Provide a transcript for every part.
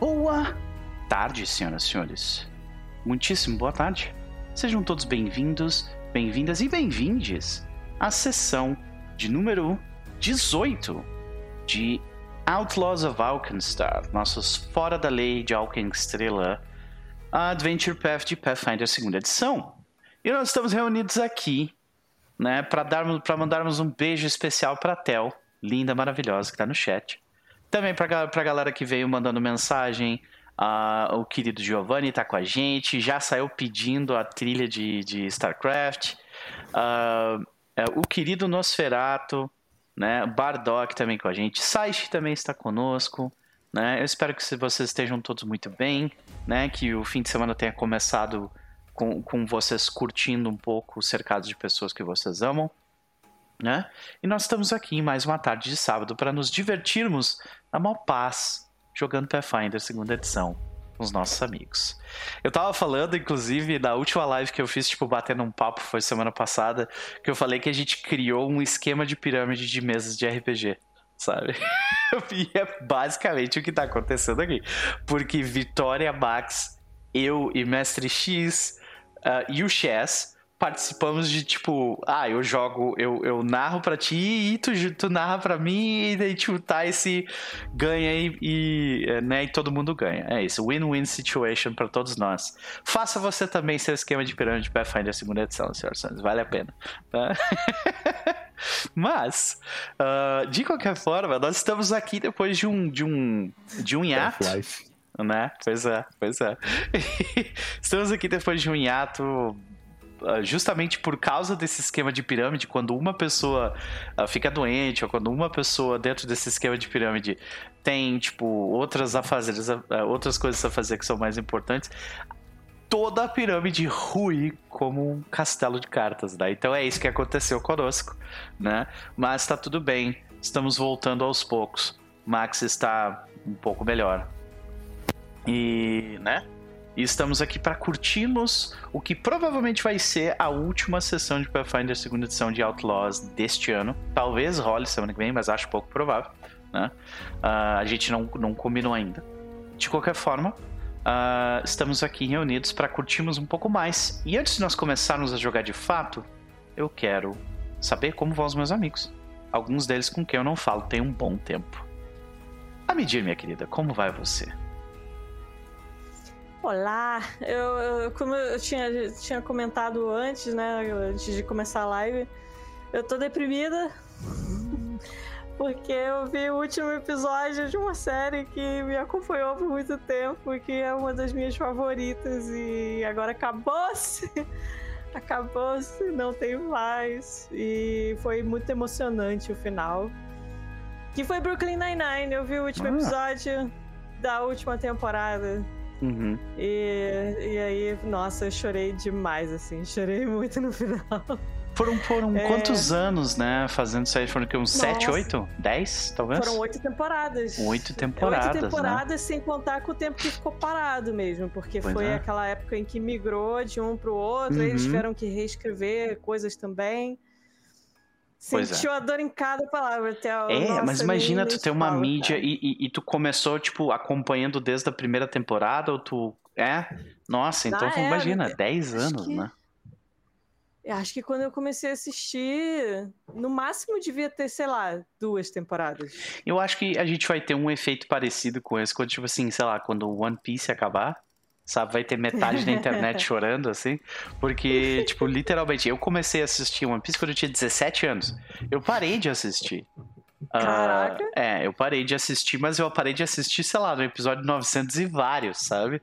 Boa tarde, senhoras e senhores. Muitíssimo boa tarde. Sejam todos bem-vindos, bem-vindas e bem-vindes à sessão de número 18 de Outlaws of Alkenstar, nossos Fora da Lei de Alkenstrela, Adventure Path de Pathfinder segunda edição. E nós estamos reunidos aqui, né, para darmos, para mandarmos um beijo especial para Tel, linda, maravilhosa que está no chat. Também para a galera que veio mandando mensagem, uh, o querido Giovanni está com a gente, já saiu pedindo a trilha de, de StarCraft. Uh, o querido Nosferato, né? Bardock também com a gente. Saishi também está conosco. Né? Eu espero que vocês estejam todos muito bem, né? Que o fim de semana tenha começado com, com vocês curtindo um pouco cercados de pessoas que vocês amam. Né? E nós estamos aqui em mais uma tarde de sábado para nos divertirmos na maior paz, jogando Pathfinder segunda edição com os nossos amigos. Eu tava falando, inclusive, na última live que eu fiz, tipo, batendo um papo, foi semana passada, que eu falei que a gente criou um esquema de pirâmide de mesas de RPG, sabe? e é basicamente o que tá acontecendo aqui. Porque Vitória, Max, eu e Mestre X uh, e o Chess participamos de tipo, ah, eu jogo, eu, eu narro para ti e tu, tu narra para mim e daí tipo, tá esse ganha e, e, é, né, e todo mundo ganha. É isso, win-win situation para todos nós. Faça você também seu esquema de pirâmide Pathfinder segunda edição, senhor Santos, vale a pena. Tá? Mas, uh, de qualquer forma, nós estamos aqui depois de um de um de um hiato. Né? Pois é, pois é. estamos aqui depois de um hiato justamente por causa desse esquema de pirâmide, quando uma pessoa uh, fica doente, ou quando uma pessoa dentro desse esquema de pirâmide tem, tipo, outras afazeres, uh, outras coisas a fazer que são mais importantes, toda a pirâmide rui como um castelo de cartas, né? Então é isso que aconteceu conosco, né? Mas tá tudo bem, estamos voltando aos poucos. Max está um pouco melhor. E, né? E estamos aqui para curtirmos o que provavelmente vai ser a última sessão de Pathfinder segunda edição de Outlaws deste ano. Talvez role semana que vem, mas acho pouco provável. Né? Uh, a gente não, não combinou ainda. De qualquer forma, uh, estamos aqui reunidos para curtirmos um pouco mais. E antes de nós começarmos a jogar de fato, eu quero saber como vão os meus amigos. Alguns deles com quem eu não falo tem um bom tempo. A medir, minha querida, como vai você? Olá, eu, eu, como eu tinha, tinha comentado antes, né, antes de começar a live, eu tô deprimida porque eu vi o último episódio de uma série que me acompanhou por muito tempo, que é uma das minhas favoritas e agora acabou-se. Acabou-se, não tem mais. E foi muito emocionante o final. Que foi Brooklyn Nine-Nine. Eu vi o último ah. episódio da última temporada. Uhum. E, e aí, nossa, eu chorei demais, assim. Chorei muito no final. Foram, foram é... quantos anos, né? Fazendo isso aí? Foram que, uns 7, 8? 10, talvez? Foram oito temporadas. Oito temporadas. Oito temporadas, né? sem contar com o tempo que ficou parado mesmo. Porque pois foi é. aquela época em que migrou de um pro outro, uhum. eles tiveram que reescrever coisas também. Sentiu é. a dor em cada palavra. Até é, Nossa, mas imagina tu ter uma mídia e, e, e, tu começou, tipo, acompanhando desde a primeira temporada, ou tu. É? Nossa, então ah, é, imagina, 10 anos, que... né? Eu acho que quando eu comecei a assistir, no máximo devia ter, sei lá, duas temporadas. Eu acho que a gente vai ter um efeito parecido com esse, quando, tipo assim, sei lá, quando o One Piece acabar sabe? Vai ter metade da internet chorando, assim. Porque, tipo, literalmente, eu comecei a assistir One Piece quando eu tinha 17 anos. Eu parei de assistir. Caraca. Uh, é, eu parei de assistir, mas eu parei de assistir, sei lá, no episódio 900 e vários, sabe?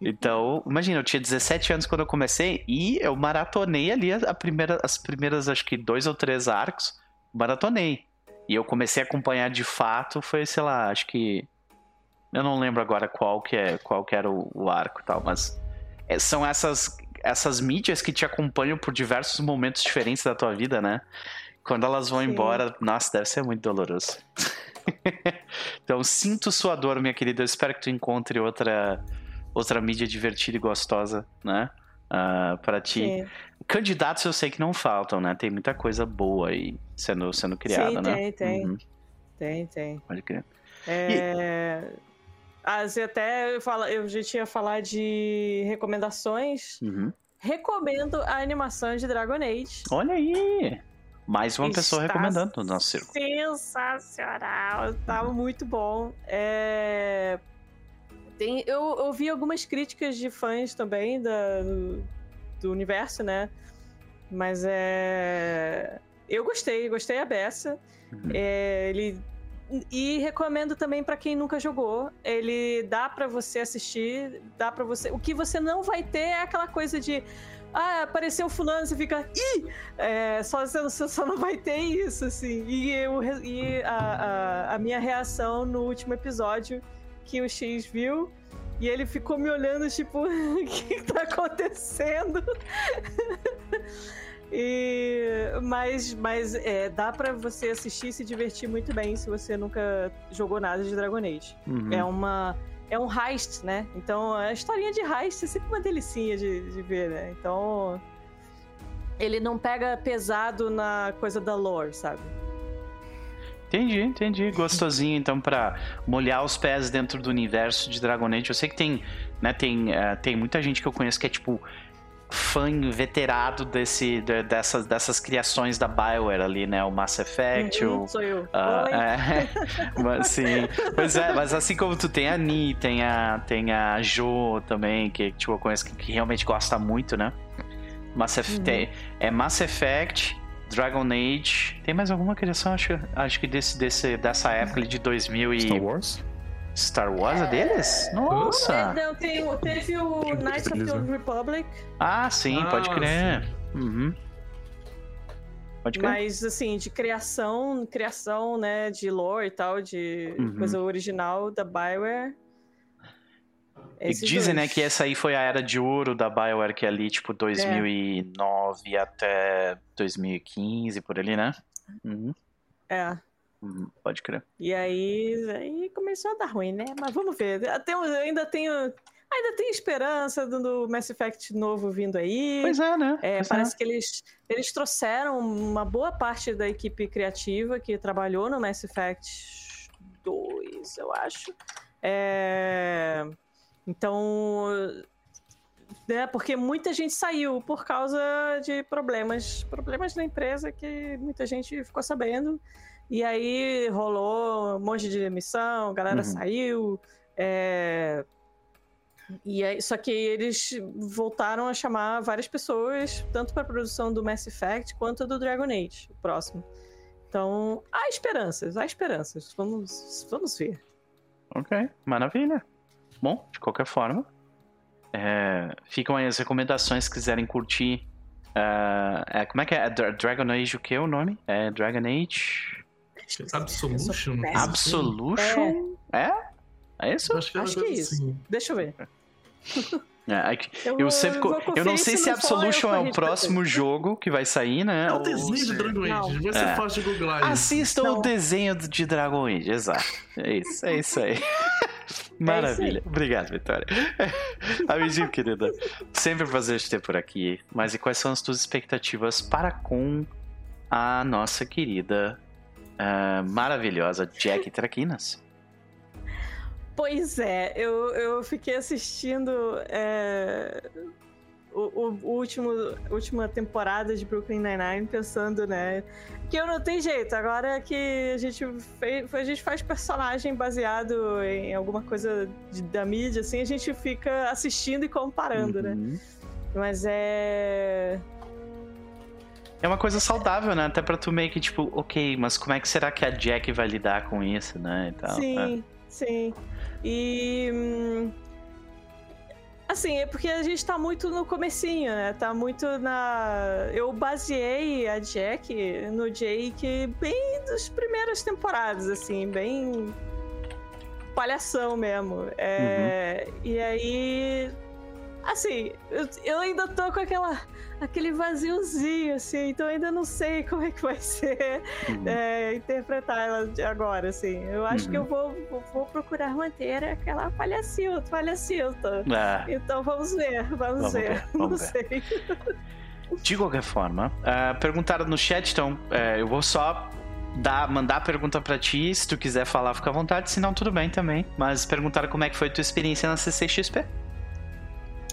Então, imagina, eu tinha 17 anos quando eu comecei e eu maratonei ali a primeira, as primeiras, acho que dois ou três arcos, maratonei. E eu comecei a acompanhar de fato, foi, sei lá, acho que eu não lembro agora qual que, é, qual que era o, o arco e tal, mas é, são essas, essas mídias que te acompanham por diversos momentos diferentes da tua vida, né? Quando elas vão Sim. embora, nossa, deve ser muito doloroso. então, sinto sua dor, minha querida. Eu espero que tu encontre outra, outra mídia divertida e gostosa, né? Uh, para ti. Sim. Candidatos eu sei que não faltam, né? Tem muita coisa boa aí sendo, sendo criada, Sim, né? Tem, tem. Uhum. Tem, tem. Pode crer. É... E... As, até eu, falo, eu já tinha falar de recomendações. Uhum. Recomendo a animação de Dragon Age. Olha aí! Mais uma Está pessoa recomendando no nosso círculo. Sensacional, tá muito bom. É... Tem, eu, eu vi algumas críticas de fãs também da, do, do universo, né? Mas é. Eu gostei, gostei a beça. Uhum. É, ele e recomendo também pra quem nunca jogou. Ele dá pra você assistir, dá para você. O que você não vai ter é aquela coisa de ah, apareceu fulano, você fica, ih! É, só, você só não vai ter isso, assim. E, eu, e a, a, a, minha reação no último episódio que o X viu, e ele ficou me olhando, tipo, o que tá acontecendo? E, mas mas é, dá para você assistir e se divertir muito bem se você nunca jogou nada de Dragon Age. Uhum. É uma é um heist, né? Então a historinha de heist é sempre uma delicinha de, de ver, né? Então ele não pega pesado na coisa da lore, sabe? Entendi, entendi. Gostosinho, então, pra molhar os pés dentro do universo de Dragon Age. Eu sei que tem, né, tem, uh, tem muita gente que eu conheço que é, tipo, fã veterado desse, de, dessas, dessas criações da Bioware ali, né? O Mass Effect, uhum, o... Sou eu. Uh, é, mas, sim, pois é, mas assim como tu tem a Ni, tem a, tem a Jo também, que tipo, eu conheço que, que realmente gosta muito, né? Mass Effect, uhum. é Mass Effect, Dragon Age, tem mais alguma criação, acho, acho que desse, desse, dessa época ali de 2000 e... Star Wars? Star Wars é deles? Nossa! Não, tem, teve o Knights of the Old Republic. Ah, sim, ah, pode crer. Uhum. Pode crer. Mas, assim, de criação, criação, né, de lore e tal, de uhum. coisa original da Bioware. E dizem, dois. né, que essa aí foi a era de ouro da Bioware, que é ali, tipo, 2009 é. até 2015, por ali, né? Uhum. É. Uhum, pode crer. E aí, aí começou a dar ruim, né? Mas vamos ver. Tenho, ainda tenho. Ainda tem esperança do Mass Effect novo vindo aí. Pois é, né? É, parece é. que eles, eles trouxeram uma boa parte da equipe criativa que trabalhou no Mass Effect 2, eu acho. É... Então, né, porque muita gente saiu por causa de problemas, problemas da empresa que muita gente ficou sabendo. E aí rolou um monte de demissão, a galera uhum. saiu. É... E aí, só que eles voltaram a chamar várias pessoas, tanto para a produção do Mass Effect quanto do Dragon Age, o próximo. Então, há esperanças, há esperanças. Vamos, vamos ver. Ok, maravilha. Bom, de qualquer forma, é, ficam aí as recomendações se quiserem curtir. Uh, é, como é que é? é? Dragon Age o que é o nome? É Dragon Age. Absolution? Absolution? É. é? É isso? Acho que, Acho que é isso. Assim. Deixa eu ver. É, é eu, eu, sempre. Eu não sei se Absolution é o próximo jogo que vai sair, né? É o desenho de Dragon Age. Vai ser é. fácil de googlar Assistam o desenho de Dragon Age, exato. É isso, é isso aí. Maravilha. É Obrigado, Vitória. Amiguinho, querida. Sempre um prazer te ter por aqui. Mas e quais são as tuas expectativas para com a nossa querida uh, maravilhosa Jack Traquinas. Pois é, eu, eu fiquei assistindo é, o, o, o, último última temporada de Brooklyn Nine-Nine pensando, né? Que eu não tem jeito, agora que a gente, fez, a gente faz personagem baseado em alguma coisa de, da mídia, assim, a gente fica assistindo e comparando, né? uhum. né? Mas é. É uma coisa saudável, né? Até pra tu meio que, tipo, ok, mas como é que será que a Jack vai lidar com isso, né? E tal, sim, é. sim. E. Hum, assim, é porque a gente tá muito no comecinho, né? Tá muito na. Eu baseei a Jack no Jake bem das primeiras temporadas, assim, bem. palhação mesmo. É... Uhum. E aí. Assim, eu, eu ainda tô com aquela aquele vaziozinho, assim, então ainda não sei como é que vai ser uhum. é, interpretar ela agora, assim. Eu acho uhum. que eu uhum. vou, vou procurar manter aquela palhacilta, palhacilta. Ah. Então vamos ver, vamos, vamos ver. ver. Vamos não ver. sei. De qualquer forma, uh, perguntaram no chat, então uh, eu vou só dar, mandar a pergunta para ti. Se tu quiser falar, fica à vontade. Se não, tudo bem também. Mas perguntaram como é que foi a tua experiência na CCXP.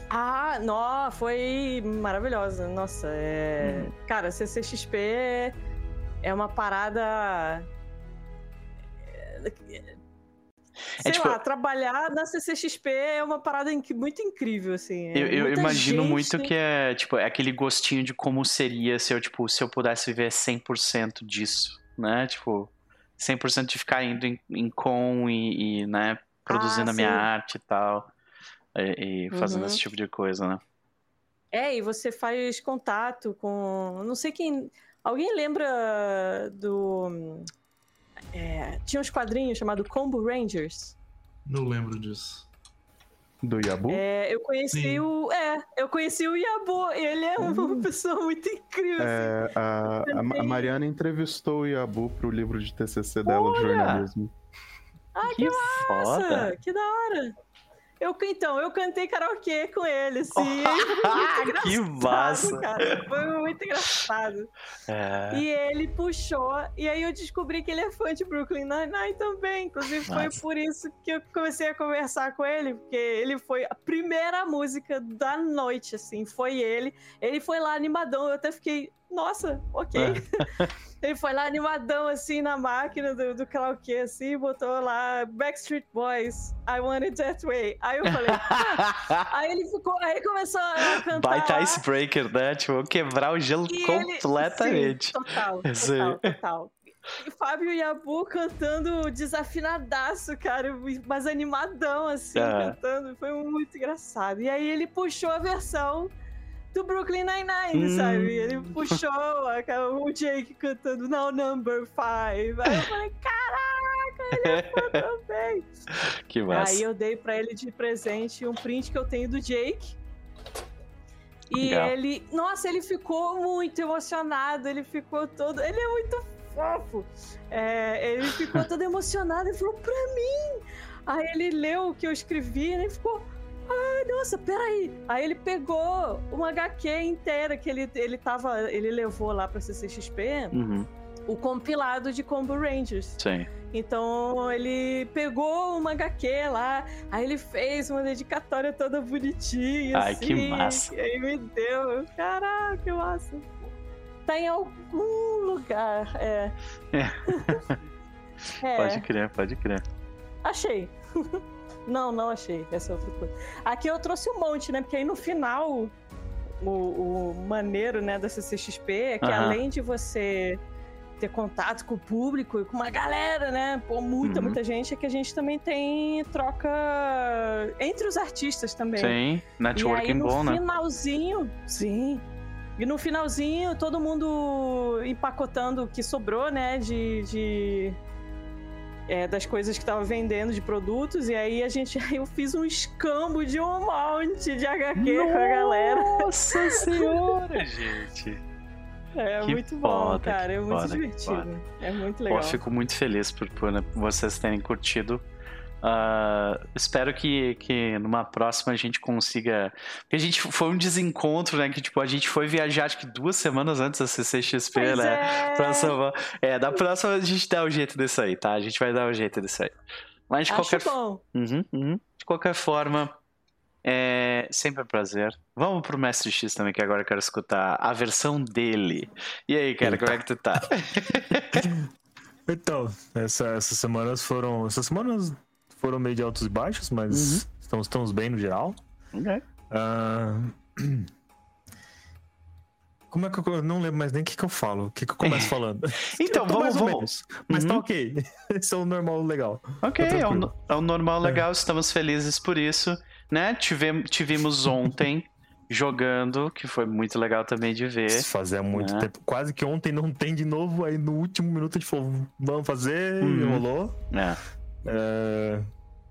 Ah, não, foi maravilhosa. Nossa, é... Hum. Cara, CCXP é uma parada Sei é, tipo, lá, trabalhar na CCXP é uma parada muito incrível, assim. É eu, eu imagino gente... muito que é, tipo, é aquele gostinho de como seria se eu, tipo, se eu pudesse viver 100% disso, né? Tipo, 100% de ficar indo em, em com e, e né, produzindo ah, a minha arte e tal. E, e fazendo uhum. esse tipo de coisa, né? É, e você faz contato com. Não sei quem. Alguém lembra do é, tinha uns quadrinhos chamado Combo Rangers. Não lembro disso. Do Yabu? É, eu conheci Sim. o. É, eu conheci o Yabu. Ele é uma uh. pessoa muito incrível. É, assim. a, a, a, Mariana entrevistou o Yabu pro livro de TCC dela de jornalismo. Ah, que, que massa! Foda. Que da hora! Eu, então, eu cantei karaokê com ele, assim. que massa! Cara. Foi muito engraçado. É... E ele puxou, e aí eu descobri que ele é fã de Brooklyn Nine-Nine também. Inclusive, foi por isso que eu comecei a conversar com ele, porque ele foi a primeira música da noite, assim. Foi ele. Ele foi lá animadão, eu até fiquei, nossa, ok. É. Ele foi lá animadão, assim, na máquina do, do karaokê, assim, botou lá Backstreet Boys, I Want It That Way. Aí eu falei, ah. aí ele ficou, aí ele começou a cantar. Baita icebreaker, né? Tipo, quebrar o gelo e completamente. Ele, sim, total, total, total. E Fábio Yabu cantando desafinadaço, cara, mas animadão, assim, cantando. Foi muito engraçado. E aí ele puxou a versão do Brooklyn Nine-Nine, hum. sabe? Ele puxou o Jake cantando Now Number Five. Aí eu falei, caraca, ele é fã também. Que massa. Aí eu dei pra ele de presente um print que eu tenho do Jake. E Legal. ele, nossa, ele ficou muito emocionado, ele ficou todo, ele é muito fofo. É, ele ficou todo emocionado e falou pra mim. Aí ele leu o que eu escrevi e ele ficou, ah, nossa, peraí. Aí ele pegou uma HQ inteira que ele, ele tava. Ele levou lá pra CCXP uhum. o compilado de Combo Rangers. Sim. Então ele pegou uma HQ lá, aí ele fez uma dedicatória toda bonitinha. Ai, assim, que massa. E aí me deu. Caraca, que massa. Tá em algum lugar, é. é. Pode crer, pode crer. Achei. Não, não achei. Essa é outra coisa. Aqui eu trouxe um monte, né? Porque aí no final, o, o maneiro, né, da CCXP é que além de você ter contato com o público e com uma galera, né? Pô, muita, uhum. muita gente, é que a gente também tem troca entre os artistas também. Sim, networking e bom, né? No finalzinho, sim. E no finalzinho, todo mundo empacotando o que sobrou, né? De, de é, das coisas que tava vendendo de produtos, e aí a gente. eu fiz um escambo de um monte de HQ Nossa com a galera. Nossa senhora, gente! É que muito foda, bom, cara. É muito foda, divertido. É muito legal. Pô, fico muito feliz por, por vocês terem curtido Uh, espero que, que numa próxima a gente consiga. Porque a gente foi um desencontro, né? Que tipo, a gente foi viajar acho que duas semanas antes da CCXP, pois né? É. Pra Salvar. É, da próxima a gente dá o um jeito disso aí, tá? A gente vai dar o um jeito disso aí. Mas de acho qualquer bom. Uhum, uhum. De qualquer forma, é sempre um prazer. Vamos pro Mestre X também, que agora eu quero escutar a versão dele. E aí, cara, Eita. como é que tu tá? então, essa, essas semanas foram. Essas semanas foram meio de altos e baixos, mas uhum. estamos, estamos bem no geral. Ok. Uh... Como é que eu, não lembro mais nem o que, que eu falo, o que, que eu começo falando. então, vamos, mais vamos. Menos, mas tá uhum. tá ok. Esse é o normal legal. Ok, tá é, o, é o normal legal, é. estamos felizes por isso. Né? Tivemos, tivemos ontem jogando, que foi muito legal também de ver. Fazia muito né? tempo. Quase que ontem não tem de novo, aí no último minuto a gente falou, vamos fazer, uhum. rolou. É. É,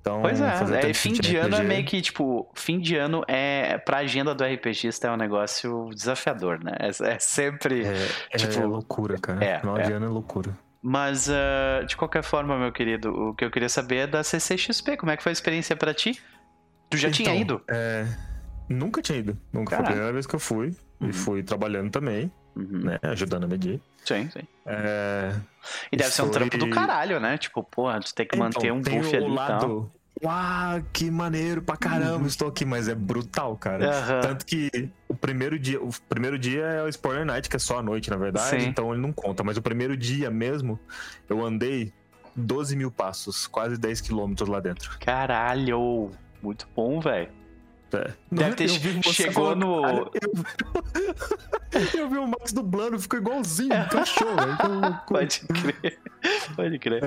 então, pois é, é fim de ano é meio que, tipo, fim de ano é, pra agenda do RPGista é um negócio desafiador, né? É, é sempre, é, tipo... É loucura, cara. É, Final de ano é loucura. Mas, uh, de qualquer forma, meu querido, o que eu queria saber é da CCXP. Como é que foi a experiência para ti? Tu já então, tinha ido? É... Nunca tinha ido. Nunca Caraca. foi a primeira vez que eu fui. Uhum. e fui trabalhando também, Uhum. né? Ajudando a medir. Sim, sim. É, E deve Isso ser um trampo do caralho, né? Tipo, porra, tu tem que manter então, um tem buff o ali lado. Uau, que maneiro pra caramba, Uhum. estou aqui, mas é brutal, cara. Aham. Tanto que o primeiro dia, o primeiro dia é o Spoiler Night, que é só a noite, na verdade, Sim. então ele não conta. Mas o primeiro dia mesmo, eu andei 12 mil passos, quase 10 quilômetros lá dentro. Caralho! Muito bom, velho. É. Deve ter- Eu vi você chegou no- "Caralho, Eu... eu vi o Max dublando, ficou igualzinho, um cachorro. velho, que loucura." Pode crer. Pode crer.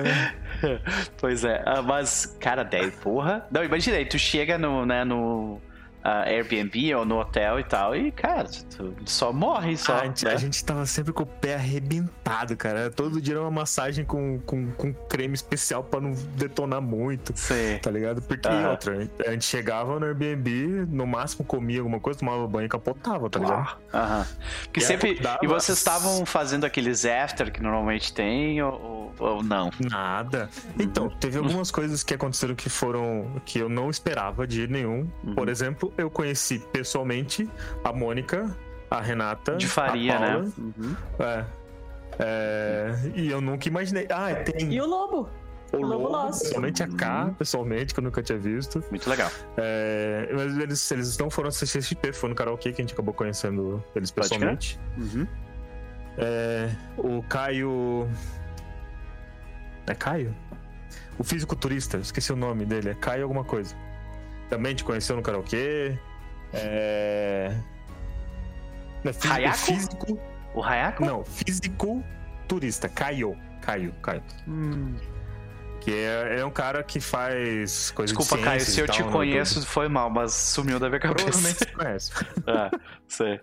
Pois é. Ah, mas, cara, 10, porra. Não, imagina aí, tu chega no, né, no ah, Airbnb ou no hotel e tal, e, cara, tu só morre só. a, gente, né? a gente tava sempre com o pé arrebentado, cara. Todo dia era uma massagem com, com, com creme especial pra não detonar muito. Sei. Tá ligado? Porque Aham. outra, a gente chegava no Airbnb, no máximo comia alguma coisa, tomava banho e capotava, tá ligado? Aham. Porque E sempre. E vocês estavam fazendo aqueles after que normalmente tem, ou, ou- não? Nada. Então, teve algumas coisas que aconteceram que foram. que eu não esperava de nenhum. Uhum. Por exemplo, eu conheci pessoalmente a Mônica, a Renata. De faria, a né? Paula, Uhum. É. É, e eu nunca imaginei. Ah, tem E o lobo? o Lobo Lobo, pessoalmente a K, Uhum. pessoalmente, que eu nunca tinha visto. Muito legal. É, mas eles, eles não foram assistir XP, foi no karaokê que a gente acabou conhecendo eles pessoalmente. Uhum. É, o Caio. É Caio? O fisiculturista, esqueci o nome dele, é Caio alguma coisa. Também te conheceu no karaokê. É. É físico, Hayako? físico. O Hayako? Não, físico turista. Caio. Caio, Caio. Hum. Que é, é um cara que faz coisas Desculpa, de Caio, se eu tal te no conheço, foi mal, mas sumiu da minha cabeça. Provavelmente conhece. ah, sei.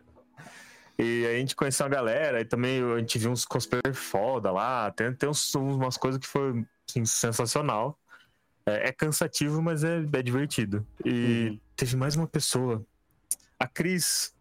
E aí a gente conheceu a galera, e também a gente viu uns cosplayer foda lá, tem, tem uns, umas coisas que foi assim, sensacional. É, é cansativo, mas é, é divertido. E Uhum. teve mais uma pessoa, a Cris,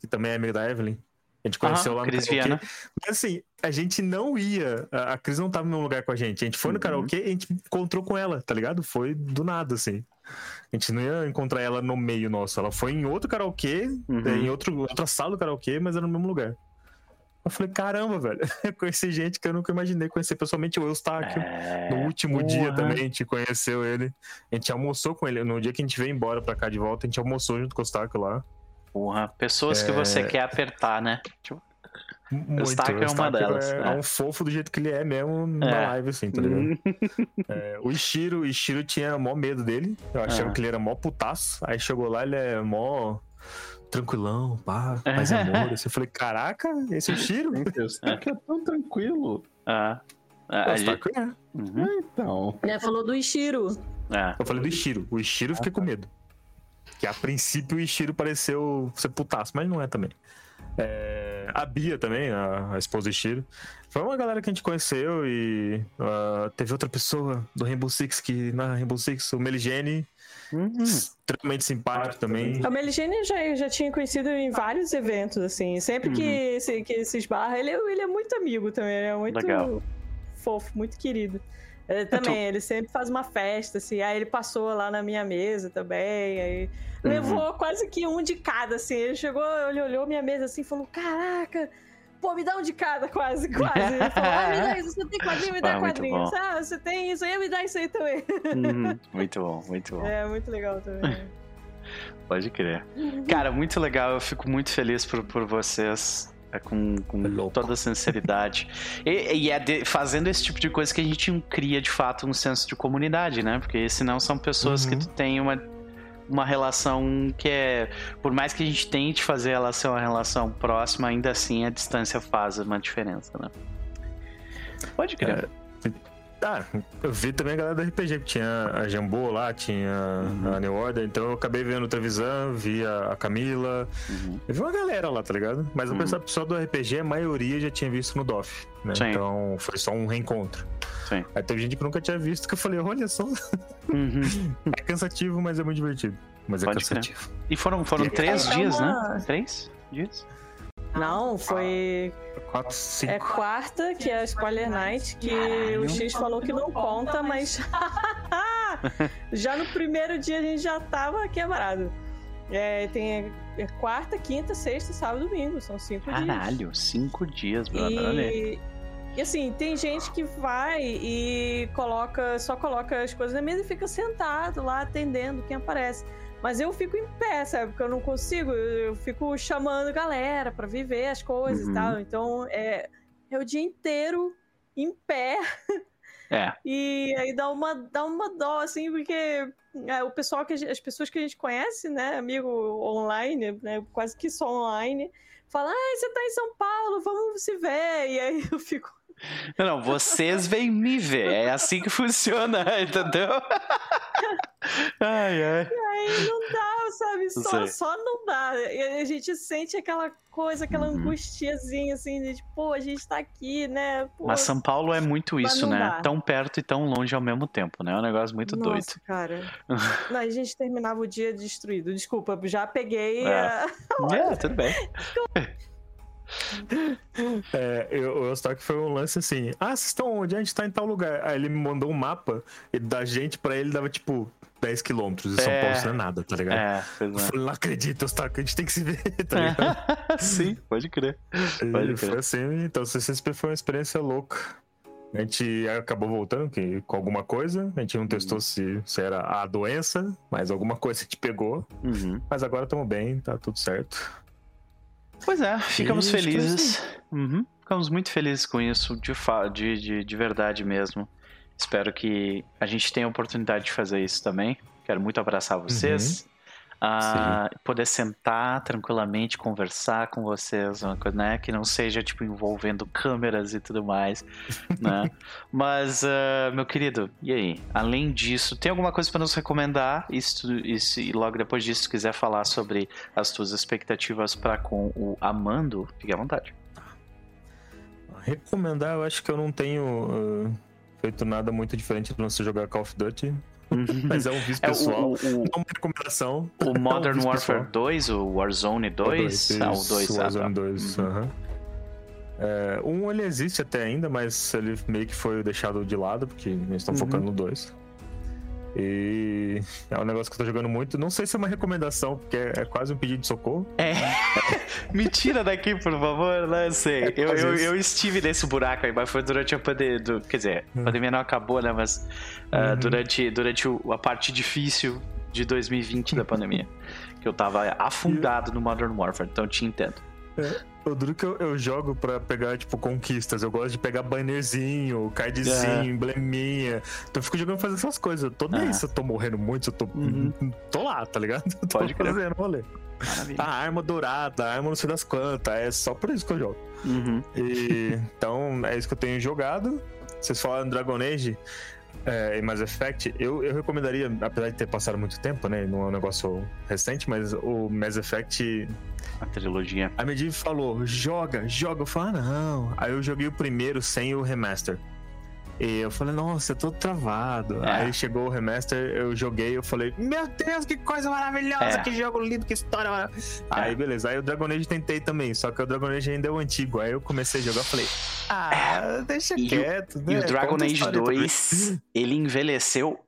que também é amiga da Evelyn. A gente conheceu Aham, lá no Cris karaokê. Viana. Mas assim, a gente não ia. A a Cris não tava no mesmo lugar com a gente. A gente foi no Uhum. karaokê e a gente encontrou com ela, tá ligado? Foi do nada, assim. A gente não ia encontrar ela no meio nosso. Ela foi em outro karaokê, Uhum. em outro, outra sala do karaokê, mas era no mesmo lugar. Eu falei, caramba, velho. Eu conheci gente que eu nunca imaginei conhecer pessoalmente. O Eustáquio. É, No último dia também a gente conheceu ele. A gente almoçou com ele. No dia que a gente veio embora pra cá de volta, a gente almoçou junto com o Eustáquio lá. Porra, pessoas que É. você quer apertar, né? Tipo, Muito. Eustáquio é uma Eustáquio delas, É, né? é um fofo do jeito que ele é mesmo na É. live, assim, tá ligado? É, o Ishiro, o Ishiro tinha mó medo dele. Eu achava Ah. que ele era mó putaço. Aí chegou lá, ele é mó tranquilão, pá, e amor. Assim, eu falei, caraca, esse é o Ishiro? Sei que é tão tranquilo. ah, ah, O gente- é. Uhum, Então. Ele falou do Ishiro. é. Eu falei do Ishiro. O Ishiro eu fiquei com medo. Que a princípio o Ishiro pareceu ser putaço, mas não é também. É, a Bia também, a, a esposa do Ishiro. Foi uma galera que a gente conheceu e ah, teve outra pessoa do Rainbow Six que na Rainbow Six, o Meligene, Uhum. extremamente simpático também. A Meligene já, já tinha conhecido em vários eventos, assim. Sempre que, se, que se esbarra, ele, é- ele é muito amigo também, ele é muito Legal. fofo, muito querido. Ele também, ele sempre faz uma festa, assim. Aí ele passou lá na minha mesa também. Aí Uhum. levou quase que um de cada, assim. Ele chegou, ele olhou minha mesa assim e falou: Caraca! Pô, me dá um de cada, quase, quase. Ele falou, ah, me dá isso, você tem quadrinho, me dá Ah, bom. Ah, você tem isso aí, me dá isso aí também. Uhum. Muito bom, muito bom. É, muito legal também. Pode crer. Cara, muito legal. Eu fico muito feliz por, por vocês. É, com, com Louco. toda a sinceridade. E, e é de- fazendo esse tipo de coisa que a gente cria de fato um senso de comunidade, né? Porque senão são pessoas que Uhum. tu tem uma, uma relação que é. Por mais que a gente tente fazer ela ser uma relação próxima, ainda assim a distância faz uma diferença, né? Pode crer. Ah, eu vi também a galera do RPG, que tinha a Jambô lá, tinha Uhum. a New Order, então eu acabei vendo o Trevisan, vi a a Camila, Uhum. eu vi uma galera lá, tá ligado? Mas Uhum. o pessoal- pessoal do RPG, a maioria já tinha visto no DOF, né? Sim. Então foi só um reencontro. Sim. Aí teve gente que nunca tinha visto, que eu falei, olha só, Uhum. é cansativo, mas é muito divertido. Mas é Pode crer. cansativo. E foram, foram E- três É dias, uma- né? Três dias? Não, foi Quatro, cinco. É quarta, que é a Spoiler Night, que o X falou que não conta, mas. já no primeiro dia a gente já tava quebrado. É, tem é quarta, quinta, sexta, sábado, domingo. São cinco dias. Caralho, cinco dias, brother. E, e assim, tem gente que vai e coloca, só coloca as coisas na mesa e fica sentado lá atendendo quem aparece. Mas eu fico em pé, sabe? Porque eu não consigo, eu, eu fico chamando galera pra viver as coisas Uhum. e tal. Então é, é o dia inteiro em pé. É. E aí dá uma, dá uma dó, assim, porque é, o pessoal que gente- as pessoas que a gente conhece, né, amigo online, né, quase que só online, fala, ah, você tá em São Paulo, vamos se ver. E aí eu fico, Não, não, vocês vêm me ver. É assim que funciona, entendeu? Ai, ai. aí não dá, sabe? Só, só não dá. E a gente sente aquela coisa, aquela Uhum. angustiazinha, assim, de tipo, pô, a gente tá aqui, né? Pô, Mas São Paulo é muito isso, né? dá. Tão perto e tão longe ao mesmo tempo, né? É um negócio muito Nossa, doido. cara. não, a gente terminava o dia destruído. Desculpa, já peguei. É. a- É, tudo bem. É, eu, o Eustáquio foi um lance assim: ah, vocês estão onde? A gente tá em tal lugar. Aí ele me mandou um mapa e da gente pra ele dava tipo 10 quilômetros. E São É. Paulo isso não é nada, tá ligado? É, Eu é. falei, não acredito, Eustáquio, a gente tem que se ver, tá ligado? Sim, pode crer. Pode crer. foi assim, então CCSP foi uma experiência louca. A gente acabou voltando que, com alguma coisa, a gente não testou se, se era a doença, mas alguma coisa a gente pegou. Uhum. Mas agora estamos bem, tá tudo certo. Pois é, ficamos felizes. Uhum. Ficamos muito felizes com isso, de, de, de, de verdade mesmo. Espero que a gente tenha a oportunidade de fazer isso também. Quero muito abraçar vocês. Ah, poder sentar tranquilamente, conversar com vocês, uma coisa, né? Que não seja, tipo, envolvendo câmeras e tudo mais, né? Mas, ah, meu querido, e aí? Além disso, tem alguma coisa para nos recomendar? E, se tu- e logo depois disso, se quiser falar sobre as tuas expectativas para com o Amando, fique à vontade. Recomendar, eu acho que eu não tenho ah, feito nada muito diferente do nosso jogar Call of Duty, mas é um vício É, pessoal. o, o, Não uma recomendação. o, o Modern vício Warfare pessoal. 2, o Warzone 2, ah, o 2, o ah, tá. Warzone 2, Uhum. aham. É, um ele existe até ainda, mas ele meio que foi deixado de lado, porque eles estão Uhum. focando no 2. E é um negócio que eu tô jogando muito. Não sei se é uma recomendação, porque é, é quase um pedido de socorro. É. Me tira daqui, por favor. Não sei. É Eu, eu, eu estive nesse buraco aí, mas foi durante a pandemia. Quer dizer, a Hum. pandemia não acabou, né? Mas ah, Uhum. durante, durante a parte difícil de 2020 da pandemia. que eu tava afundado no Modern Warfare, então eu te entendo. O duro que eu, eu jogo pra pegar, tipo, conquistas. Eu gosto de pegar bannerzinho, cardzinho, É. embleminha. Então eu fico jogando fazer essas coisas. Eu tô nem Ah. se eu tô morrendo muito, se eu tô. Uhum. Tô lá, tá ligado? Eu tô Pode crer. fazendo rolê. Maravilha. A arma dourada, a arma não sei das quantas. É só por isso que eu jogo. Uhum. E, então é isso que eu tenho jogado. Vocês falaram Dragon Age é, e Mass Effect. Eu, eu recomendaria, apesar de ter passado muito tempo, né? Não é um negócio recente, mas o Mass Effect. A trilogia. A Medivh falou: joga, joga. Eu falei: ah, não. Aí eu joguei o primeiro sem o remaster. E eu falei, nossa, eu tô travado. É. Aí chegou o remaster, eu joguei, eu falei, meu Deus, que coisa maravilhosa, É. que jogo lindo, que história maravilhosa. Aí beleza, aí o Dragon Age tentei também, só que o Dragon Age ainda é o antigo. Aí eu comecei a jogar, eu falei, ah, deixa E o- quieto, né? E o Dragon Conta Age história também. 2, ele envelheceu.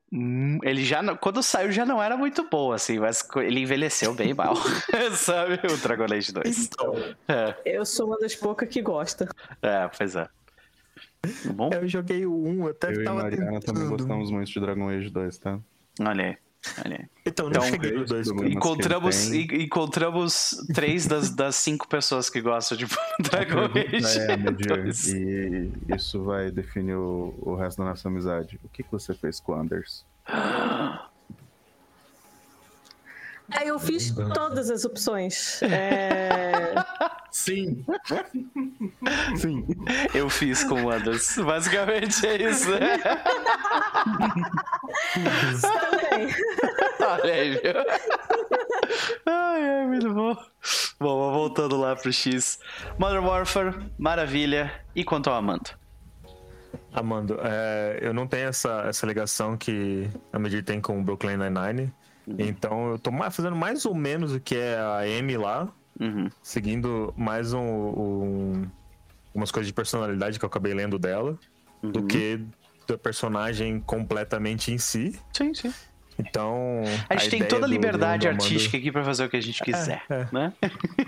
Ele já. não- Quando saiu já não era muito bom, assim, mas ele envelheceu bem mal. Sabe? O Dragon Age 2. Então, É, Eu sou uma das poucas que gosta. é pois é. Bom, eu joguei o 1, até Eu e tava Mariana também gostamos muito de Dragon Age 2, tá? olha aí. Olha aí. Então, não Então, cheguei no 2. todo mundo- Encontramos, encontramos três das, das cinco pessoas que gostam de Dragon Age. É, Medir, 2. e isso vai definir o, o resto da nossa amizade. O que, que você fez com o Anders? É, eu fiz todas as opções. É... Sim! Sim! Eu fiz com o Anders. Basicamente é isso. Também. Olha aí, viu? Ai, ai, muito bom. Bom, voltando lá pro X. Modern Warfare, maravilha. E quanto ao Amando? Amando, é, eu não tenho essa, essa ligação que a Medir tem com o Brooklyn Nine-Nine. Então eu tô fazendo mais ou menos o que é a Amy lá, Uhum. seguindo mais um, um- umas coisas de personalidade que eu acabei lendo dela, do Uhum. que da personagem completamente em si. Sim, sim. Então. A gente tem ideia toda a do- liberdade do- do Amanda- artística aqui pra fazer o que a gente quiser, é. né?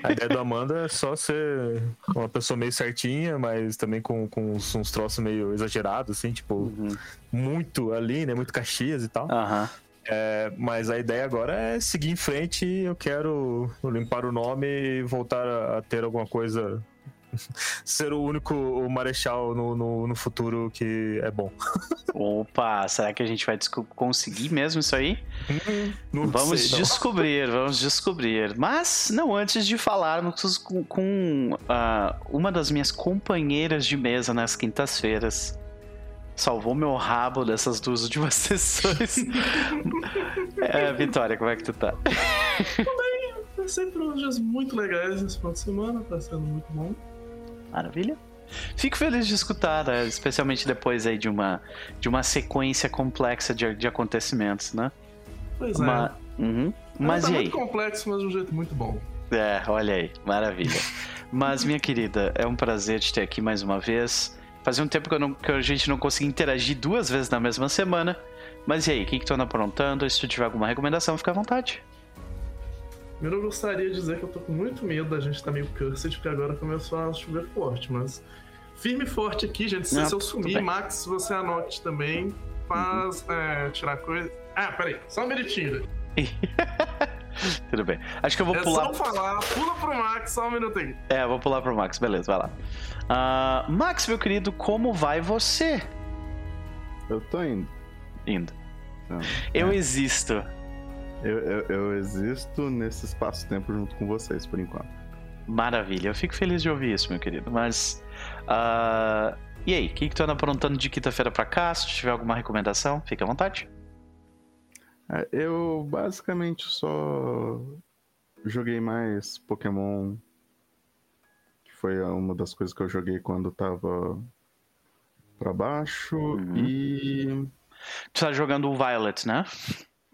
A ideia do Amanda é só ser uma pessoa meio certinha, mas também com, com uns, uns troços meio exagerados, assim, tipo, Uhum. muito ali, né? Muito Caxias e tal. Aham. É, mas a ideia agora é seguir em frente eu quero limpar o nome e voltar a, ter alguma coisa. Ser o único o marechal no, no, no futuro que é bom. Opa, será que a gente vai conseguir mesmo isso aí? Não Vamos sei, descobrir, vamos descobrir. Mas não antes de falarmos com, com, ah, uma das minhas companheiras de mesa nas quintas-feiras. Salvou meu rabo dessas duas últimas sessões. é, Vitória, como é que tu tá? Ser por uns dias muito legais nesse final de semana, tá sendo muito bom. Maravilha. Fico feliz de escutar, né? especialmente depois aí de uma, de uma sequência complexa de, de acontecimentos, né? Pois é. Ma- Uhum. Mas tá e aí? muito complexo, mas de um jeito muito bom. É, olha aí, maravilha. Mas, minha querida, é um prazer te ter aqui mais uma vez. Fazia um tempo que, não- que a gente não conseguia interagir duas vezes na mesma semana. Mas e aí, o que, que tu anda aprontando? Se tu tiver alguma recomendação, fica à vontade. Primeiro eu gostaria de dizer que eu tô com muito medo da gente estar meio cursed, porque agora começou a chover forte, mas. Firme e forte aqui, gente. Se, Não, se eu sumir. Max, você anote também. Faz. é, tirar coisa. Ah, peraí, só um minutinho. Tudo bem. Acho que eu vou é pular. só falar, pula pro Max, só um minutinho. É, eu vou pular pro Max, beleza, vai lá. Ah, Max, meu querido, como vai você? Eu tô indo. Indo. Então, Eu é. existo. Eu, eu, eu existo nesse espaço-tempo junto com vocês, por enquanto. Maravilha, eu fico feliz de ouvir isso, meu querido. Mas. ah, e aí, o que, que tu anda aprontando de quinta-feira pra cá? Se tu tiver alguma recomendação, fica à vontade. É, Eu basicamente só joguei mais Pokémon. Que foi uma das coisas que eu joguei quando tava pra baixo. Uhum. E. Tu tá jogando o Violet, né?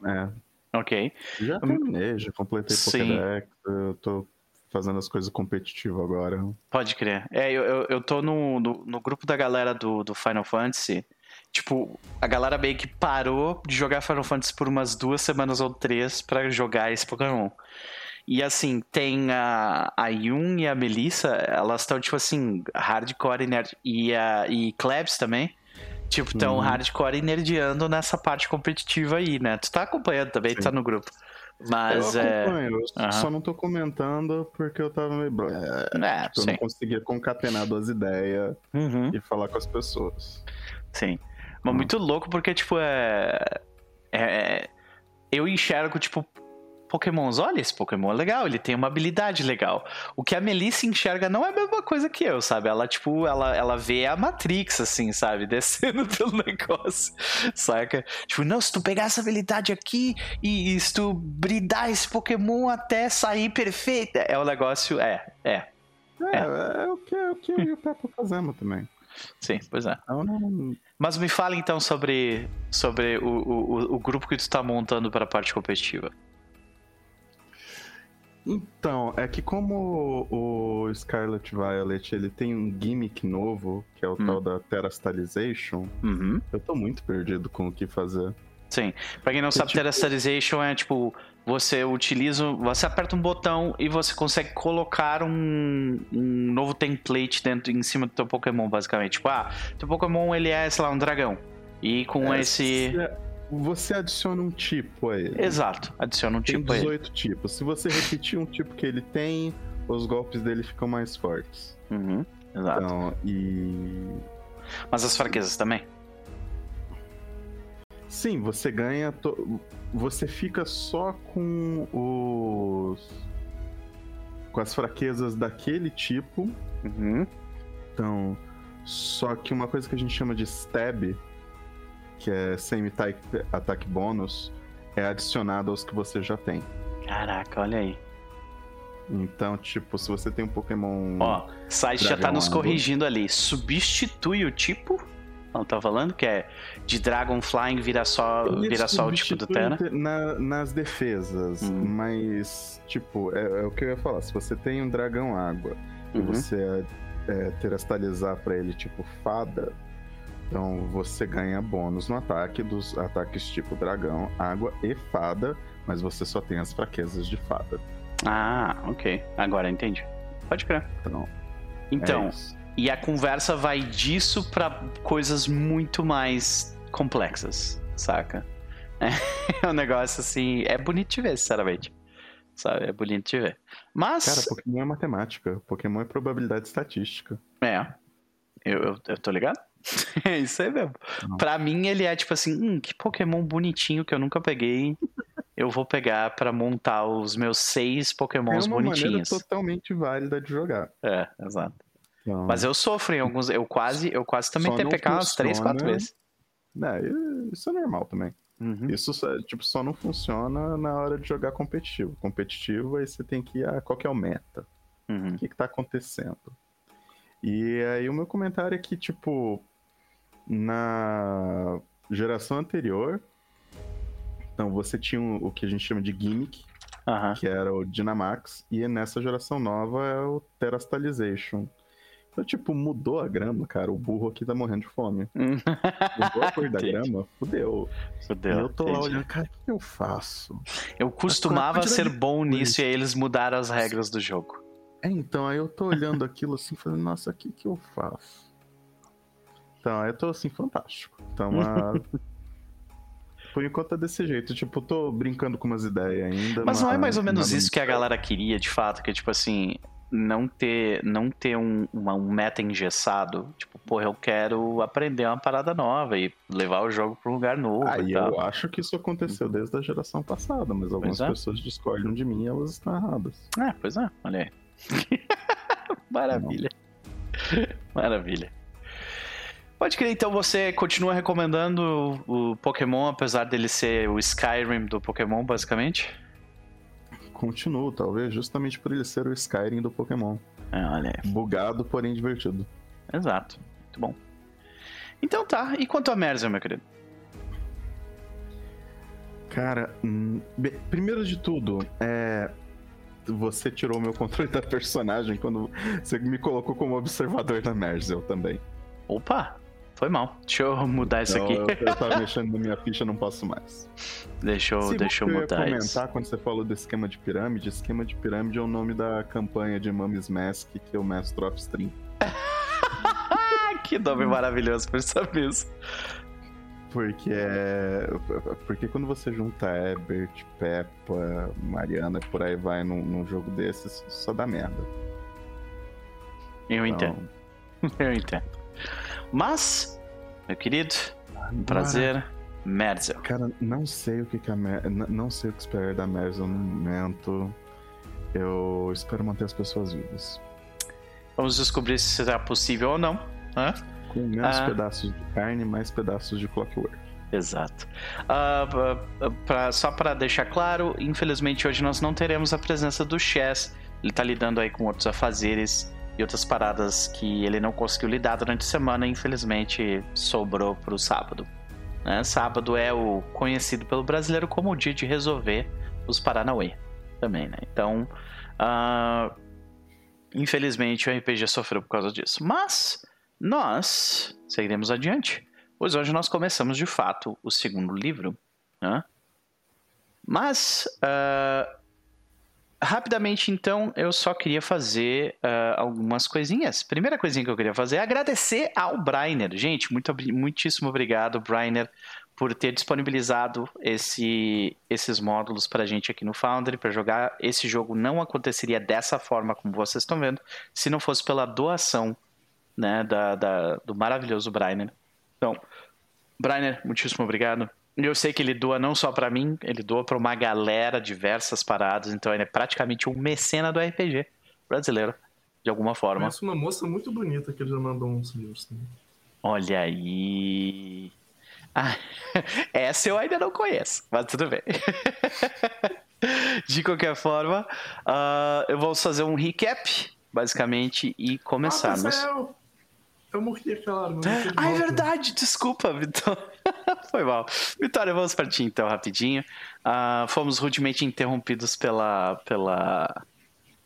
É, Ok. já terminei, já completei Sim. Pokédex. Eu tô fazendo as coisas competitivas agora. Pode crer. É, eu, eu, eu tô no, no, no grupo da galera do, do Final Fantasy. Tipo, a galera meio que parou de jogar Final Fantasy por umas duas semanas ou três pra jogar esse Pokémon. E assim, tem a, a Yun e a Melissa, elas estão, tipo assim, hardcore e nerd. E, a, e Klebs também. Tipo, estão Uhum. hardcore e nerdeando nessa parte competitiva aí, né? Tu tá acompanhando também, tu Sim. tá no grupo. Mas eu é. acompanho, eu Aham. só não tô comentando porque eu tava meio. blé, É, tipo, eu não conseguia concatenar duas ideias Uhum. e falar com as pessoas. Sim. Mas muito louco porque, tipo, é... é. Eu enxergo, tipo, Pokémons. Olha, esse Pokémon é legal, ele tem uma habilidade legal. O que a Melissa enxerga não é a mesma coisa que eu, sabe? Ela, tipo, ela, ela vê a Matrix, assim, sabe? Descendo pelo negócio, saca? Tipo, não, se tu pegar essa habilidade aqui e, e se tu bridar esse Pokémon até sair perfeito. É o negócio, é, é. É, é, o que, é o que eu e o fazemos também. Sim, pois é. Então, não, Mas me fala então sobre, sobre o, o, o- grupo que tu tá montando para a parte competitiva. Então, é que como o Scarlet Violet ele tem um gimmick novo, que é o Hum. tal da Terastalization, Uhum. eu tô muito perdido com o que fazer. Sim. Pra quem não sabe, tipo- é tipo. Você utiliza. Você aperta um botão e você consegue colocar um, um novo template dentro em cima do teu Pokémon, basicamente. Tipo, ah, teu Pokémon ele é, sei lá, um dragão. E com É, esse. se- Você adiciona um tipo a ele. Exato. Adiciona um Tem tipo a ele. 18 tipos. Se você repetir um tipo que ele tem, os golpes dele ficam mais fortes. Uhum. Exato. Então, e. Mas as fraquezas também. Sim, você ganha. to- Você fica só com os. Com as fraquezas daquele tipo. Uhum. Então. Só que uma coisa que a gente chama de stab, que é semi-type ataque bônus, é adicionado aos que você já tem. Caraca, olha aí. Então, tipo, se você tem um Pokémon. Ó, o site já tá nos corrigindo ali. Substitui o tipo. Não tá falando que é de Dragon Flying vira só, Ele vira só o tipo do Terra. na- nas defesas, Hum. mas, tipo, é, é o que eu ia falar. Se você tem um dragão água e Uhum. você é, terastalizar pra ele, tipo, fada, Então você ganha bônus no ataque dos ataques tipo dragão, água e fada, mas você só tem as fraquezas de fada. Ah, ok. Agora entendi. Pode crer. Então, Então, é. E a conversa vai disso pra coisas muito mais complexas, saca? É um negócio assim. É bonito de ver, sinceramente. Sabe? É bonito de ver. Mas. Cara, Pokémon é matemática. Pokémon é probabilidade estatística. É. Eu, eu, eu tô ligado? é isso aí mesmo. Não. Pra mim, ele é tipo assim: hum, que Pokémon bonitinho que eu nunca peguei. Eu vou pegar pra montar os meus seis É Pokémons uma maneira bonitinhos. totalmente válida de jogar. É, exato. Então, Mas eu sofro em alguns. Eu quase, eu quase também Só tenho não PK umas três, quatro vezes. é, isso é normal também. Uhum. Isso só, tipo, só não funciona na hora de jogar competitivo. Competitivo, aí você tem que ir a qual que é o meta. Uhum. O que, que tá acontecendo? E aí o meu comentário é que, tipo, na geração anterior, então você tinha o que a gente chama de gimmick, Aham. que era o Dynamax, e nessa geração nova é o Terastalization. Então, tipo, mudou a grama, cara. O burro aqui tá morrendo de fome. Mudou a cor da grama, fudeu. Fudeu, e eu tô lá olhando, cara, o que eu faço? Eu costumava quantidade ser de bom nisso e aí eles mudaram as regras do jogo. É, então, aí eu tô olhando aquilo assim, falando, nossa, o que que eu faço? Então, aí eu tô assim, fantástico. Então, a... por enquanto é desse jeito. Tipo, eu tô brincando com umas ideias ainda. Mas não é mais ou menos isso que a galera queria, de fato, que é tipo assim, não ter, não ter um, uma- um meta engessado. Tipo, porra, eu quero aprender uma parada nova e levar o jogo pra um lugar novo Aí e tal. eu acho que isso aconteceu desde a geração passada, mas algumas é. pessoas discordam de mim e elas estão erradas. É, pois é, olha aí. Maravilha. Maravilha. Pode crer, então você continua recomendando o Pokémon, apesar dele ser o Skyrim do Pokémon, basicamente? Continuo, talvez, justamente por ele ser o Skyrim do Pokémon. É, olha aí. Bugado, porém divertido. Exato. Muito bom. Então tá, e quanto a Merzel, meu querido? Cara, hum, bem, primeiro de tudo, é. Você tirou meu controle da personagem quando você me colocou como observador da Merzel também. Opa, foi mal. Deixa eu mudar isso aqui. eu, eu tava mexendo na minha ficha, não posso mais. Deixa eu, Se deixa eu mudar comentar isso. quando você falou do esquema de pirâmide, esquema de pirâmide é o nome da campanha de Mummies Mask, que é o Master of Stream. Ah, que nome maravilhoso por saber isso. Porque é. Porque quando você junta Ebert, Peppa, Mariana e por aí vai num, num jogo desses, só dá merda. Eu Então, entendo, eu entendo. Mas, meu querido, um prazer, Merzel. Cara, não sei o que, que a Mer... não sei o que esperar da Merzel no momento. Eu espero manter as pessoas vivas. Vamos descobrir se será possível ou não. Hã? Com menos Ah. pedaços de carne, mais pedaços de clockwork. Exato. Ah, pra- pra- só para deixar claro, infelizmente hoje nós não teremos a presença do Chess. Ele tá lidando aí com outros afazeres outras paradas que ele não conseguiu lidar durante a semana. Infelizmente sobrou pro sábado. né? Sábado é o conhecido pelo brasileiro como o dia de resolver os Paranauê também, né? Então, ah, infelizmente o RPG sofreu por causa disso. Mas nós seguiremos adiante. Pois hoje nós começamos de fato o segundo livro. Né? Mas, ah, rapidamente então, eu só queria fazer ah, algumas coisinhas. Primeira coisinha que eu queria fazer é agradecer ao Brainer. Gente, muito, muitíssimo obrigado, Brainer, por ter disponibilizado esse, esses módulos para a gente aqui no Foundry. Para jogar esse jogo não aconteceria dessa forma como vocês estão vendo, se não fosse pela doação né, da, da- do maravilhoso Brainer. Então, Brainer, muitíssimo obrigado. Eu sei que ele doa não só pra mim, ele doa pra uma galera, diversas paradas, então ele é praticamente um mecena do RPG brasileiro, de alguma forma. Conheço uma moça muito bonita que ele já mandou uns livros também. Olha aí. Ah, essa eu ainda não conheço, mas tudo bem. De qualquer forma, ah, eu vou fazer um recap, basicamente, e começarmos. Ah, eu, eu morri eu tô de Ah, é verdade, desculpa, Vitor. Foi mal. Vitória, vamos partir então rapidinho. Ah, fomos rudemente interrompidos pela, pela.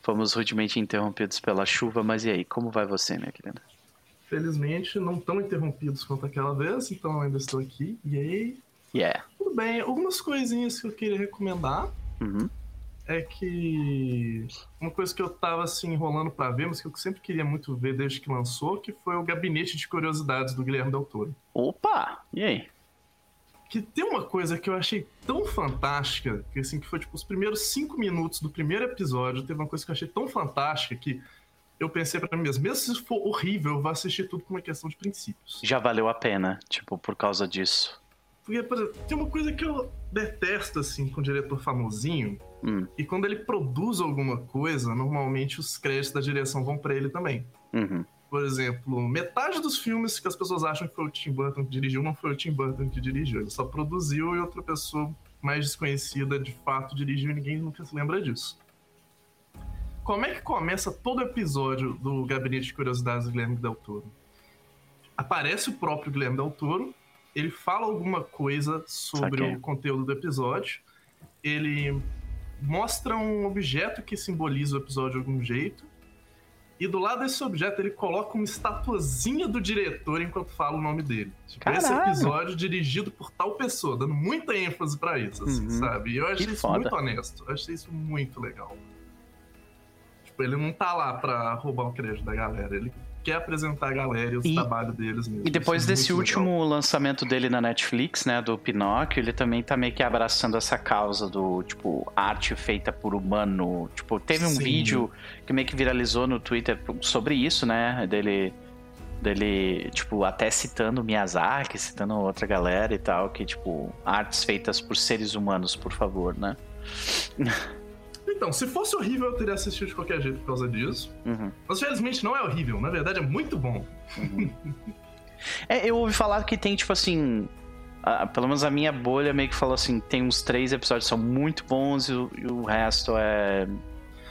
Fomos rudemente interrompidos pela chuva, mas e aí, como vai você, minha querida? Felizmente, não tão interrompidos quanto aquela vez, então ainda estou aqui. E aí, Yeah. tudo bem. Algumas coisinhas que eu queria recomendar Uhum. é que uma coisa que eu tava assim enrolando pra ver, mas que eu sempre queria muito ver desde que lançou, que foi o Gabinete de Curiosidades do Guilherme Del Toro. Opa! E aí? Que tem uma coisa que eu achei tão fantástica, que assim, que foi tipo os primeiros cinco minutos do primeiro episódio, teve uma coisa que eu achei tão fantástica que eu pensei pra mim mesmo, mesmo se for horrível, eu vou assistir tudo por uma questão de princípios. Já valeu a pena, tipo, por causa disso. Porque, por exemplo, tem uma coisa que eu detesto, assim, com o diretor famosinho, Hum. e quando ele produz alguma coisa, normalmente os créditos da direção vão pra ele também. Uhum. Por exemplo, metade dos filmes que as pessoas acham que foi o Tim Burton que dirigiu, não foi o Tim Burton que dirigiu. Ele só produziu e outra pessoa mais desconhecida de fato dirigiu e ninguém nunca se lembra disso. Como é que começa todo episódio do Gabinete de Curiosidades do Guilherme Del Toro? Aparece o próprio Guilherme Del Toro, ele fala alguma coisa sobre Saquei. o conteúdo do episódio, ele mostra um objeto que simboliza o episódio de algum jeito, e do lado desse objeto ele coloca uma estatuazinha do diretor enquanto fala o nome dele. Tipo, esse episódio dirigido por tal pessoa, dando muita ênfase pra isso, assim, Uhum. sabe? E eu achei Que isso foda. muito honesto. Eu achei isso muito legal. Tipo, ele não tá lá pra roubar o crédito da galera, ele quer apresentar a galera e os E- trabalhos deles mesmo. E depois Isso é desse muito legal. último lançamento dele na Netflix, né, do Pinóquio, ele também tá meio que abraçando essa causa do, tipo, arte feita por humano. Tipo, teve um Sim. vídeo que meio que viralizou no Twitter sobre isso, né, dele dele, tipo, até citando Miyazaki, citando outra galera e tal, que, tipo, artes feitas por seres humanos, por favor, né? Então, se fosse horrível, eu teria assistido de qualquer jeito por causa disso. Uhum. Mas felizmente não é horrível, na verdade é muito bom. É, eu ouvi falar que tem, tipo assim. a- pelo menos a minha bolha meio que falou assim: tem uns três episódios que são muito bons e o, e o resto é.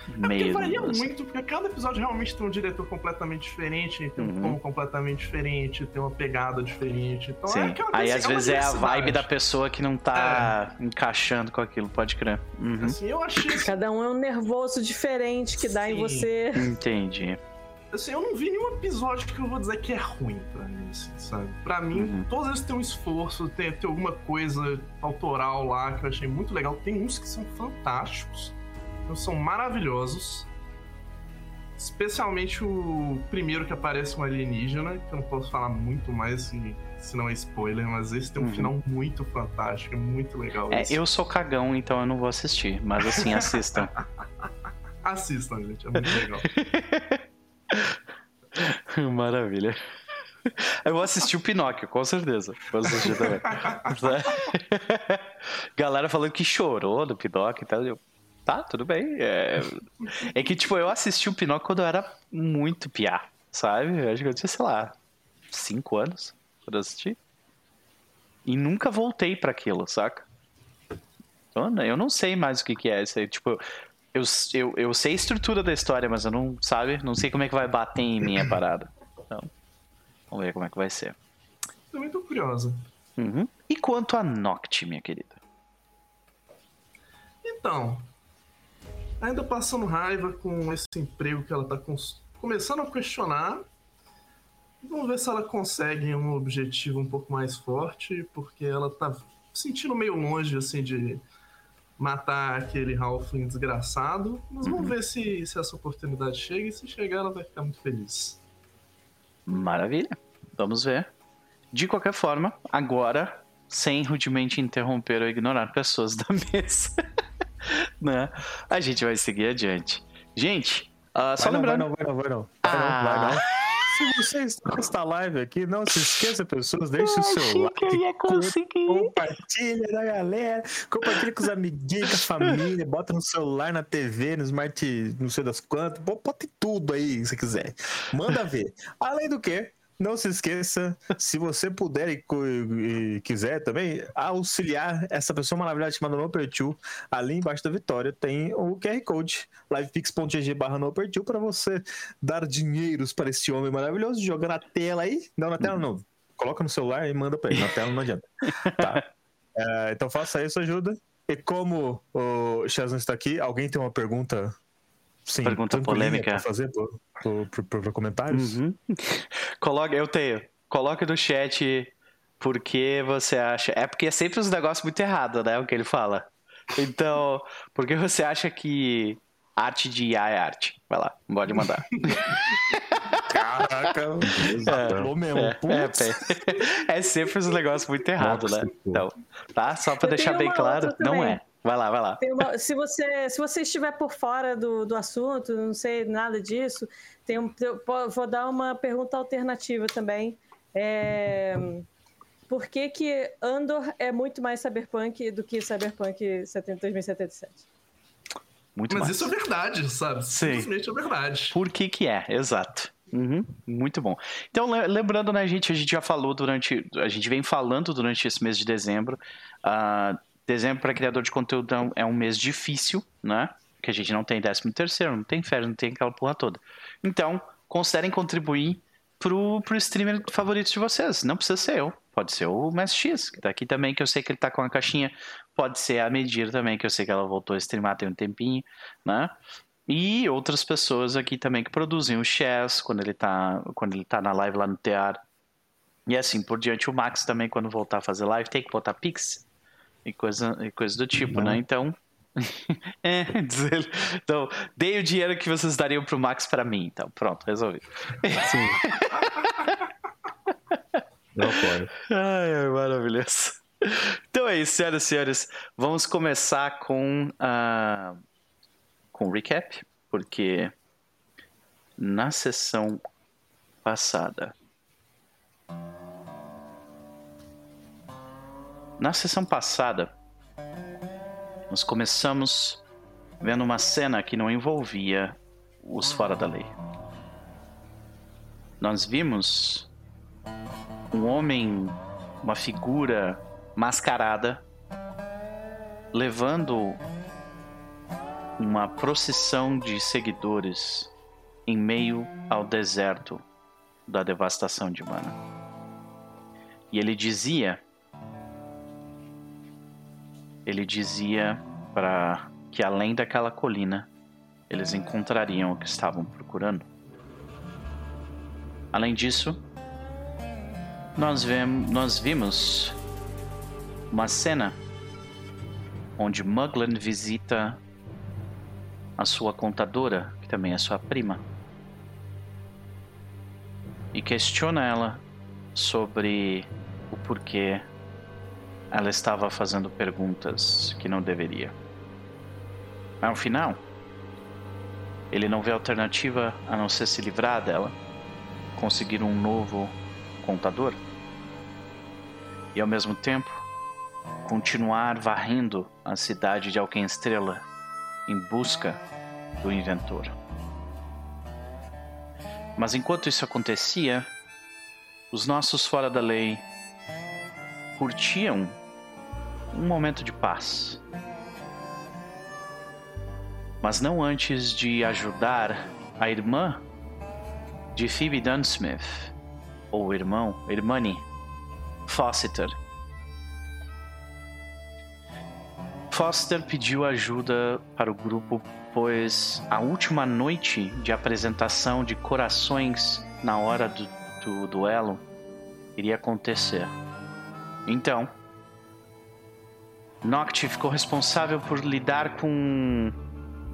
É porque varia assim. muito, porque cada episódio realmente tem um diretor completamente diferente, tem um Uhum. tom completamente diferente, tem uma pegada diferente. Então é Sim. aquela Aí às é vezes é a vibe da pessoa que não tá encaixando com aquilo, pode crer. Uhum. Assim, eu achei Cada um é um nervoso diferente que dá em Sim. você. Entendi. Assim, eu não vi nenhum episódio que eu vou dizer que é ruim pra mim, assim, sabe? Pra mim, Uhum. todos eles têm um esforço, tem, tem alguma coisa autoral lá que eu achei muito legal. Tem uns que são fantásticos, uns são maravilhosos. Especialmente o primeiro que aparece um alienígena, que eu não posso falar muito mais, assim, senão é spoiler, mas esse tem um Uhum. final muito fantástico, é muito legal. É, eu sou cagão, então eu não vou assistir. Mas assim, assistam. Assistam, gente, é muito legal. Maravilha. Eu vou assistir o Pinóquio, com certeza. Vou assistir também. Galera falando que chorou do Pinóquio e tal. Eu, tá, tudo bem. É... é que, tipo, eu assisti o Pinóquio quando eu era muito piá, sabe? Eu acho que eu tinha, sei lá, cinco anos quando eu assisti. E nunca voltei pra aquilo, saca? Então, eu não sei mais o que, que é isso aí. Tipo, eu, eu, eu sei a estrutura da história, mas eu não, sabe? Não sei como é que vai bater em mim a parada. Então, vamos ver como é que vai ser. Também tô curiosa. Uhum. E quanto a Noct, minha querida? Então, ainda passando raiva com esse emprego que ela tá cons- começando a questionar. Vamos ver se ela consegue um objetivo um pouco mais forte, porque ela tá sentindo meio longe, assim, de matar aquele Halfling desgraçado. Mas vamos ver se, se essa oportunidade chega, e se chegar ela vai ficar muito feliz. Maravilha. Vamos ver. De qualquer forma, agora, sem rudemente interromper ou ignorar pessoas da mesa, né? A gente vai seguir adiante. Gente, ah, só Vai não, vai lembrando. não, vai não, vai não. Vai não, vai Ah. não. Se você está nesta live aqui, não se esqueça, pessoas, deixe o seu que eu ia like, conseguir. compartilha da galera, compartilha com os amiguinhos, com a família, bota no celular, na TV, no smart, não sei das quantas, bo- bota em tudo aí, se quiser. Manda ver. Além do que, não se esqueça, se você puder e, e quiser também, auxiliar essa pessoa maravilhosa chamada Nopertu, ali embaixo da vitória tem o QR Code, livepix.gg barra Nopertu, para você dar dinheiros para esse homem maravilhoso, joga na tela aí, não na tela não, coloca no celular e manda para ele, na tela não adianta. Tá. É, então faça isso, ajuda. E como o não está aqui, alguém tem uma pergunta Sim, Pergunta polêmica. Pra fazer por comentários. Uhum. Coloca, eu tenho. Coloque no chat por que você acha. É porque é sempre uns negócios muito errados, né? O que ele fala. Então, por que você acha que arte de IA é arte? Vai lá, pode mandar. Caraca, falou mesmo. É, é, é, é sempre uns negócios muito errados, né? Então, tá? Só pra Eu deixar bem claro, não também. é. Vai lá, vai lá. Tem uma- se, você, se você estiver por fora do, do assunto, não sei nada disso, tem um, vou dar uma pergunta alternativa também. É, por que, que Andor é muito mais cyberpunk do que Cyberpunk 70 2077? Muito Mas mais. isso é verdade, sabe? Sim. Simplesmente é verdade. Por que que é, exato. Uhum, muito bom. Então, le- lembrando, né, gente, a gente já falou durante. A gente vem falando durante esse mês de dezembro. ah, dezembro, para criador de conteúdo, é um- é mês difícil, né? Porque a gente não tem 13 terceiro, não tem férias, não tem aquela porra toda. Então, considerem contribuir pro, pro streamer favorito de vocês. Não precisa ser eu. Pode ser o Mestre X, que tá aqui também, que eu sei que ele tá com a caixinha. Pode ser a Medir também, que eu sei que ela voltou a streamar tem um tempinho, né? E outras pessoas aqui também que produzem o Chess quando ele tá, quando ele tá na live lá no TR. E assim por diante. O Max também, quando voltar a fazer live, tem que botar Pix e coisa, e coisa do tipo, né? Então. é, diz ele. Então, dei o dinheiro que vocês dariam pro Max pra mim. Então, pronto, resolvido. Sim. Eu apoio. Ai, ai, maravilhoso. Então é isso, senhoras e senhores. Vamos começar com a com o recap, porque na sessão passada. Na sessão passada, nós começamos vendo uma cena que não envolvia os fora da lei. Nós vimos um homem, uma figura mascarada, levando uma procissão de seguidores em meio ao deserto da devastação de Mana. E ele dizia, ele dizia para que além daquela colina eles encontrariam o que estavam procurando. Além disso, nós, vemos, nós vimos uma cena onde Muglan visita a sua contadora, que também é sua prima, e questiona ela sobre o porquê ela estava fazendo perguntas que não deveria. Mas no final, ele não vê alternativa a não ser se livrar dela, conseguir um novo contador e ao mesmo tempo continuar varrendo a cidade de Alquem-Estrela em busca do inventor. Mas enquanto isso acontecia, os nossos fora da lei curtiam um momento de paz. Mas não antes de ajudar a irmã de Phoebe Dunsmith, ou irmão, Irmani Foster. Foster pediu ajuda para o grupo, pois a última noite de apresentação de corações na hora do, do duelo iria acontecer. Então, Noct ficou responsável por lidar com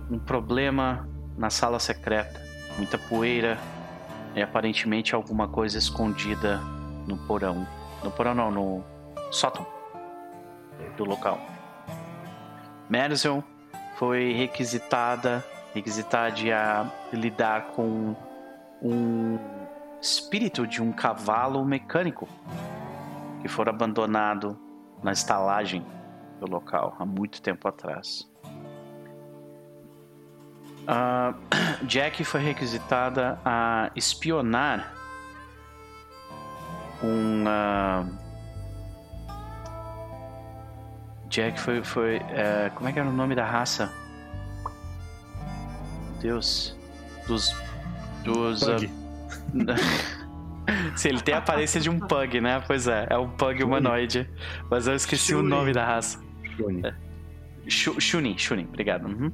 um, problema na sala secreta. Muita poeira e aparentemente alguma coisa escondida no porão. No porão não, no sótão do local. Merzel foi requisitada, requisitada a lidar com um espírito de um cavalo mecânico que foi abandonado na estalagem do local há muito tempo atrás. Ah, Jack foi requisitada a espionar um. ah, Jack foi. foi é, como é que era o nome da raça? Deus. Dos. Dos. Pug. Se ele tem a aparência de um pug, né? Pois é, é um pug humanoide. Mas eu esqueci o nome da raça. Johnny. Shu- Shunin, Shunin, obrigado. uhum.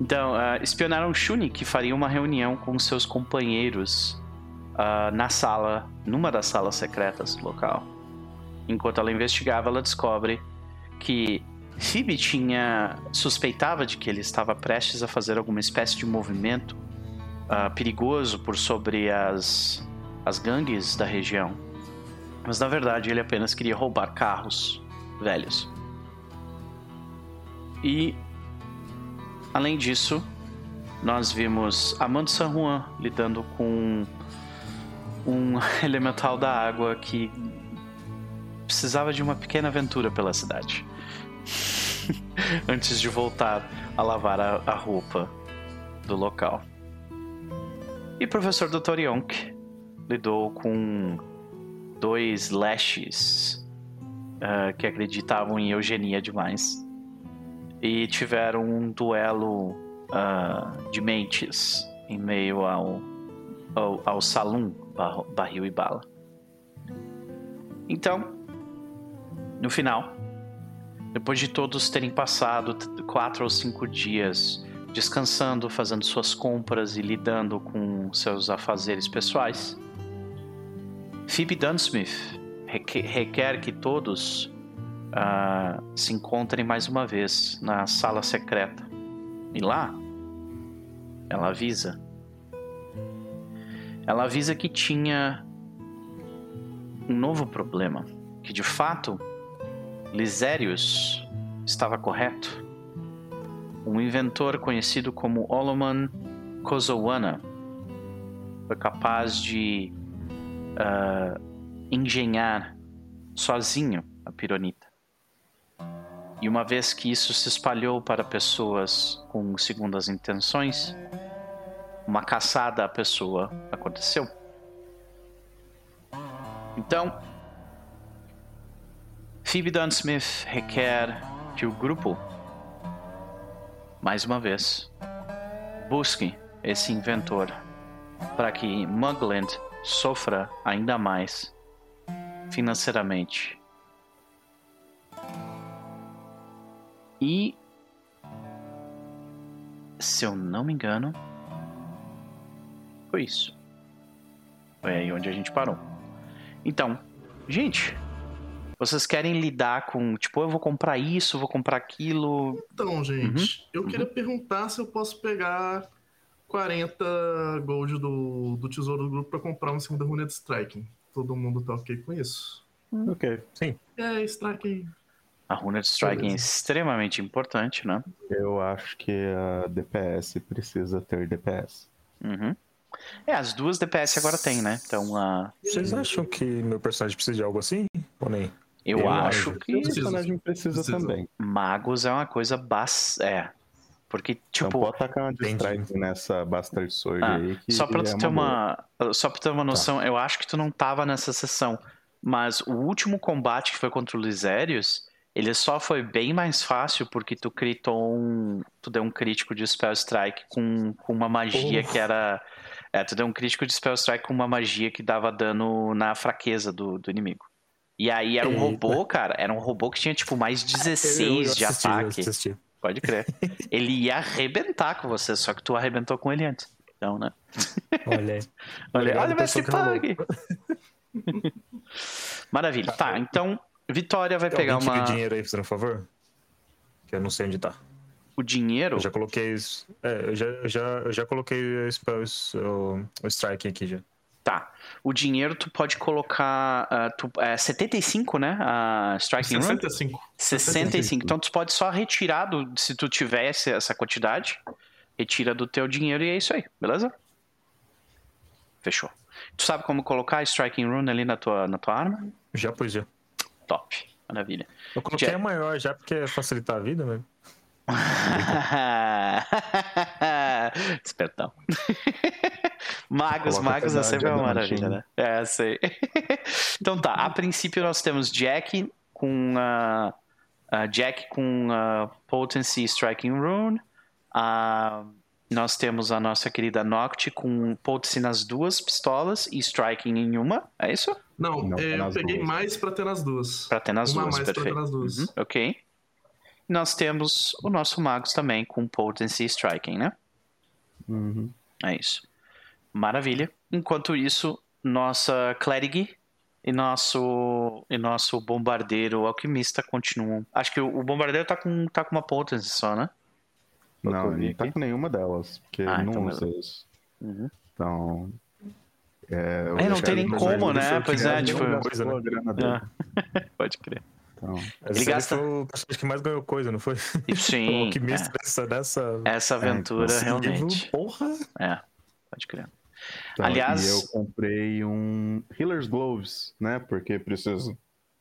Então, uh, espionaram Shuni, que faria uma reunião com seus companheiros uh, na sala, numa das salas secretas do local. Enquanto ela investigava, ela descobre que Phoebe tinha suspeitava de que ele estava prestes a fazer alguma espécie de movimento uh, perigoso por sobre as, as gangues da região. Mas na verdade ele apenas queria roubar carros velhos. E além disso, nós vimos Amando San Juan lidando com um elemental da água que precisava de uma pequena aventura pela cidade. Antes de voltar a lavar a, a roupa do local. E o professor Dr. Yonk lidou com dois lashes uh, que acreditavam em eugenia demais. E tiveram um duelo uh, de mentes em meio ao, ao, ao salão barril e bala. Então, no final, depois de todos terem passado quatro ou cinco dias descansando, fazendo suas compras e lidando com seus afazeres pessoais, Phoebe Dunsmith requer que todos uh, se encontrem mais uma vez na sala secreta. E lá, ela avisa. Ela avisa que tinha um novo problema, que de fato Lisérius estava correto. Um inventor conhecido como Oloman Kozowana foi capaz de uh, engenhar sozinho a pironita. E uma vez que isso se espalhou para pessoas com segundas intenções, uma caçada à pessoa aconteceu. Então, Phoebe Dunn Smith requer que o grupo, mais uma vez, busque esse inventor para que Mugland sofra ainda mais financeiramente. E se eu não me engano, foi isso. Foi aí onde a gente parou. Então, gente, vocês querem lidar com, tipo, eu vou comprar isso, vou comprar aquilo. Então, gente, uhum. eu uhum. queria perguntar se eu posso pegar 40 gold do, do tesouro do grupo para comprar uma segunda runa de striking. Todo mundo tá ok com isso? Ok, sim. É, striking. A runa de striking Beleza. é extremamente importante, né? Eu acho que a DPS precisa ter DPS. Uhum. É, as duas DPS agora tem, né? Então a. Vocês acham que meu personagem precisa de algo assim? Ou nem? Eu, eu acho que. O personagem precisa, precisa, também. Magos é uma coisa bas... É. Porque, tipo. Então pode tacar uma strike nessa Bastard Sword ah, aí. só pra tu é ter uma. uma só pra ter uma noção, tá. eu acho que tu não tava nessa sessão. Mas o último combate que foi contra o Lisérios, ele só foi bem mais fácil porque tu critou um. Tu deu um crítico de Spell Strike com, com uma magia que era. É, tu deu um crítico de Spell Strike com uma magia que dava dano na fraqueza do, do inimigo. E aí era um Eita. robô, cara, era um robô que tinha tipo mais 16 eu, eu de ataque. Pode crer. Ele ia arrebentar com você, só que tu arrebentou com ele antes. Então, né? Olha aí. olha, olha esse pug! Maravilha. Tá, então, Vitória vai pegar uma. o dinheiro aí, por favor? Que eu não sei onde tá. O dinheiro? Eu já coloquei. É, eu já, eu já, eu já coloquei o, o, o strike aqui já. Tá. O dinheiro tu pode colocar. Uh, tu, é 75, né? A uh, striking 65. Room? 65. 65. Então tu pode só retirar do, se tu tivesse essa quantidade. Retira do teu dinheiro e é isso aí, beleza? Fechou. Tu sabe como colocar Striking Rune ali na tua, na tua arma? Já, pois já. Top. Maravilha. Eu coloquei já... a maior já porque é facilitar a vida, né? Espertão. magos, Coloca magos é sempre uma maravilha, né? É, sei. então tá, a princípio nós temos Jack com uh, uh, Jack com uh, Potency Striking Rune. Uh, nós temos a nossa querida Noct com Potency nas duas pistolas e Striking em uma, é isso? Não, Não é, eu peguei duas. mais pra ter nas duas. Pra ter nas uma duas, mais perfeito. Pra ter nas duas. Uhum, ok. Nós temos o nosso Magus também com Potency Striking, né? Uhum. É isso. Maravilha. Enquanto isso, nossa Cleric e nosso, e nosso bombardeiro alquimista continuam. Acho que o, o bombardeiro tá com, tá com uma Potency só, né? Não, ele não tá com nenhuma delas, porque Ah, não então usa isso. Uhum. Então. É, É, não tem nem como, né? Pois é, tipo- coisa, né? dele. Pode crer. Então, Ele gasta- foi o personagem que mais ganhou coisa, não foi? E o sim, alquimista dessa, dessa... é, essa aventura então, realmente. Porra! É, pode crer. então, Aliás- E eu comprei um Healer's Gloves, né? Porque preciso.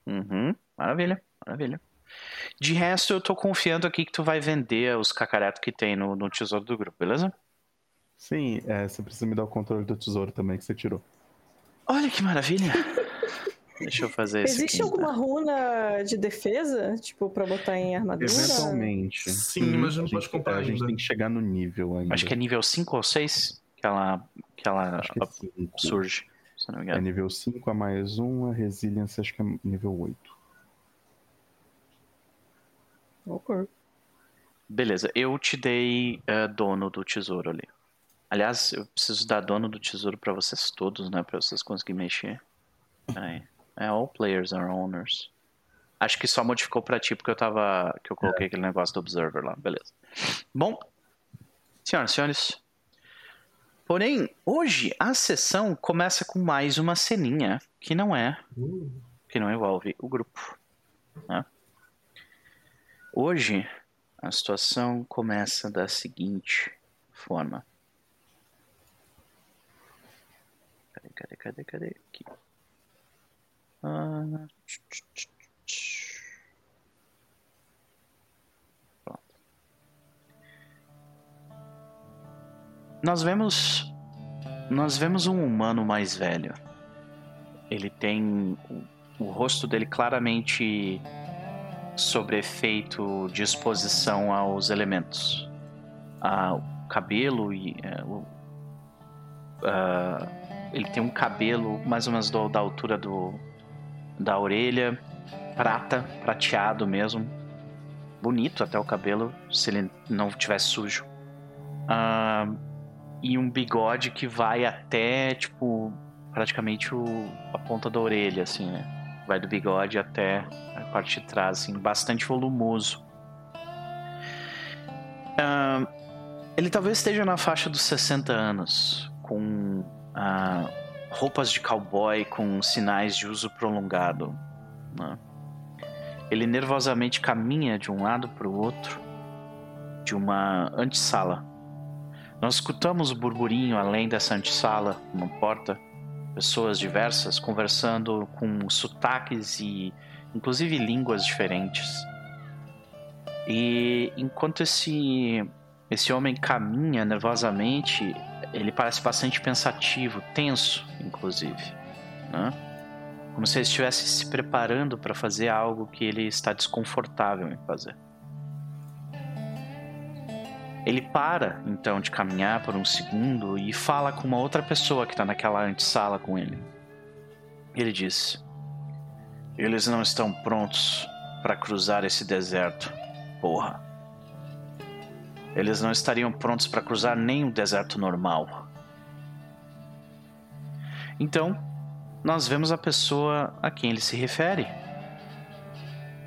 Uhum, maravilha, maravilha. De resto, eu tô confiando aqui que tu vai vender os cacaretos que tem no, no tesouro do grupo, beleza? Sim, é, você precisa me dar o controle do tesouro também que você tirou. Olha que maravilha. Deixa eu fazer isso Existe aqui. alguma runa de defesa, tipo, pra botar em armadura? Eventualmente. Sim, mas a gente não pode comprar A gente ainda. tem que chegar no nível ainda. Acho que é nível 5 ou 6 que ela, que ela que é cinco. surge, se não me É engano. nível 5 a mais 1, a Resilience acho que é nível 8. Ok. Beleza, eu te dei eh, dono do tesouro ali. Aliás, eu preciso dar dono do tesouro pra vocês todos, né? Pra vocês conseguirem mexer. Peraí. É, all players are owners. Acho que só modificou pra ti porque eu tava. que eu coloquei aquele negócio do Observer lá. Beleza. Bom, senhoras e senhores. Porém, hoje a sessão começa com mais uma ceninha que não é. que não envolve o grupo. né? Hoje a situação começa da seguinte forma. Cadê, cadê, cadê? Aqui. Ah. Pronto. Nós vemos nós vemos um humano mais velho. Ele tem o, o rosto dele claramente sobre efeito de exposição aos elementos. Ah, o cabelo e o, ah, ele tem um cabelo mais ou menos do- da altura do da orelha, prata, prateado mesmo, bonito até o cabelo se ele não tivesse sujo. Ah, e um bigode que vai até tipo praticamente o, a ponta da orelha, assim, né? Vai do bigode até a parte de trás, assim, bastante volumoso. Ah, ele talvez esteja na faixa dos 60 anos, com roupas de cowboy com sinais de uso prolongado. né? Ele nervosamente caminha de um lado para o outro de uma antessala. Nós escutamos o burburinho além dessa antessala, uma porta, pessoas diversas conversando com sotaques e inclusive línguas diferentes. E enquanto esse esse homem caminha nervosamente, ele parece bastante pensativo, tenso, inclusive, né? Como se ele estivesse se preparando para fazer algo que ele está desconfortável em fazer. Ele para, então, de caminhar por um segundo e fala com uma outra pessoa que está naquela antessala com ele. Ele diz: Eles não estão prontos para cruzar esse deserto, porra. Eles não estariam prontos para cruzar nem o deserto normal. Então, nós vemos a pessoa a quem ele se refere.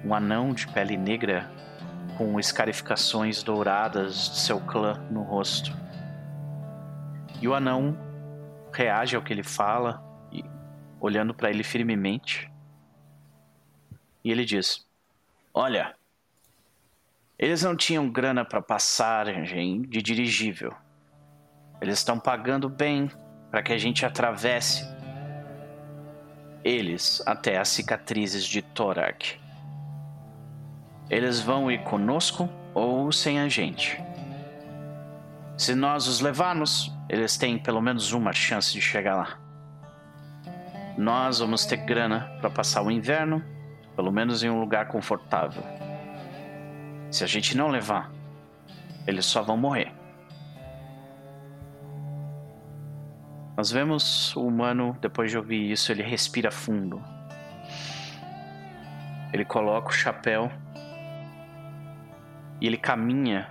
Um anão de pele negra com escarificações douradas de seu clã no rosto. E o anão reage ao que ele fala, olhando para ele firmemente. E ele diz: Olha, eles não tinham grana para passagem de dirigível. Eles estão pagando bem para que a gente atravesse eles até as cicatrizes de Torak. Eles vão ir conosco ou sem a gente. Se nós os levarmos, eles têm pelo menos uma chance de chegar lá. Nós vamos ter grana para passar o inverno, pelo menos em um lugar confortável. Se a gente não levar, eles só vão morrer. Nós vemos o humano, depois de ouvir isso, ele respira fundo. Ele coloca o chapéu e ele caminha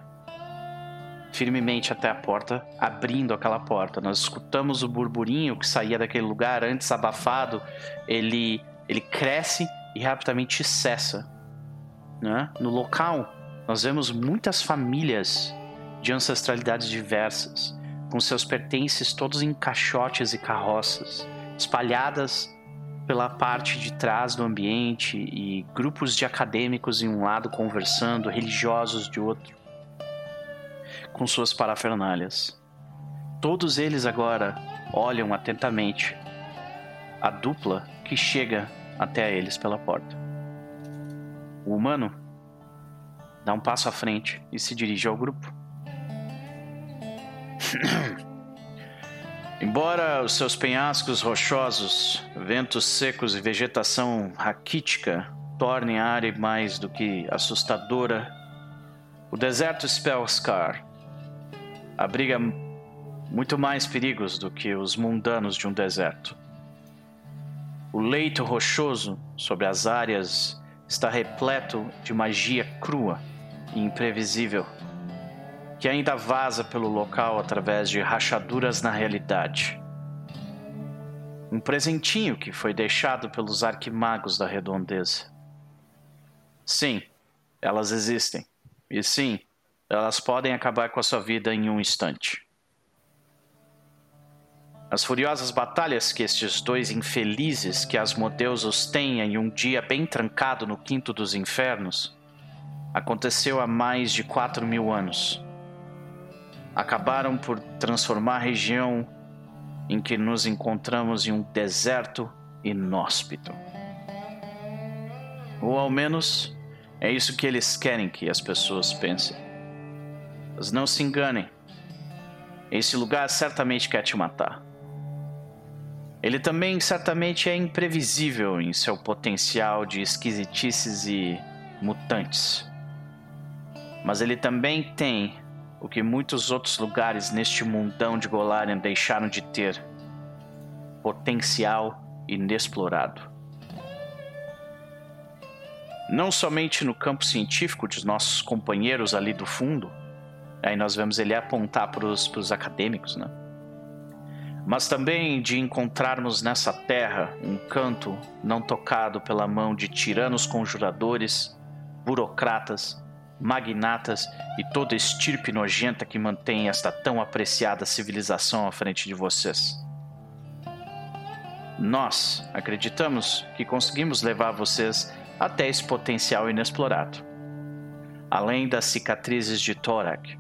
firmemente até a porta, abrindo aquela porta. Nós escutamos o burburinho que saía daquele lugar antes abafado, ele ele cresce e rapidamente cessa. Né? No local, nós vemos muitas famílias de ancestralidades diversas, com seus pertences todos em caixotes e carroças, espalhadas pela parte de trás do ambiente e grupos de acadêmicos em um lado conversando, religiosos de outro, com suas parafernálias. Todos eles agora olham atentamente a dupla que chega até eles pela porta. O humano dá um passo à frente e se dirige ao grupo. Embora os seus penhascos rochosos, ventos secos e vegetação raquítica tornem a área mais do que assustadora, o deserto Spellscar abriga muito mais perigos do que os mundanos de um deserto. O leito rochoso sobre as áreas está repleto de magia crua e imprevisível, que ainda vaza pelo local através de rachaduras na realidade. Um presentinho que foi deixado pelos arquimagos da redondeza. Sim, elas existem. E sim, elas podem acabar com a sua vida em um instante. As furiosas batalhas que estes dois infelizes que Asmodeus os tenha em um dia bem trancado no quinto dos infernos aconteceu há mais de quatro mil anos. Acabaram por transformar a região em que nos encontramos em um deserto inóspito. Ou ao menos é isso que eles querem que as pessoas pensem. Mas não se enganem. Esse lugar certamente quer te matar. Ele também certamente é imprevisível em seu potencial de esquisitices e mutantes. Mas ele também tem o que muitos outros lugares neste mundão de Golarion deixaram de ter: potencial inexplorado. Não somente no campo científico de nossos companheiros ali do fundo, aí nós vemos ele apontar para os acadêmicos, né? mas também de encontrarmos nessa terra um canto não tocado pela mão de tiranos conjuradores, burocratas, magnatas e toda estirpe nojenta que mantém esta tão apreciada civilização à frente de vocês. Nós acreditamos que conseguimos levar vocês até esse potencial inexplorado, além das cicatrizes de Torak.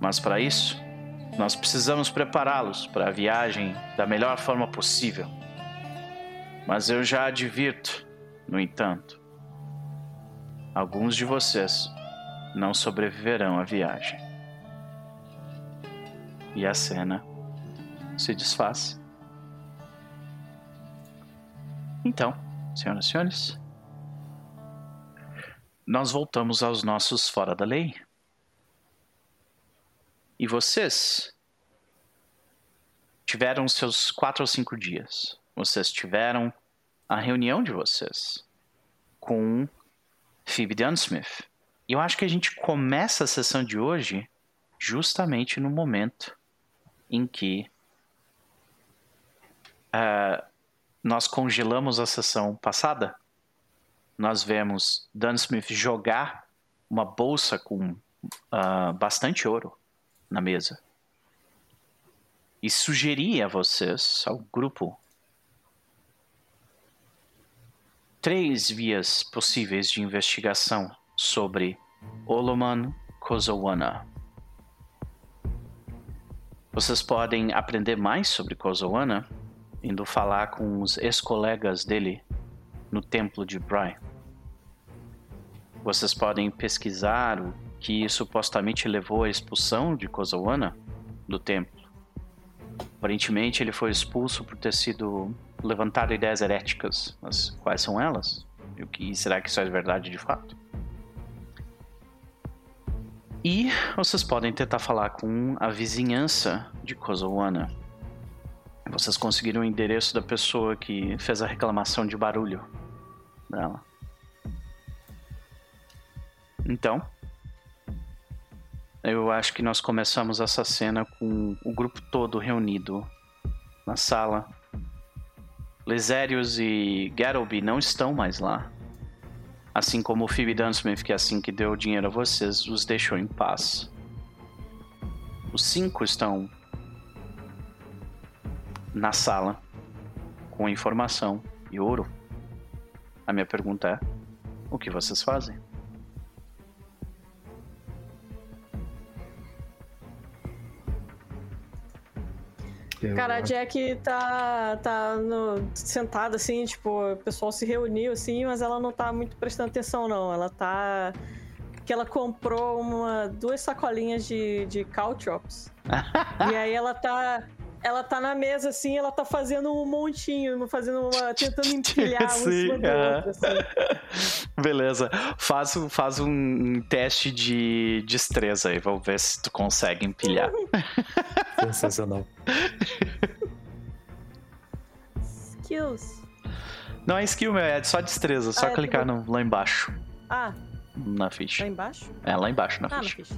Mas para isso, nós precisamos prepará-los para a viagem da melhor forma possível. Mas eu já advirto, no entanto, alguns de vocês não sobreviverão à viagem. E a cena se desfaz. Então, senhoras e senhores, nós voltamos aos nossos fora da lei. E vocês tiveram seus quatro ou cinco dias. Vocês tiveram a reunião de vocês com Phoebe Dunsmith. E eu acho que a gente começa a sessão de hoje justamente no momento em que uh, nós congelamos a sessão passada. Nós vemos Dunsmith jogar uma bolsa com uh, bastante ouro na mesa. E sugerir a vocês, ao grupo, três vias possíveis de investigação sobre Oloman Kozowana. Vocês podem aprender mais sobre Kozowana indo falar com os ex-colegas dele no templo de Bry. Vocês podem pesquisar o que supostamente levou à expulsão de Kozawana do templo. Aparentemente ele foi expulso por ter sido levantado ideias heréticas. Mas quais são elas? E o que será que isso é verdade de fato? E vocês podem tentar falar com a vizinhança de Kozawana. Vocês conseguiram o endereço da pessoa que fez a reclamação de barulho dela. Então, eu acho que nós começamos essa cena com o grupo todo reunido na sala. Lesérios e Garrowby não estão mais lá. Assim como o Phoebe Dunsmith, que assim que deu o dinheiro a vocês, os deixou em paz. Os cinco estão na sala com informação e ouro. A minha pergunta é: o que vocês fazem? Cara, a Jack tá, tá no, sentada assim, tipo, o pessoal se reuniu assim, mas ela não tá muito prestando atenção, não. Ela tá. Que ela comprou uma, duas sacolinhas de, de caltrops. e aí ela tá. Ela tá na mesa assim, ela tá fazendo um montinho, fazendo uma. tentando empilhar um em cima do Sim, é. outro, assim. Beleza. Faz, um- faz um, teste de destreza aí. Vamos ver se tu consegue empilhar. Sensacional. Skills. Não é skill, meu, é só destreza. Só Ah, é, clicar tá no, lá embaixo. Ah, Na lá ficha. embaixo? É, lá embaixo na Ah, na ficha.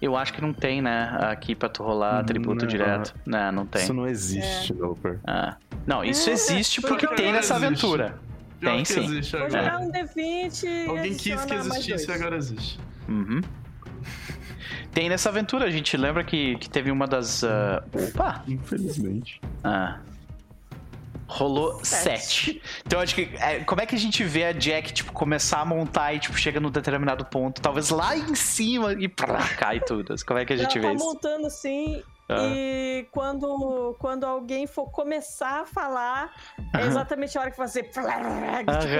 Eu acho que não tem, né? Aqui pra tu rolar atributo Não. direto. Não, não tem. Isso não existe, Loper. Ah. Não, isso existe Porque tem nessa aventura. Pior Tem que sim. existe Vou agora. jogar um D20 e Alguém quis que existisse e agora existe. Uhum. Tem nessa aventura, a gente lembra que, que teve uma das. ah, Opa! Infelizmente. Ah. Rolou Sete. sete. Então acho que. é, como é que a gente vê a Jack, tipo, começar a montar e, tipo, chega num determinado ponto, talvez lá em cima e prá, cai tudo. Como é que a gente Ela vê tá isso? montando assim, Ah. e quando, quando alguém for começar a falar, é exatamente a hora que fazer. Tipo,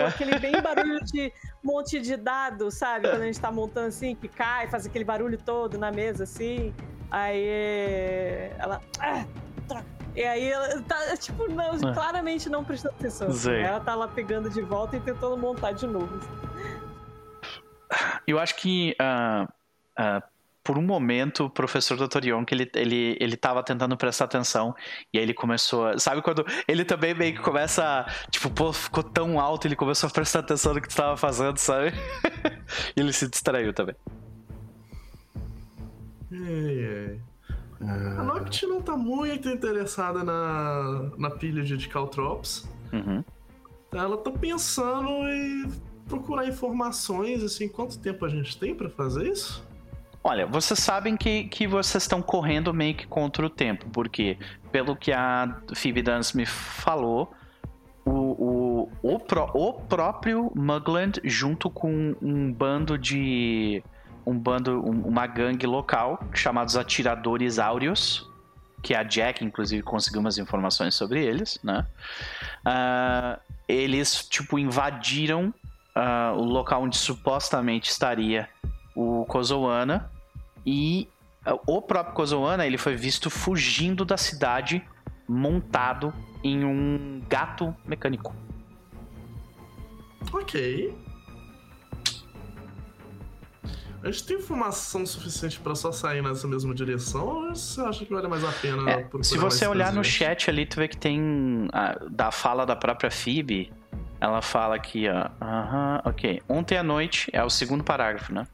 aquele bem barulho de monte de dado, sabe? Quando a gente tá montando assim, que cai, faz aquele barulho todo na mesa assim. Aí ela. "Ah, droga." E aí ela tá, tipo, não, Ah. claramente não prestando atenção. Ela tá lá pegando de volta e tentando montar de novo. Eu acho que. ah, ah, por um momento, o professor Dr. Yonk, ele, ele, ele tava tentando prestar atenção, e aí ele começou a... Sabe quando ele também meio que começa a... Tipo, pô, ficou tão alto, ele começou a prestar atenção no que tu tava fazendo, sabe? e ele se distraiu também. Ai, ai. A Noct não tá muito interessada na, na pilha de Caltrops. Uhum. Ela tá pensando em procurar informações, assim, quanto tempo a gente tem pra fazer isso? Olha, vocês sabem que, que vocês estão correndo meio que contra o tempo, porque, pelo que a Phoebe Dance me falou, o, o, o, pró- o próprio Mugland, junto com um bando de. Um bando, um- uma gangue local, chamados Atiradores Áureos, que a Jack, inclusive, conseguiu umas informações sobre eles, né? Ah, eles, tipo, invadiram ah, o local onde supostamente estaria o Kozoana e ah, o próprio Kozoana ele foi visto fugindo da cidade montado em um gato mecânico. Ok. A gente tem informação suficiente pra só sair nessa mesma direção ou você acha que vale mais a pena É, se você olhar no chat ali, tu vê que tem ah, da fala da própria Phoebe, ela fala aqui, ó, aham, ok. Ontem à noite, é o segundo parágrafo, né?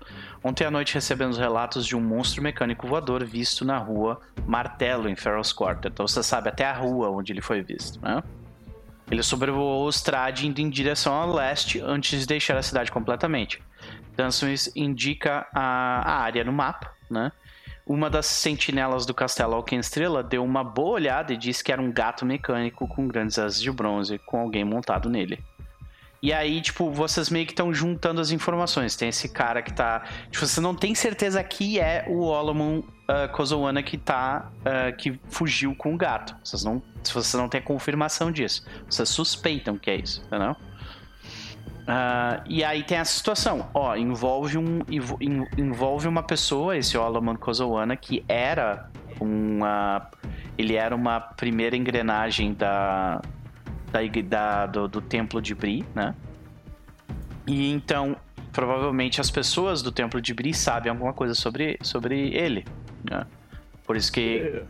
Ontem à noite recebemos relatos de um monstro mecânico voador visto na rua Martelo, em Ferrell's Quarter. Então você sabe até a rua onde ele foi visto, né? Ele sobrevoou o Strade indo em direção ao leste antes de deixar a cidade completamente. Dunsmith indica a, a área no mapa, né? Uma das sentinelas do castelo Alquenstrela deu uma boa olhada e disse que era um gato mecânico com grandes asas de bronze, com alguém montado nele. E aí, tipo, vocês meio que estão juntando as informações. Tem esse cara que tá. Tipo, você não tem certeza que é o Olomon uh, Kozoana que tá. ah, que fugiu com o gato. Vocês não. Se você não tem confirmação disso. Vocês suspeitam que é isso, entendeu? Ah, e aí tem essa situação, ó, envolve um envo- en- envolve uma pessoa, esse Olaman Kozoana, que era uma ele era uma primeira engrenagem da, da, da- do, do templo de Bri, né? E então provavelmente as pessoas do templo de Bri sabem alguma coisa sobre sobre ele, né? Por isso que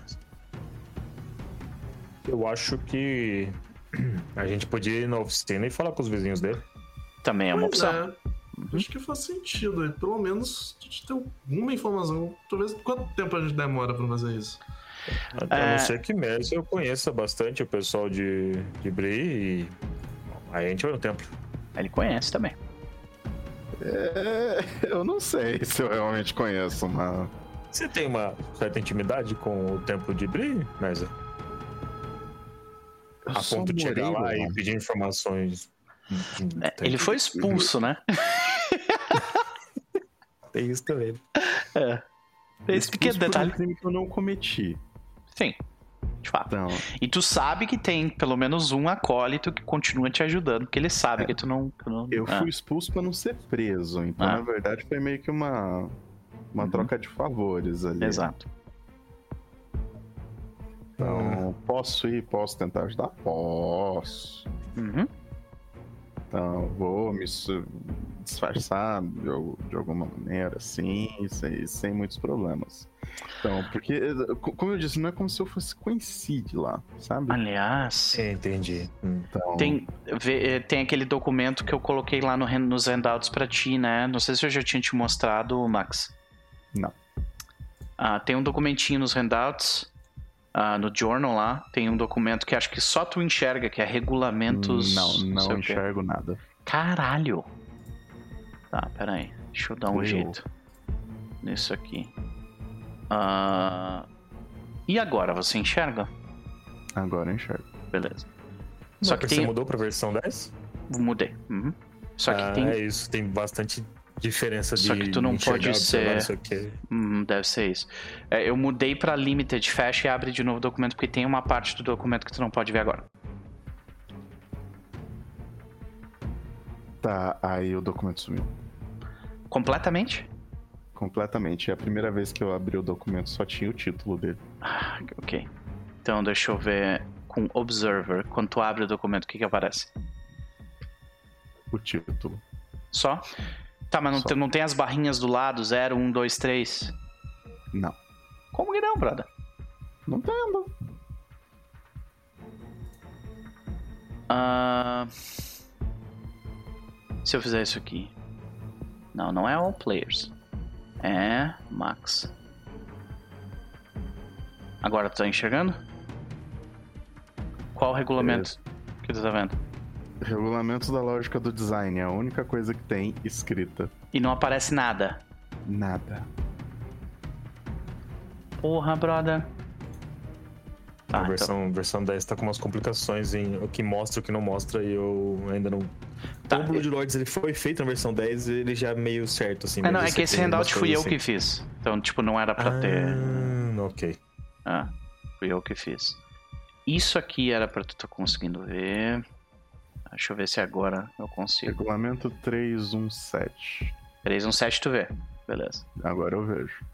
Eu acho que a gente podia ir na oficina e falar com os vizinhos dele. Também é uma Pois opção. é. Acho que faz sentido. aí. Pelo menos a gente tem alguma informação. Talvez quanto tempo a gente demora pra fazer isso? A É. não ser que mesmo eu conheça bastante o pessoal de, de Bri e. Aí a gente vai no templo. Ele conhece também. É, eu não sei se eu realmente conheço uma. Você tem uma certa intimidade com o templo de Bri, Mesa? Eu A ponto de chegar lá e lá. pedir informações. É, ele foi expulso, né? Tem isso também. É. Esse pequeno por um detalhe. crime que eu não cometi. Sim. De fato. Então, E tu sabe que tem pelo menos um acólito que continua te ajudando, porque ele sabe que tu não. tu não- eu Ah, fui expulso pra não ser preso. Então, Ah. na verdade, foi meio que uma. Uma Uhum. troca de favores ali. Exato. Então, posso ir, posso tentar ajudar? Posso. Uhum. Então, vou me disfarçar de, de alguma maneira, assim, sem, sem muitos problemas. Então, porque, co- como eu disse, não é como se eu fosse conhecido lá, sabe? Aliás, Entendi. Hum. Então, tem, eh, tem aquele documento que eu coloquei lá no, nos handouts pra ti, né? Não sei se eu já tinha te mostrado, Max. Não. Ah, tem um documentinho nos handouts. Ah, no journal lá, tem um documento que acho que só tu enxerga, que é regulamentos. não, não o quê. enxergo nada. Caralho! Tá, pera aí. Deixa eu dar um Eu. jeito. Nisso aqui. Ah, E agora, você enxerga? Agora eu enxergo. Beleza. Só que Você tem. mudou pra versão 10? Mudei. Uhum. Só que ah, tem. É isso, tem bastante diferença de. Só que tu não pode ser- não. Hum, deve ser isso. É, eu mudei pra limited, fecha e abre de novo o documento, porque tem uma parte do documento que tu não pode ver agora. Tá, aí o documento sumiu. Completamente? Completamente. É a primeira vez que eu abri o documento, só tinha o título dele. Ah, ok. Então deixa eu ver com Observer. Quando tu abre o documento, o que que aparece? O título. Só? Tá, mas não, tem, não tem as barrinhas do lado, 0, 1, 2, 3. Não. Como que não, brother? Não tendo. Ah, se eu fizer isso aqui. Não, não é All Players. É Max. Agora tu tá enxergando? Qual o regulamento que tu tá vendo? Regulamentos da lógica do design. É a única coisa que tem escrita. E não aparece nada. Nada. Porra, brother. Tá, a então- versão, versão 10 tá com umas complicações em o que mostra e o que não mostra e eu ainda não. Tá, o Blood Lords ele foi feito na versão 10, ele já é meio certo, assim. É, não, é que esse handout fui eu coisas que fiz. Então, tipo, não era pra ter. Ah, ok. Ah, fui eu que fiz. Isso aqui era pra tu tá conseguindo ver. Deixa eu ver se agora eu consigo. Regulamento 317. 317 tu vê. Beleza. Agora eu vejo.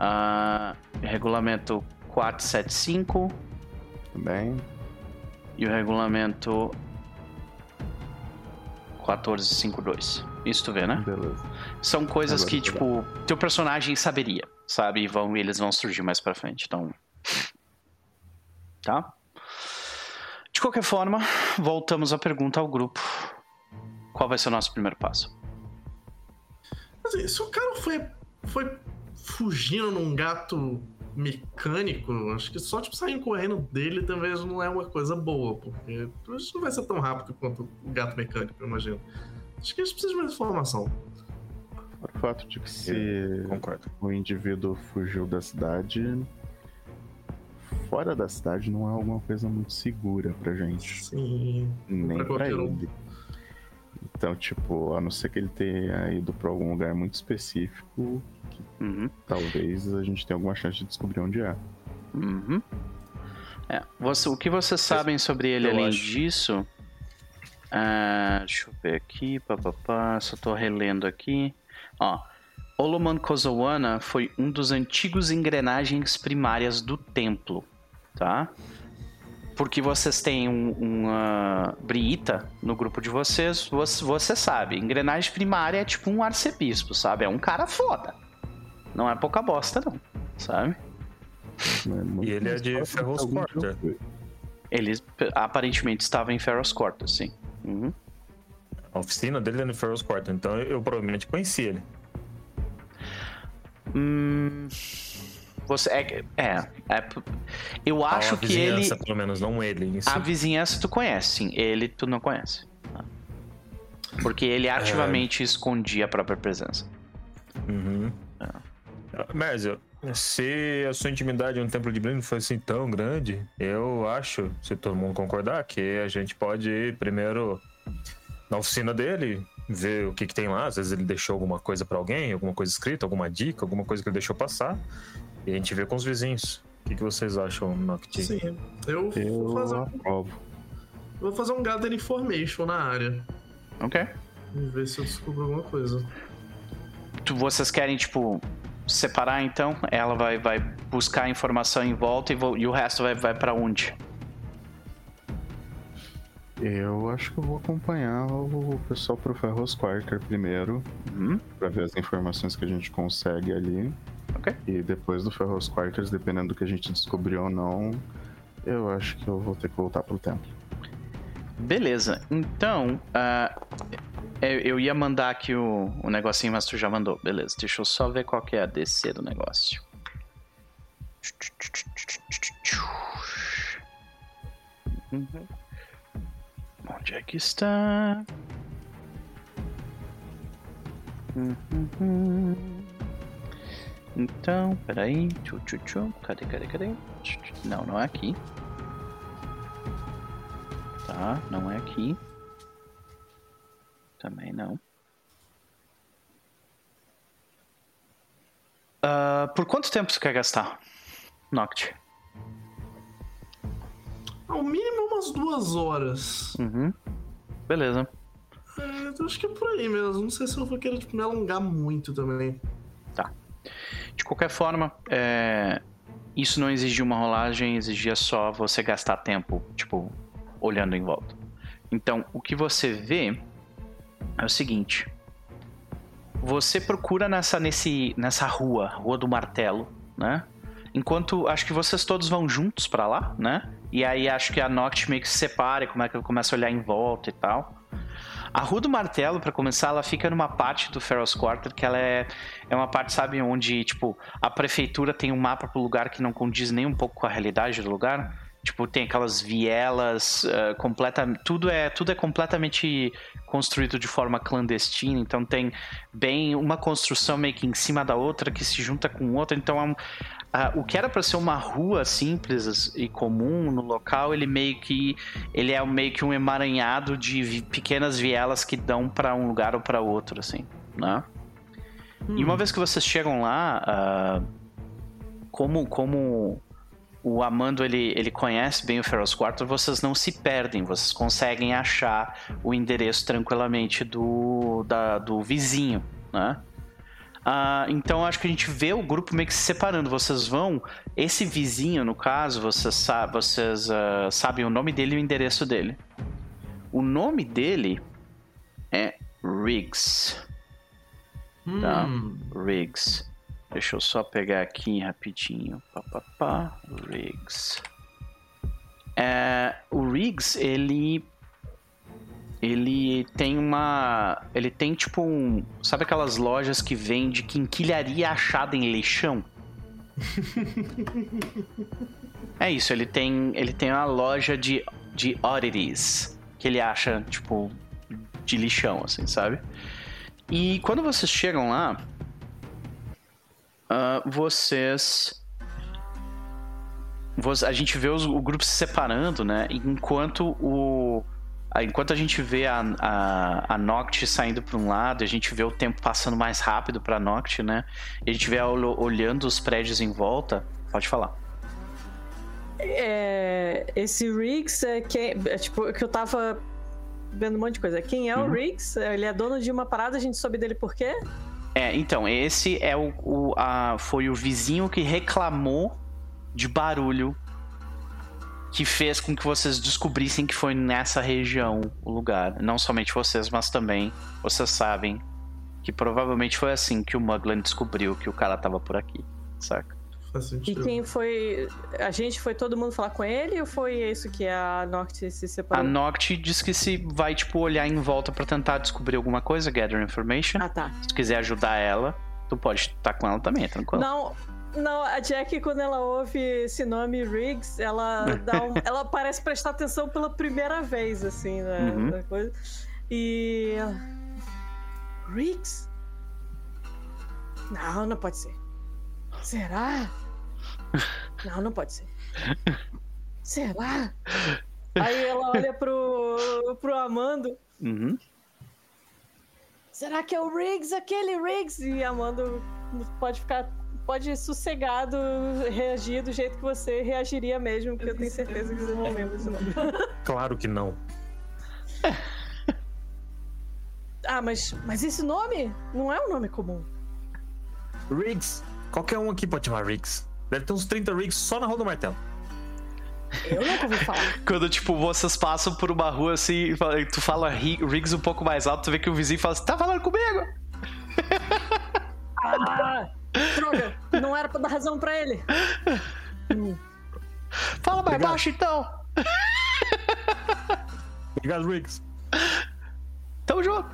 Ah, regulamento 475 Também. e o regulamento 1452. Isso tu vê, né? Beleza. São coisas Agora que, tipo, teu personagem saberia, sabe? E vão, eles vão surgir mais pra frente. Então. Tá? De qualquer forma, voltamos à pergunta ao grupo. Qual vai ser o nosso primeiro passo? Assim, se o cara foi, foi fugindo num gato mecânico, acho que só tipo sair correndo dele talvez não é uma coisa boa, porque isso não vai ser tão rápido quanto o gato mecânico, eu imagino. Acho que a gente precisa de mais informação. O fato de que se Concordo. o indivíduo fugiu da cidade, fora da cidade não é alguma coisa muito segura pra gente. Sim. Nem Pra pra qualquer um. ele. Então, tipo, a não ser que ele tenha ido pra algum lugar muito específico, Uhum. talvez a gente tenha alguma chance de descobrir onde é. Uhum. É, você- o que vocês sabem sobre ele eu além acho. disso? Ah, deixa eu ver aqui, papapá, só tô relendo aqui. Ó, Oloman Kozowana foi um dos antigos engrenagens primárias do templo, tá? Porque vocês têm um, uma Briita no grupo de vocês, você, você sabe, engrenagem primária é tipo um arcebispo, sabe? É um cara foda. Não é pouca bosta, não, sabe? É E ele é de Ferros foi. Ele aparentemente estava em Ferros Corta, sim. Uhum. A oficina dele é no Ferros Quarter, então eu, eu provavelmente conheci ele. Hum, você é, é, é- eu acho a que ele vizinhança, pelo menos, não ele. si. a vizinhança tu conhece, sim. Ele tu não conhece. tá? Porque ele ativamente escondia a própria presença. Uhum. Mérzio, se a sua intimidade no Templo de Blind foi assim tão grande, eu acho, se todo mundo concordar, que a gente pode ir primeiro na oficina dele, ver o que, que tem lá. Às vezes ele deixou alguma coisa pra alguém, alguma coisa escrita, alguma dica, alguma coisa que ele deixou passar. E a gente vê com os vizinhos. O que, que vocês acham, Nocti? Sim, eu vou Eu fazer, um- aprovo. vou fazer um gather information na área. Ok? Vamos ver se eu descubro alguma coisa. Tu- vocês querem, tipo, separar então? Ela vai, vai buscar a informação em volta e, vo- e o resto vai, vai para onde? Eu acho que eu vou acompanhar o pessoal pro Ferros Quarter primeiro, Uhum. pra ver as informações que a gente consegue ali. Ok. E depois do Ferros Quarters, dependendo do que a gente descobrir ou não, eu acho que eu vou ter que voltar pro templo. Beleza, então. eu, eu ia mandar aqui o, o negocinho, mas tu já mandou. Beleza, deixa eu só ver qual que é a DC do negócio. Uhum. Onde é que está? Uhum. Então, peraí. Tchu, tchu, tchu. Cadê, cadê, cadê? Não, não é aqui. Tá, não é aqui. Também não. Ah, por quanto tempo você quer gastar? Noct. Ao mínimo umas duas horas. Uhum. Beleza. É, eu acho que é por aí mesmo. Não sei se eu vou querer tipo, me alongar muito também. De qualquer forma, é, isso não exigia uma rolagem, exigia só você gastar tempo, tipo, olhando em volta. Então, o que você vê é o seguinte: você procura nessa, nesse, nessa rua, Rua do Martelo, né? Enquanto acho que vocês todos vão juntos pra lá, né? E aí acho que a Noct meio que se separa e como é que começa a olhar em volta e tal. A Rua do Martelo, pra começar, ela fica numa parte do Ferros Quarter que ela é, é uma parte, sabe, onde, tipo, a prefeitura tem um mapa pro lugar que não condiz nem um pouco com a realidade do lugar. Tipo, tem aquelas vielas, uh, completa, tudo é tudo é completamente construído de forma clandestina, então tem bem uma construção meio que em cima da outra que se junta com outra, então é um, ah, o que era para ser uma rua simples e comum no local, ele meio que ele é meio que um emaranhado de vi- pequenas vielas que dão para um lugar ou para outro, assim, né? E uma vez que vocês chegam lá, ah, como como o Amando ele, ele conhece bem o Ferros Quarter, vocês não se perdem, vocês conseguem achar o endereço tranquilamente do, da- do vizinho, né? Ah, então acho que a gente vê o grupo meio que se separando. Vocês vão. Esse vizinho, no caso, vocês, sa vocês ah, sabem o nome dele e o endereço dele. O nome dele é Riggs. Tá. Hum, Riggs. Deixa eu só pegar aqui rapidinho. Pá, pá, pá. Riggs. É, o Riggs, ele. Ele tem uma. Ele tem tipo um. Sabe aquelas lojas que vende quinquilharia achada em lixão? é isso, ele tem. Ele tem uma loja de, de oddities. Que ele acha, tipo, de lixão, assim, sabe? E quando vocês chegam lá, ah, vocês. Vo- A gente vê os- o grupo se separando, né? Enquanto o. Enquanto a gente vê a, a, a Noct saindo para um lado, a gente vê o tempo passando mais rápido para Noct, né? E a gente vê ela olhando os prédios em volta. Pode falar. É, esse Riggs é, quem, é tipo que eu tava vendo um monte de coisa. Quem é o Uhum. Riggs? Ele é dono de uma parada, a gente soube dele por quê? É, então, esse é o, o- a, foi o vizinho que reclamou de barulho que fez com que vocês descobrissem que foi nessa região o lugar. Não somente vocês, mas também vocês sabem que provavelmente foi assim que o Muglan descobriu que o cara tava por aqui, saca? Faz E quem foi. A gente foi todo mundo falar com ele ou foi isso que a Norte se A separou? Noct diz que se vai, tipo, olhar em volta pra tentar descobrir alguma coisa, gather information. Ah, tá. Se tu quiser ajudar ela, tu pode estar com ela também, é tranquilo. Não, não, a Jack, quando ela ouve esse nome Riggs, ela dá um, ela parece prestar atenção pela primeira vez, assim, né? Uhum. na coisa. E. Riggs? Não, não pode ser. Será? Não, não pode ser. Será? Aí ela olha pro, pro Amando. Uhum. Será que é o Riggs, aquele Riggs? E Amando pode ficar. Pode sossegado reagir do jeito que você reagiria mesmo, que eu tenho certeza que você não lembra esse nome. Claro que não. Ah, mas, mas esse nome não é um nome comum. Riggs. Qualquer um aqui pode chamar Riggs. Deve ter uns 30 Riggs só na Rua do Martelo. Eu nunca ouvi falar. Quando, tipo, vocês passam por uma rua assim, e fala- tu fala Ri- Riggs um pouco mais alto, tu vê que o vizinho fala assim, tá falando comigo? Ah, droga, não era pra dar razão pra ele. Fala mais Obrigado. baixo então. Obrigado, Riggs. Tamo junto.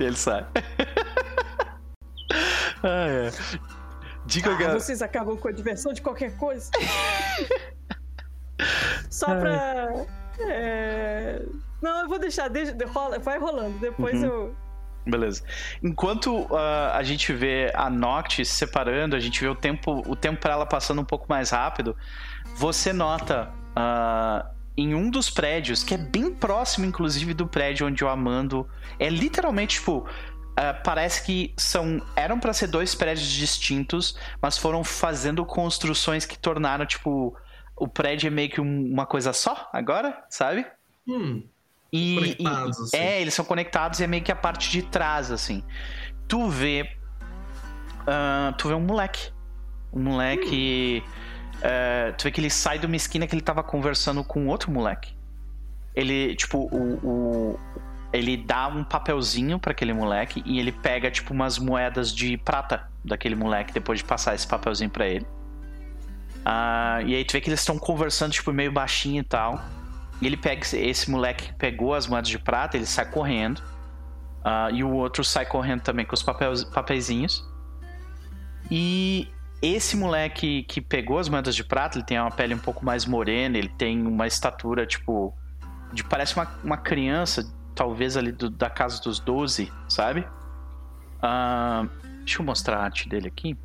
E ele sai. ah, é. Diga, Ah, vocês acabam com a diversão de qualquer coisa. Só pra. é, Não, eu vou deixar, deixa, rola- vai rolando. Depois Uhum. eu. Beleza. Enquanto ah, a gente vê a Noct se separando, a gente vê o tempo, o tempo para ela passando um pouco mais rápido, você nota ah, em um dos prédios, que é bem próximo, inclusive, do prédio onde o Amando. É literalmente, tipo. Ah, parece que são eram para ser dois prédios distintos, mas foram fazendo construções que tornaram, tipo. O prédio é meio que um- uma coisa só agora, sabe? Hum, E, e- assim. É, eles são conectados e é meio que a parte de trás, assim. Tu vê. ah, tu vê um moleque. Um moleque. ah, tu vê que ele sai de uma esquina que ele tava conversando com outro moleque. Ele, tipo, o. o- ele dá um papelzinho pra aquele moleque e ele pega, tipo, umas moedas de prata daquele moleque depois de passar esse papelzinho pra ele. Ah, e aí tu vê que eles estão conversando, tipo, meio baixinho e tal. E ele pega esse- moleque que pegou as moedas de prata, ele sai correndo. Ah, e o outro sai correndo também com os papéis, papeizinhos. E esse moleque que pegou as moedas de prata, ele tem uma pele um pouco mais morena, ele tem uma estatura, tipo. De, parece uma, uma criança, talvez ali do- da casa dos 12, sabe? Ah, deixa eu mostrar a arte dele aqui.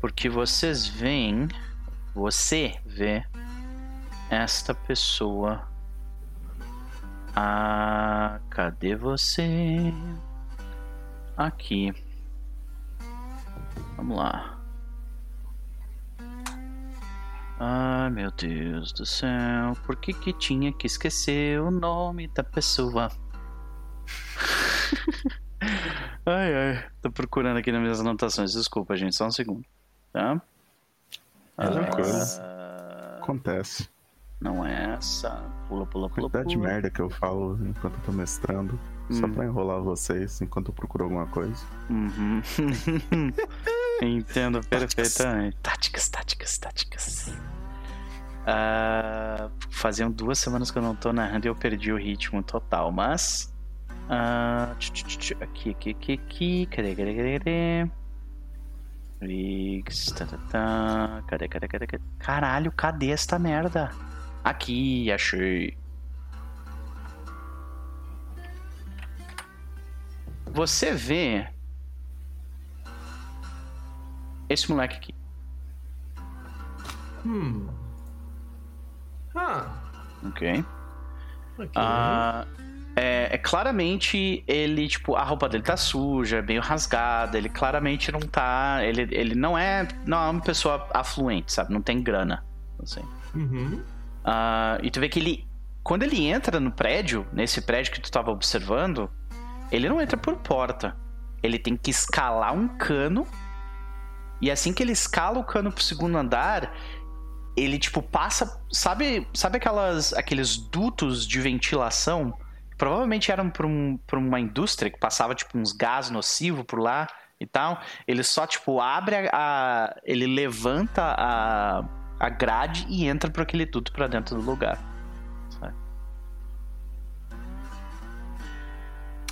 Porque vocês veem. Você vê esta pessoa. Ah, cadê você? Aqui. Vamos lá. Ai, meu Deus do céu. Por que que tinha que esquecer o nome da pessoa? ai, ai. Tô procurando aqui nas minhas anotações. Desculpa, gente. Só um segundo. Tá? Tranquilo. Ah, Acontece. não é essa. Pula, pula, pula, Quantidade de pula. merda que eu falo enquanto eu tô mestrando. Só Hum. pra enrolar vocês enquanto eu procuro alguma coisa. Uhum. Entendo perfeitamente. Táticas, táticas, táticas. Ah, faziam duas semanas que eu não tô narrando e eu perdi o ritmo total, mas. tch, aqui, aqui, aqui, aqui. Cadê, cadê, cadê, cadê? Riggs, tá, tá, tá. Cadê, cadê, cadê, cadê? Caralho, cadê esta merda? Aqui, achei. Você vê esse moleque aqui. hum. Ah, Ok. ok. Ah, é, é claramente ele, tipo, a roupa dele tá suja, é meio rasgada, ele claramente não tá. Ele, ele não é. Não é uma pessoa afluente, sabe? Não tem grana. Assim. Uhum. Ah, e tu vê que ele. Quando ele entra no prédio, nesse prédio que tu tava observando, ele não entra por porta. Ele tem que escalar um cano. E assim que ele escala o cano pro segundo andar, ele tipo passa. Sabe, sabe aquelas, aqueles dutos de ventilação? Provavelmente eram pra, um, pra uma indústria que passava tipo uns gás nocivo por lá. e tal, ele só, tipo, abre a. a- ele levanta a, a grade e entra por aquele duto pra dentro do lugar. sabe?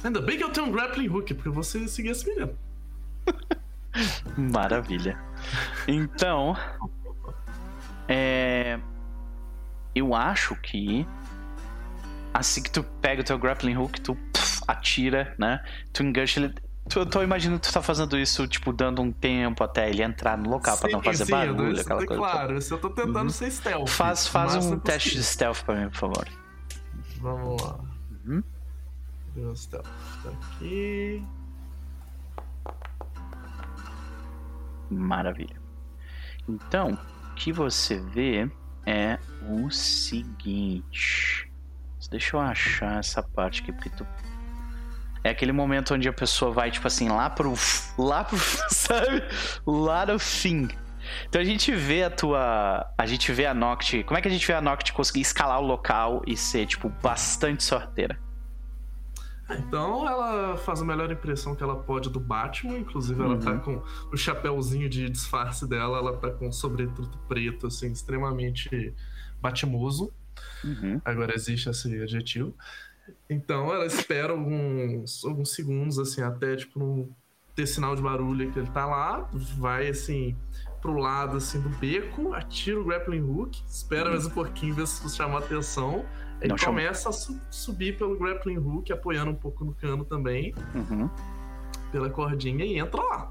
Ainda bem que eu tenho um grappling hook, porque você seguia esse menino. Maravilha. Então. É. Eu acho que. Assim que tu pega o teu grappling hook, tu pff, atira, né? Tu engancha ele. Tu, eu tô imaginando que tu tá fazendo isso, tipo, dando um tempo até ele entrar no local pra não Sim, fazer sim, barulho, isso aquela tá coisa. Claro, isso eu tô tentando ser stealth. Faz, faz um teste de stealth pra mim, por favor. Vamos lá. Uhum. O stealth? Tá aqui. Maravilha. Então, o que você vê é o seguinte. Deixa eu achar essa parte aqui, porque tu. É aquele momento onde a pessoa vai, tipo assim, lá pro. Lá pro. Sabe? Lá no fim. Então a gente vê a tua. A gente vê a Noct. Como é que a gente vê a Noct conseguir escalar o local e ser, tipo, bastante sorteira? Então ela faz a melhor impressão que ela pode do Batman, inclusive ela Uhum. tá com o chapéuzinho de disfarce dela, ela tá com um sobretudo preto, assim, extremamente batimoso. Uhum. Agora existe esse adjetivo. Então ela espera alguns, alguns segundos, assim, até tipo não ter sinal de barulho que ele tá lá, vai assim pro lado assim do beco, atira o grappling hook, espera mais um pouquinho ver se chama atenção. Aí Não começa a su- subir pelo grappling hook, apoiando um pouco no cano também, Uhum. pela cordinha e entra lá.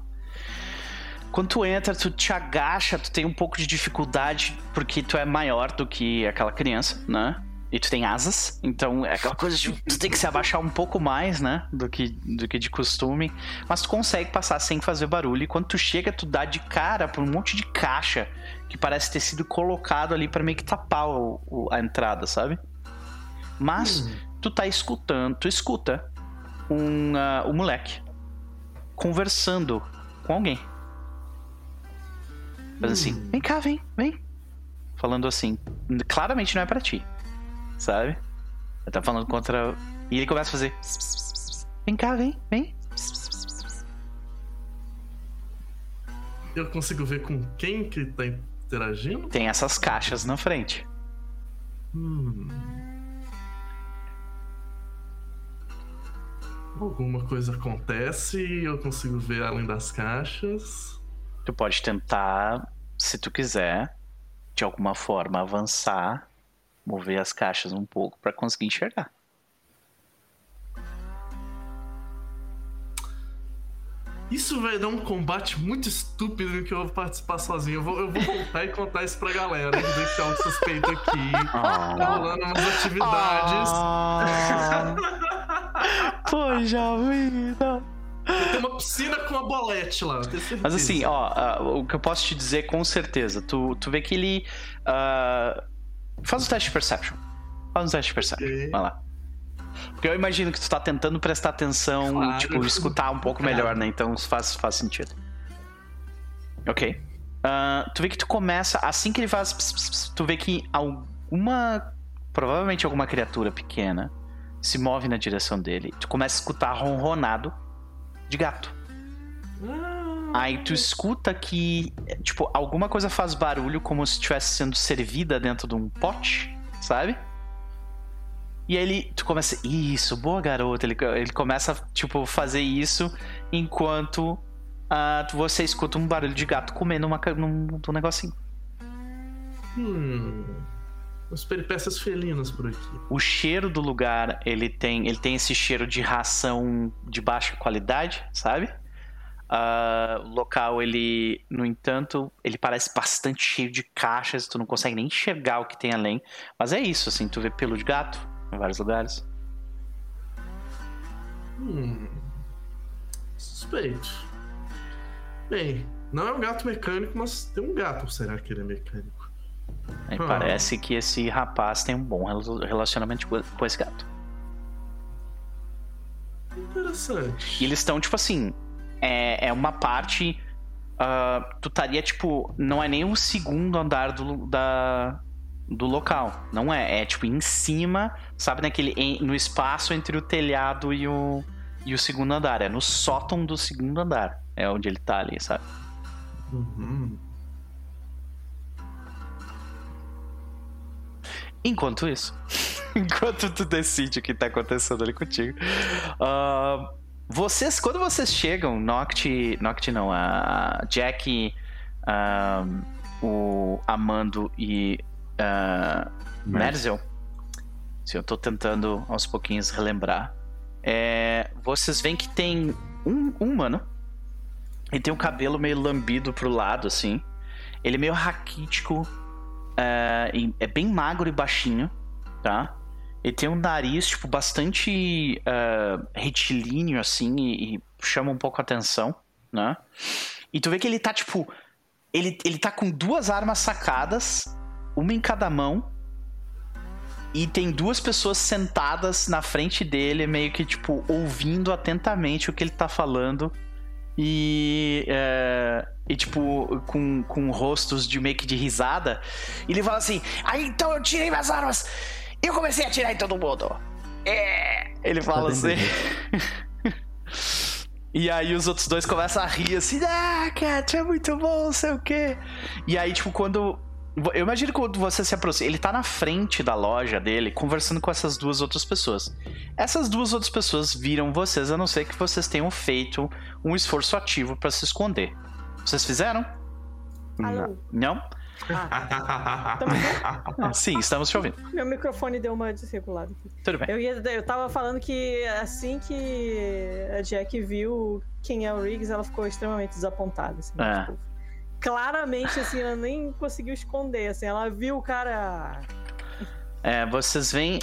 Quando tu entra, tu te agacha, tu tem um pouco de dificuldade porque tu é maior do que aquela criança, né? E tu tem asas, então é aquela coisa de tu tem que se abaixar um pouco mais, né? Do que, do que de costume. Mas tu consegue passar sem fazer barulho. E quando tu chega, tu dá de cara por um monte de caixa que parece ter sido colocado ali pra meio que tapar o- o- a entrada, sabe? Mas Hum. tu tá escutando, tu escuta um, ah, um moleque conversando com alguém. Mas assim, Hum. vem cá, vem, vem. Falando assim, claramente não é pra ti, sabe? Ele tá falando contra. E ele começa a fazer. Vem cá, vem, vem. Eu consigo ver com quem que tá interagindo? Tem essas caixas na frente. Hum. Alguma coisa acontece e eu consigo ver além das caixas. Tu pode tentar, se tu quiser, de alguma forma avançar, mover as caixas um pouco pra conseguir enxergar. Isso vai dar um combate muito estúpido em que eu vou participar sozinho. Eu vou, eu vou voltar e contar isso pra galera. Que tem algo suspeito aqui. Tá rolando umas atividades. Ah. Poxa vida. Tem uma piscina com uma bolete lá. Mas assim, ó, ah, o que eu posso te dizer com certeza, tu, tu vê que ele. ah, faz um teste de perception. Faz um teste de perception. Ok. Vai lá. Porque eu imagino que tu tá tentando prestar atenção, Claro. tipo, escutar um pouco Claro. melhor, né? Então faz, faz sentido. Ok. Ah, tu vê que tu começa, assim que ele faz. ps, ps, ps, tu vê que alguma. Provavelmente alguma criatura pequena se move na direção dele. Tu começa a escutar ronronado de gato. Ah, Aí tu escuta que, tipo, alguma coisa faz barulho como se estivesse sendo servida dentro de um pote, sabe? E aí ele, tu começa, isso, boa garota. Ele, ele começa, tipo, fazer isso enquanto tu- você escuta um barulho de gato comendo uma, num, num negocinho. hum. As peripécias felinas por aqui. O cheiro do lugar, ele tem, ele tem esse cheiro de ração de baixa qualidade, sabe? Ah, o local, ele, no entanto, ele parece bastante cheio de caixas, tu não consegue nem enxergar o que tem além. Mas é isso, assim, tu vê pelo de gato em vários lugares. Hum. Suspeito. Bem, não é um gato mecânico, mas tem um gato. Será que ele é mecânico? Aí Ah. parece que esse rapaz tem um bom relacionamento com esse gato. Interessante. E eles estão, tipo assim, é, é uma parte. ah, tu estaria, tipo, não é nem o segundo andar do, da, do local. Não é. É, tipo, em cima, sabe, naquele, em- no espaço entre o telhado e o, e o segundo andar. É no sótão do segundo andar. é onde ele tá ali, sabe? Uhum. Enquanto isso, enquanto tu decide o que tá acontecendo ali contigo, ah, vocês, quando vocês chegam, Noct, Noct não, a Jack, ah, o Amando e uh, Merzel, se eu tô tentando aos pouquinhos relembrar, é, vocês veem que tem um, um humano, ele tem um cabelo meio lambido pro lado, assim, ele é meio raquítico, é, é bem magro e baixinho, tá? Ele tem um nariz, tipo, bastante uh, retilíneo, assim, e, e, chama um pouco a atenção, né? E tu vê que ele tá, tipo... Ele, ele tá com duas armas sacadas, uma em cada mão, e tem duas pessoas sentadas na frente dele, meio que, tipo, ouvindo atentamente o que ele tá falando. E... É e tipo, com, com rostos de meio que de risada. E ele fala assim: Aí então eu tirei minhas armas e eu comecei a atirar em todo mundo. É. Ele fala assim. e aí os outros dois começam a rir assim: Ah, Cat, é muito bom, não sei o quê. E aí, tipo, quando. Eu imagino quando você se aproxima. Ele tá na frente da loja dele, conversando com essas duas outras pessoas. Essas duas outras pessoas viram vocês, a não ser que vocês tenham feito um esforço ativo para se esconder. Vocês fizeram? Alô? Não? Ah, Sim, estamos te ouvindo. Meu microfone deu uma desregulada. Tudo bem. Eu, ia, eu tava falando que assim que a Jack viu quem é o Riggs, ela ficou extremamente desapontada. Assim, É. tipo, claramente, assim, ela nem conseguiu esconder. Assim, ela viu o cara. É, vocês veem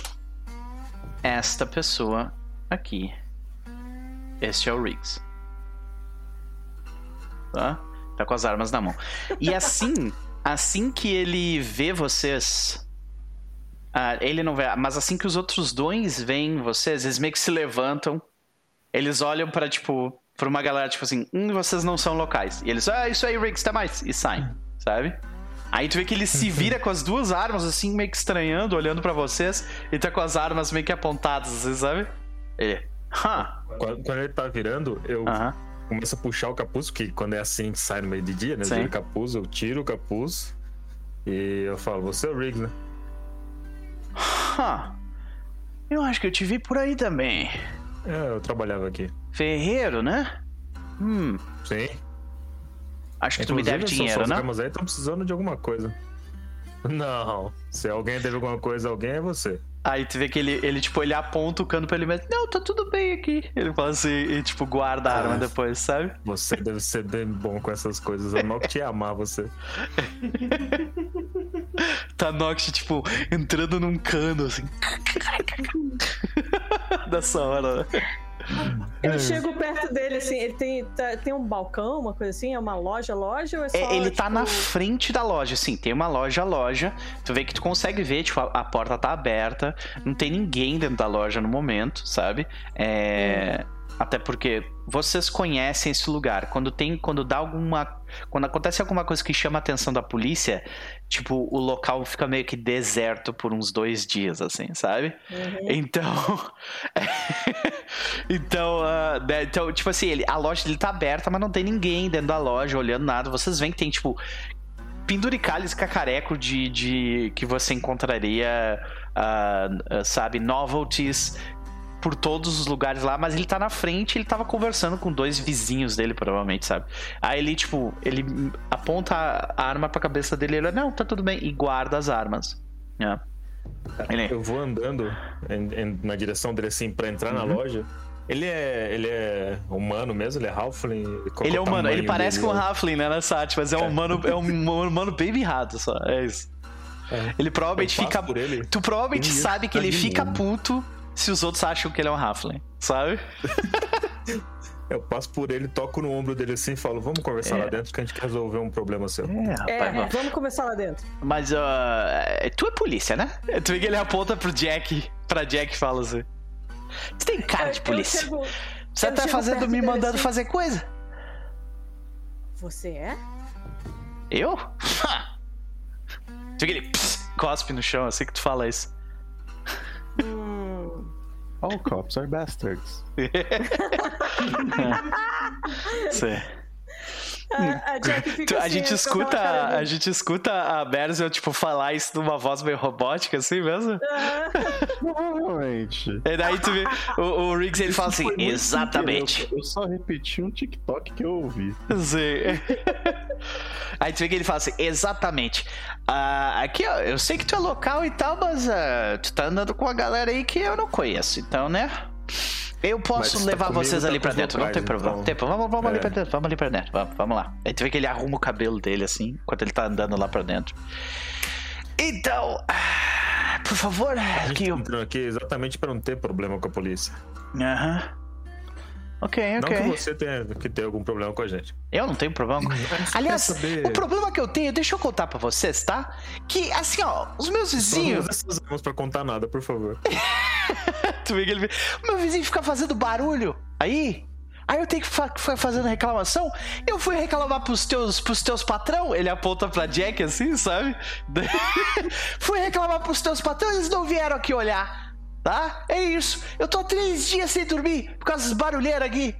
esta pessoa aqui. Este é o Riggs. Tá? Tá com as armas na mão. E assim, assim que ele vê vocês. ah, ele não vê, mas assim que os outros dois veem vocês, eles meio que se levantam. Eles olham pra, tipo, pra uma galera, tipo assim, hum, vocês não são locais. E eles, ah, isso aí, Riggs, até mais. E saem, sabe? Aí tu vê que ele se vira com as duas armas, assim, meio que estranhando, olhando pra vocês, e tá com as armas meio que apontadas, assim, sabe? Ele, hã? Quando, quando ele tá virando, eu Aham. começo a puxar o capuz, porque quando é assim que sai no meio de dia, né? Sim. Vira o capuz, eu tiro o capuz e eu falo, você é o Riggs, né? Hã. Eu acho que eu te vi por aí também. É, eu trabalhava aqui. Ferreiro, né? Hum, Sim. acho que tu me Inclusive, deve dinheiro, né? armas aí estão precisando de alguma coisa. Não. Se alguém deve alguma coisa, alguém é você. Aí tu vê que ele, ele, tipo, ele aponta o cano pra ele mesmo. Não, tá tudo bem aqui. Ele fala assim e, tipo, guarda a arma Ah. depois, sabe? Você deve ser bem bom com essas coisas. Não te ia amar você. Tá Nox, tipo, entrando num cano, assim. Dessa hora, né? Eu chego perto dele, assim, ele tem, tá- tem um balcão, uma coisa assim, é uma loja, loja ou é só. É, ele tá tipo, na frente da loja, assim, tem uma loja, loja. Tu vê que tu consegue ver, tipo, a, a porta tá aberta, não tem ninguém dentro da loja no momento, sabe? É, Até porque vocês conhecem esse lugar. Quando tem, quando dá alguma, quando acontece alguma coisa que chama a atenção da polícia, tipo, o local fica meio que deserto por uns dois dias, assim, sabe? Uhum. Então. então, ah, né, então, tipo assim, ele, a loja dele tá aberta, mas não tem ninguém dentro da loja olhando nada. Vocês veem que tem, tipo, penduricalhos cacareco de, de que você encontraria, ah, ah, sabe, novelties por todos os lugares lá, mas ele tá na frente, ele tava conversando com dois vizinhos dele, provavelmente, sabe? Aí ele, tipo, ele aponta a arma pra cabeça dele e ele, não, tá tudo bem, e guarda as armas. né? Ele, Eu vou andando na direção dele assim pra entrar na Uhum. loja. Ele é, ele é humano mesmo? Ele é Halfling? Ele é o humano, ele parece dele? com um Halfling, né, na Sat, mas é um humano, é um humano bem mirrado só, é isso. É. Ele provavelmente fica. por ele. Tu provavelmente Ele sabe que tá ele fica puto se os outros acham que ele é um Halfling, sabe? Eu passo por ele, toco no ombro dele assim e falo, vamos conversar É. lá dentro que a gente quer resolver um problema seu. É, rapaz, É, vamos. começar lá dentro. Mas uh, tu é polícia, né? Tu vê que ele aponta pro Jack, pra Jack e fala assim. Tu tem cara de polícia. chego- Você tá fazendo, me mandando assim. fazer coisa? Você é? Eu? Ha! Tu vê que ele pss, cospe no chão assim que tu fala isso. All cops are bastards. Sim. A, a assim, gente com escuta, a gente escuta a Merzel, tipo, falar isso numa voz meio robótica, assim mesmo. Provavelmente. E daí tu vê, o, o Riggs, ele fala assim, exatamente. Eu, eu só repeti um TikTok que eu ouvi. Sim. Aí tu vê que ele fala assim, exatamente. Ah, aqui, ó, eu sei que tu é local e tal, mas ah, tu tá andando com uma galera aí que eu não conheço, então, né? Eu posso tá levar comigo, vocês tá ali pra dentro, não tem problema. então. Tem. Vamos, vamos ali É. pra dentro, vamos ali pra dentro, vamos, vamos lá. Aí tu vê que ele arruma o cabelo dele assim, enquanto ele tá andando lá pra dentro. Então, ah, por favor, A gente que tá eu... entrando aqui exatamente pra não ter problema com a polícia. Aham. Ok, Não que ok. você tenha que ter algum problema com a gente. Eu não tenho problema. Aliás, o problema que eu tenho, deixa eu contar pra vocês, tá? Que, assim, ó, os meus Não vizinhos. usa essas armas pra contar nada, por favor. Tu vê que ele- O meu vizinho fica fazendo barulho aí. Aí eu tenho que fa- ficar fazendo reclamação. Eu fui reclamar pros teus, pros teus patrão. Ele aponta pra Jack assim, sabe? fui reclamar pros teus patrão, eles não vieram aqui olhar. Tá? É isso. Eu tô há três dias sem dormir por causa das barulheiras aqui.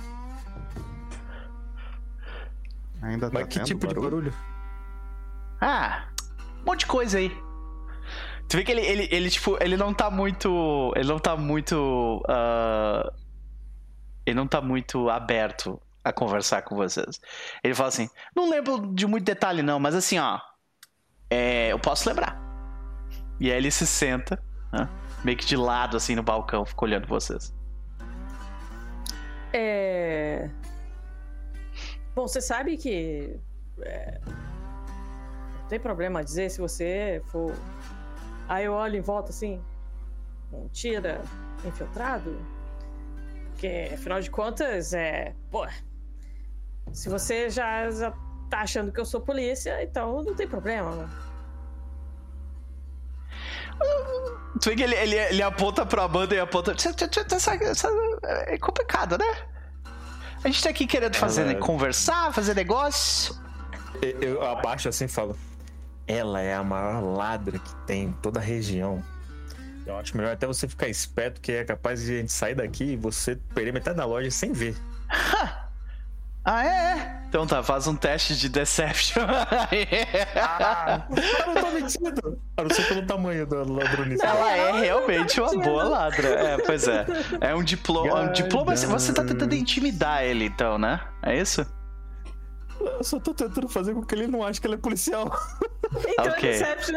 Ainda tá Mas que tendo tipo de barulho? Ah, um monte de coisa aí. Tu vê que ele, ele, ele, tipo, ele não tá muito. Ele não tá muito. ah, ele não tá muito aberto a conversar com vocês. Ele fala assim: não lembro de muito detalhe, não, mas assim, ó. é, eu posso lembrar. E aí ele se senta, né, meio que de lado, assim, no balcão, fica olhando vocês. É. Bom, você sabe que. é, Não tem problema dizer se você for. Aí eu olho em volta assim. Um tira infiltrado. Porque, afinal de contas, é. Pô. Se você já, já tá achando que eu sou polícia, então não tem problema. né? Tu vê que ele, ele, ele aponta pra banda e aponta. É complicado, né? A gente tá aqui querendo fazer, Ela- né, conversar, fazer negócio. Eu, eu abaixo assim e falo: Ela é a maior ladra que tem em toda a região. Eu acho melhor até você ficar esperto, que é capaz de a gente sair daqui e você perder metade da loja sem ver. Ah, é? é? Então tá, faz um teste de Deception. Ah, eu não tô mentindo! A não ser pelo tamanho da ladronice. Ela é realmente uma boa ladra. É, pois é. É um diploma. Um diploma você tá tentando intimidar ele, então, né? É isso? Eu só tô tentando fazer com que ele não ache que ela é policial. Então Ok. é Deception.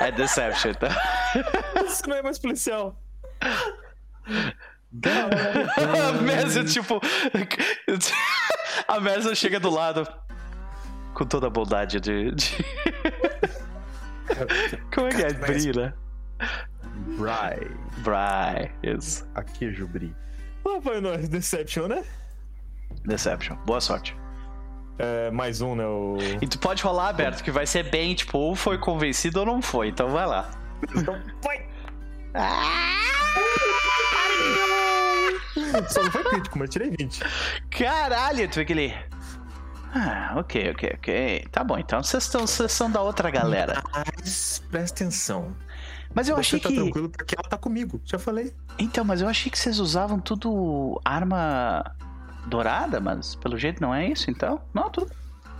É Deception, tá? Isso não é mais policial. A Merzel, tipo. A Merzel chega do lado. Com toda a bondade de. de- Como é que é? Bri, né? Bry. Bri, isso. Aqui é Jubri. Ah, foi no Deception, né? Deception. Boa sorte. É, mais um, né? O... E tu pode rolar aberto, que vai ser bem, tipo, ou foi convencido ou não foi, então vai lá. Vai! Só não foi crítico, mas eu tirei 20. Caralho, tu vê aquele. Ah, ok, ok, ok. Tá bom, então vocês estão vocês são da outra galera. Mas presta atenção. Mas eu Você achei tá que. tranquilo porque ela tá comigo, já falei. Então, mas eu achei que vocês usavam tudo arma dourada, mas pelo jeito não é isso, então? Não, tudo.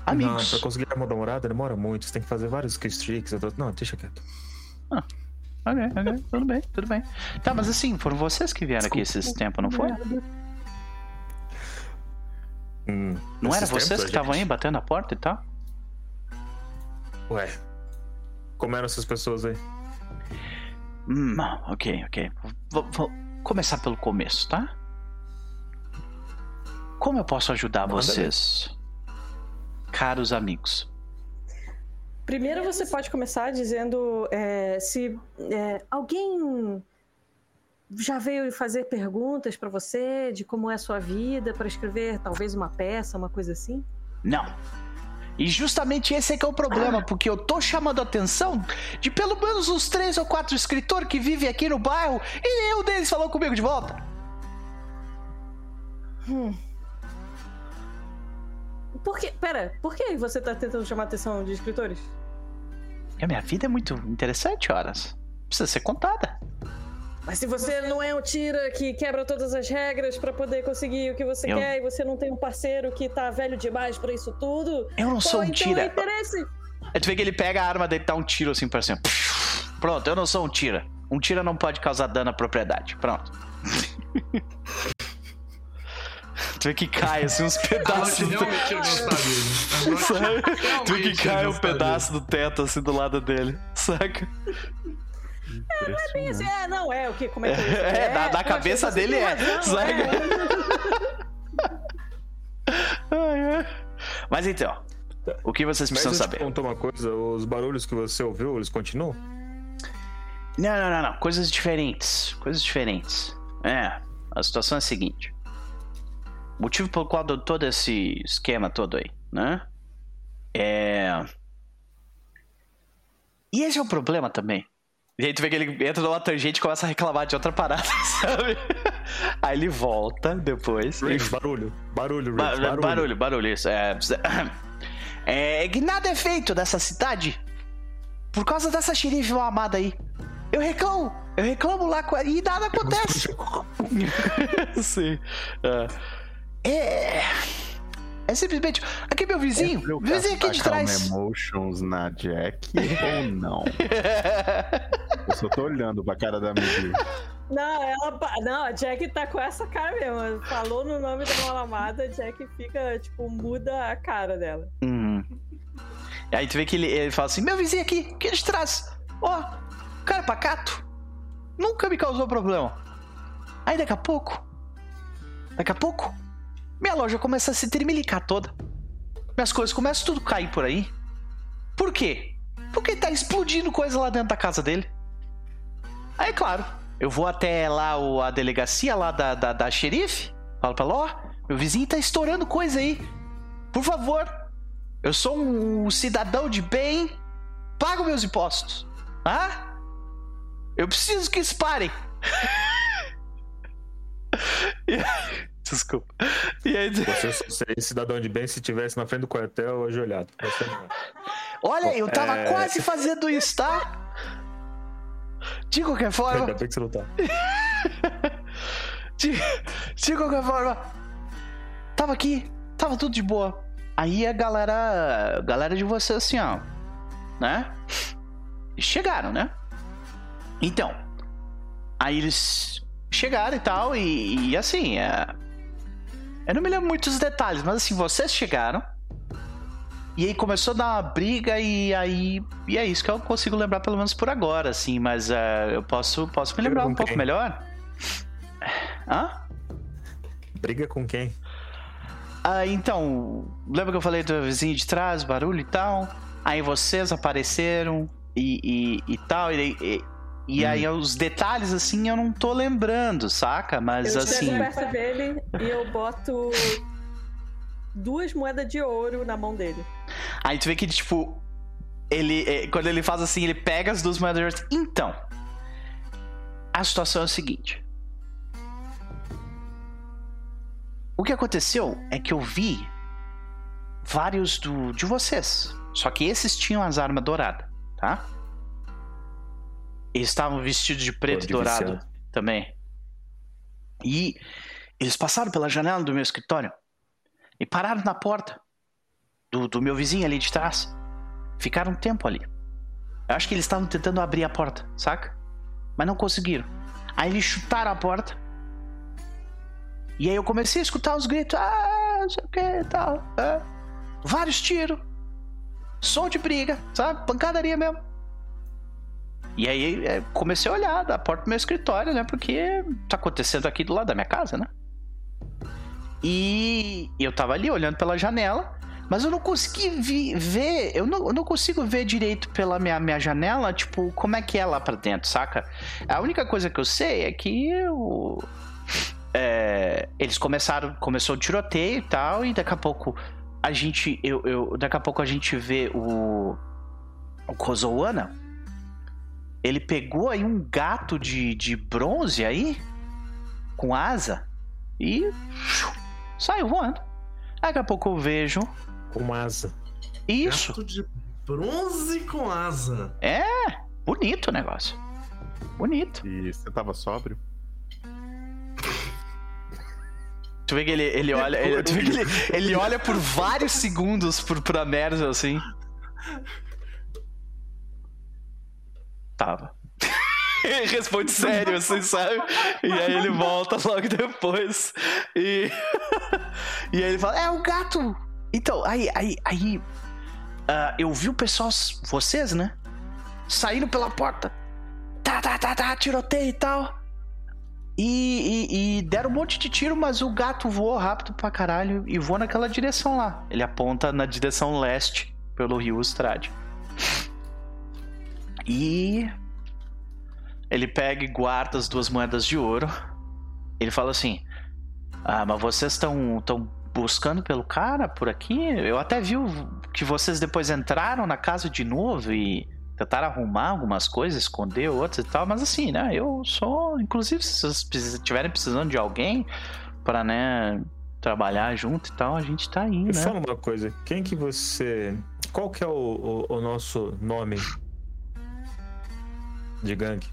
Não, Amigos. pra conseguir a da morada demora muito. Você tem que fazer vários skill streaks. eu tô- Não, deixa quieto. Ok, ok, tudo bem, tudo bem. Tá, mas assim, foram vocês que vieram aqui esses tempos, não foi? Hum, Não era tempos, vocês a que estavam aí batendo a porta e tal? Ué. Como eram essas pessoas aí? Hum, ok, ok. Vou, vou começar pelo começo, tá? Como eu posso ajudar Manda vocês, caros amigos? Primeiro você pode começar dizendo é, se é, alguém já veio fazer perguntas pra você de como é a sua vida, pra escrever talvez uma peça, uma coisa assim. Não. E justamente esse é que é o problema, porque eu tô chamando a atenção de pelo menos uns três ou quatro escritores que vivem aqui no bairro e nenhum deles falou comigo de volta. Por que? Pera, por que você tá tentando chamar a atenção de escritores? A minha vida é muito interessante, horas. Precisa ser contada. Mas se você não é um tira que quebra todas as regras pra poder conseguir o que você Eu- quer e você não tem um parceiro que tá velho demais pra isso tudo, Eu não sou um então tira. é interesse. Aí tu vê que ele pega a arma dele e dá um tiro assim pra cima. Pronto, eu não sou um tira. Um tira não pode causar dano à propriedade. Pronto. tu vê que cai assim uns pedaços do realmente Nath Sabe? Tu vê que cai um pedaço do teto assim do lado dele, saca? Assim, é, não, é o que? Como é que É, é? da- da eu cabeça dele é, sabe? é. Mas então, o que vocês Mas precisam eu te saber? contar uma coisa, os barulhos que você ouviu, eles continuam? Não, não, não, não. Coisas diferentes. Coisas diferentes. É, a situação é a seguinte. Motivo pelo qual todo esse esquema todo aí, né? É. E esse é o problema também. E aí tu vê que ele entra numa tangente e começa a reclamar de outra parada, sabe? Aí ele volta depois. Riggs, barulho. Barulho, Ba- Riggs, barulho. barulho, barulho, isso. É, é que nada é feito dessa cidade por causa dessa xerife mal amada aí. Eu reclamo, eu reclamo lá e nada acontece. Sim. É. é. É simplesmente. Aqui é meu vizinho, Eu vizinho aqui de trás. uma emotions na Jack ou não? Eu só tô olhando pra cara da amiga. Não, ela. Não, a Jack tá com essa cara mesmo. Falou no nome da malamada, a Jack fica, tipo, muda a cara dela. Hum. E aí tu vê que ele, ele fala assim: Meu vizinho aqui, aqui de trás. Ó, cara pacato. Nunca me causou problema. Aí daqui a pouco, daqui a pouco, minha loja começa a se tremelicar toda. Minhas coisas começam tudo a cair por aí. Por quê? Porque tá explodindo coisa lá dentro da casa dele. Aí, claro, eu vou até lá o, a delegacia lá da, da, da xerife. Falo pra ela, ó, meu vizinho tá estourando coisa aí. Por favor, eu sou um cidadão de bem, pago meus impostos. Ah? Eu preciso que isso parem. Desculpa. E aí, Você seria cidadão de bem se estivesse na frente do quartel ajoelhado. Você não é. olha, eu tava É. quase fazendo isso, tá? De qualquer forma, Ainda bem que você não tá. de, de qualquer forma, tava aqui, tava tudo de boa. Aí a galera, a galera de vocês assim, ó, né? Chegaram, né? Então, aí eles chegaram e tal, e, e assim, é... eu não me lembro muitos detalhes, mas assim, vocês chegaram, e aí começou a dar uma briga, e aí, e é isso que eu consigo lembrar pelo menos por agora, assim, mas é, eu posso, posso me lembrar um pouco quem? melhor. Hã? Briga com quem? Ah, então, lembra que eu falei do vizinho de trás, barulho e tal? Aí vocês apareceram e, e, e tal, e, e, e aí os detalhes assim eu não tô lembrando, saca? Mas eu assim. chego perto dele e eu boto duas moedas de ouro na mão dele. Aí tu vê que, tipo, ele. eh, Quando ele faz assim, ele pega as duas moedas de ouro. Então, a situação é o seguinte. O que aconteceu é que eu vi vários do, de vocês. Só que esses tinham as armas douradas, tá? Eles estavam vestidos de preto e dourado viciado. também. E eles passaram pela janela do meu escritório e pararam na porta do, do meu vizinho ali de trás. Ficaram um tempo ali. Eu acho que eles estavam tentando abrir a porta, saca? Mas não conseguiram. Aí eles chutaram a porta. E aí eu comecei a escutar os gritos. Ah, não sei o que e tal. é. Vários tiros. Som de briga, sabe? Pancadaria mesmo. E aí é, comecei a olhar da porta do meu escritório, né? Porque tá acontecendo aqui do lado da minha casa, né? E eu tava ali olhando pela janela, mas eu não consegui ver, eu não, eu não consigo ver direito pela minha, minha janela, tipo, como é que é lá pra dentro, saca? A única coisa que eu sei é que o- é, eles começaram, começou o tiroteio e tal, e daqui a pouco a gente, eu, eu- daqui a pouco a gente vê o, o Kozoana, ele pegou aí um gato de, de bronze aí, com asa, e saiu voando. Daqui a pouco eu vejo Com asa. isso. Gato de bronze com asa. É bonito o negócio. Bonito. E você tava sóbrio? Tu vê que ele, ele olha. Ele, tu vê que ele, ele olha por vários segundos pro, pra Merzel assim. Tava. Responde sério, assim, sabe? E aí ele volta logo depois. E. e aí ele fala: É o gato! Então, aí. aí, aí ah, eu vi o pessoal, vocês, né? Saindo pela porta. Tá, tá, tá, tá, tiroteio e tal. E, e- e deram um monte de tiro, mas o gato voou rápido pra caralho e voou naquela direção lá. Ele aponta na direção leste, pelo rio Strade. E. Ele pega e guarda as duas moedas de ouro. Ele fala assim: Ah, mas vocês estão tão buscando pelo cara por aqui? Eu até vi que vocês depois entraram na casa de novo e tentaram arrumar algumas coisas, esconder outras e tal, mas assim, né? Eu sou. Inclusive, se vocês estiverem precisando de alguém pra, né, trabalhar junto e tal, a gente tá aí, Me né? fala uma coisa, quem que você. Qual que é o, o- o nosso nome de gangue?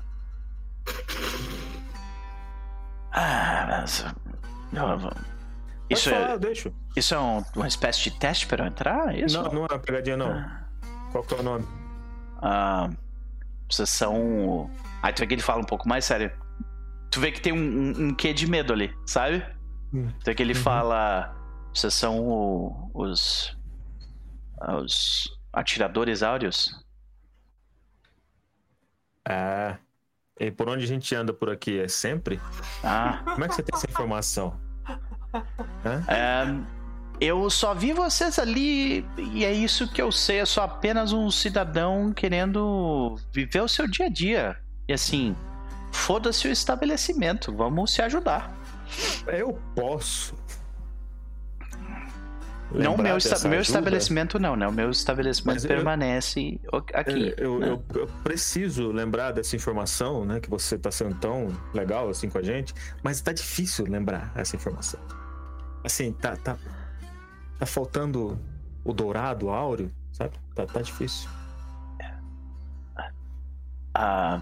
Ah, mas. eu- Isso falar, é, deixo. isso é um- uma espécie de teste para eu entrar? É Isso? Não, não é uma pegadinha, não. Ah. Qual que é o nome? Ah, vocês são. Aí tu vê que ele fala um pouco mais sério. Tu vê que tem um, um, um quê de medo ali, sabe? Hum. Tu vê que ele Uhum. fala. Vocês são o- os. Os atiradores áureos? Ah. E por onde a gente anda por aqui? É sempre? Ah. Como é que você tem essa informação? É, eu só vi vocês ali e é isso que eu sei. Eu sou apenas um cidadão querendo viver o seu dia a dia. E assim, foda-se o estabelecimento. Vamos se ajudar. Eu posso. Não, meu, esta- meu estabelecimento não, né? O meu estabelecimento eu- permanece aqui. Eu, né? eu- eu preciso lembrar dessa informação, né? Que você tá sendo tão legal assim com a gente, mas tá difícil lembrar essa informação. Assim, tá, tá, tá faltando o dourado, o áureo, sabe? Tá, tá difícil. Ah,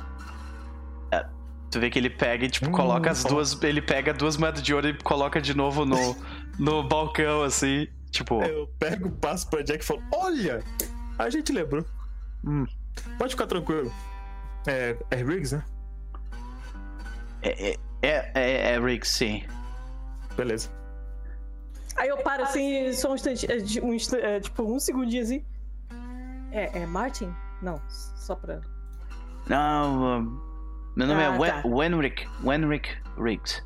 é, tu vê que ele pega e tipo Hum, coloca as duas, ele pega duas moedas de ouro e coloca de novo no, no balcão assim, tipo, Eu pego, passo pra Jack e falo: Olha, a gente lembrou. Hum. Pode ficar tranquilo. É, é Riggs, né? é, é, é, é, é Rick, sim. Beleza. Aí eu paro assim, só um instante, é, um insta- é, tipo, um segundinho assim. É, é Martin? Não, só pra. Não, um, meu nome Ah, é Wen, tá. Wenrick, Wenrick Riggs.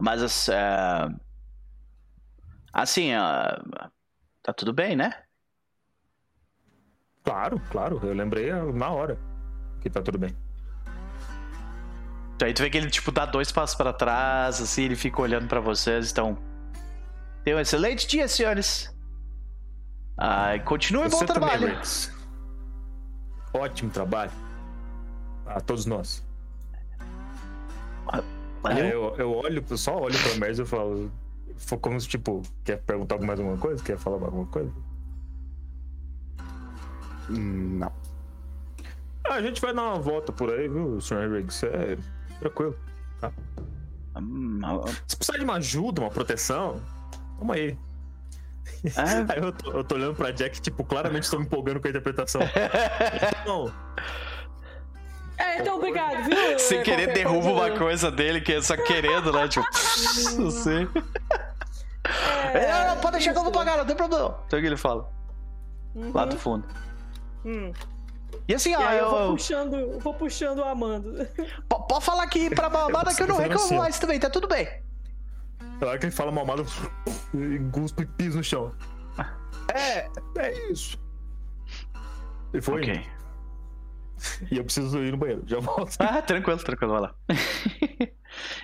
Mas as, ah, assim, ah, tá tudo bem, né? Claro, claro. Eu lembrei ah, na hora que tá tudo bem. Aí tu vê que ele tipo dá dois passos pra trás, assim, ele fica olhando pra vocês, então. Tenham um excelente dia, senhores. Ah, continue bom Você também, trabalho. Riggs. Ótimo trabalho. A todos nós. Valeu. É, eu, eu olho, só olho pra Merz e falo. Se, tipo, quer perguntar mais alguma coisa? Quer falar alguma coisa? Hum, Não. Ah, a gente vai dar uma volta por aí, viu, Sr. Riggs? É tranquilo. Hum, ah, Se precisar de uma ajuda, uma proteção, vamos aí. ah, Aí eu tô, eu tô olhando pra Jack, tipo, claramente estou me empolgando com a interpretação. Então, É, então obrigado, viu? Sem É, querer derruba uma coisa dele que é só querendo, né? Tipo, assim. É, não, pode deixar que eu vou pagar, não tem problema. Então o que ele fala? Uhum. Lá do fundo. Hum. E assim, E ó, aí eu vou eu, puxando, eu vou puxando o Amando. po- pode falar aqui pra mamada que eu não Eu reclamo assim, mais também, tá tudo bem. na hora que ele fala malmado, e guspo e piso no chão. É, é isso. E foi. Ok. E eu preciso ir no banheiro, já volto. Ah, tranquilo, tranquilo, vai lá.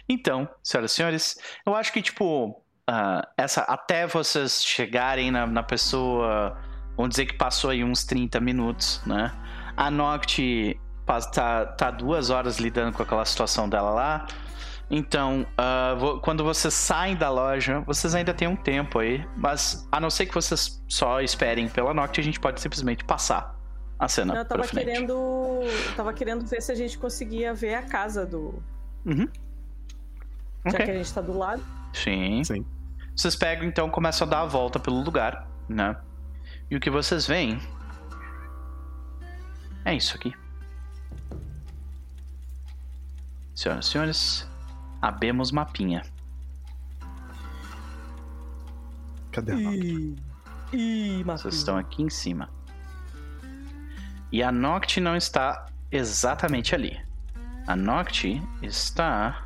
então, senhoras e senhores, eu acho que, tipo, ah, essa, até vocês chegarem na, na pessoa, vamos dizer que passou aí uns 30 minutos, né? A Noct tá, tá duas horas lidando com aquela situação dela lá. Então, vo- quando vocês saem da loja, vocês ainda têm um tempo aí, mas a não ser que vocês só esperem pela Noct, a gente pode simplesmente passar a cena Eu tava querendo. eu Tava querendo ver se a gente conseguia ver a casa do. Uhum. Já Ok. que a gente tá do lado. Sim. Sim. Vocês pegam, então, começam a dar a volta pelo lugar, né? E o que vocês veem é isso aqui. Senhoras e senhores, abemos mapinha. Cadê a Noct? Ih, Vocês estão aqui em cima. E a Noct não está exatamente ali. A Noct está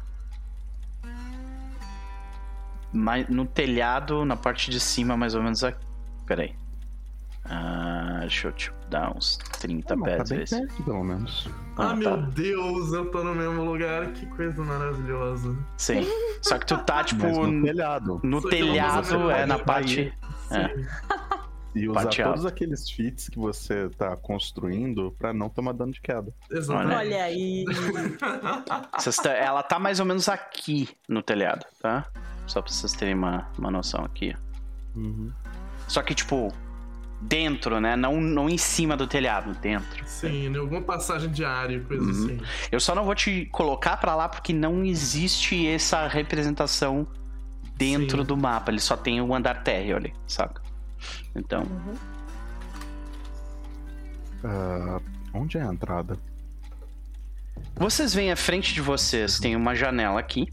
no telhado, na parte de cima, mais ou menos aqui. Peraí. Ah, deixa eu te dar uns 30 Ah, tá pés. se- perto, pelo menos. Ah, Ah, meu tá. Deus, eu tô no mesmo lugar. Que coisa maravilhosa. Sim. Só que tu tá, tipo, no no, telhado. Vou telhado, é na parte. É. E usar Parte todos aqueles feats que você tá construindo pra não tomar dano de queda. Exatamente. Olha aí. Tá- ela tá mais ou menos aqui no telhado, tá? Só pra vocês terem uma, uma noção aqui. Uhum. Só que, tipo, dentro, né? Não, não em cima do telhado, dentro. Sim, em alguma passagem diária, coisa Uhum. assim. Eu só não vou te colocar pra lá porque não existe essa representação dentro Sim. do mapa. Ele só tem o andar térreo ali, saca? Então, Uhum. Ah, onde é a entrada? vocês veem à frente de vocês, tem uma janela aqui.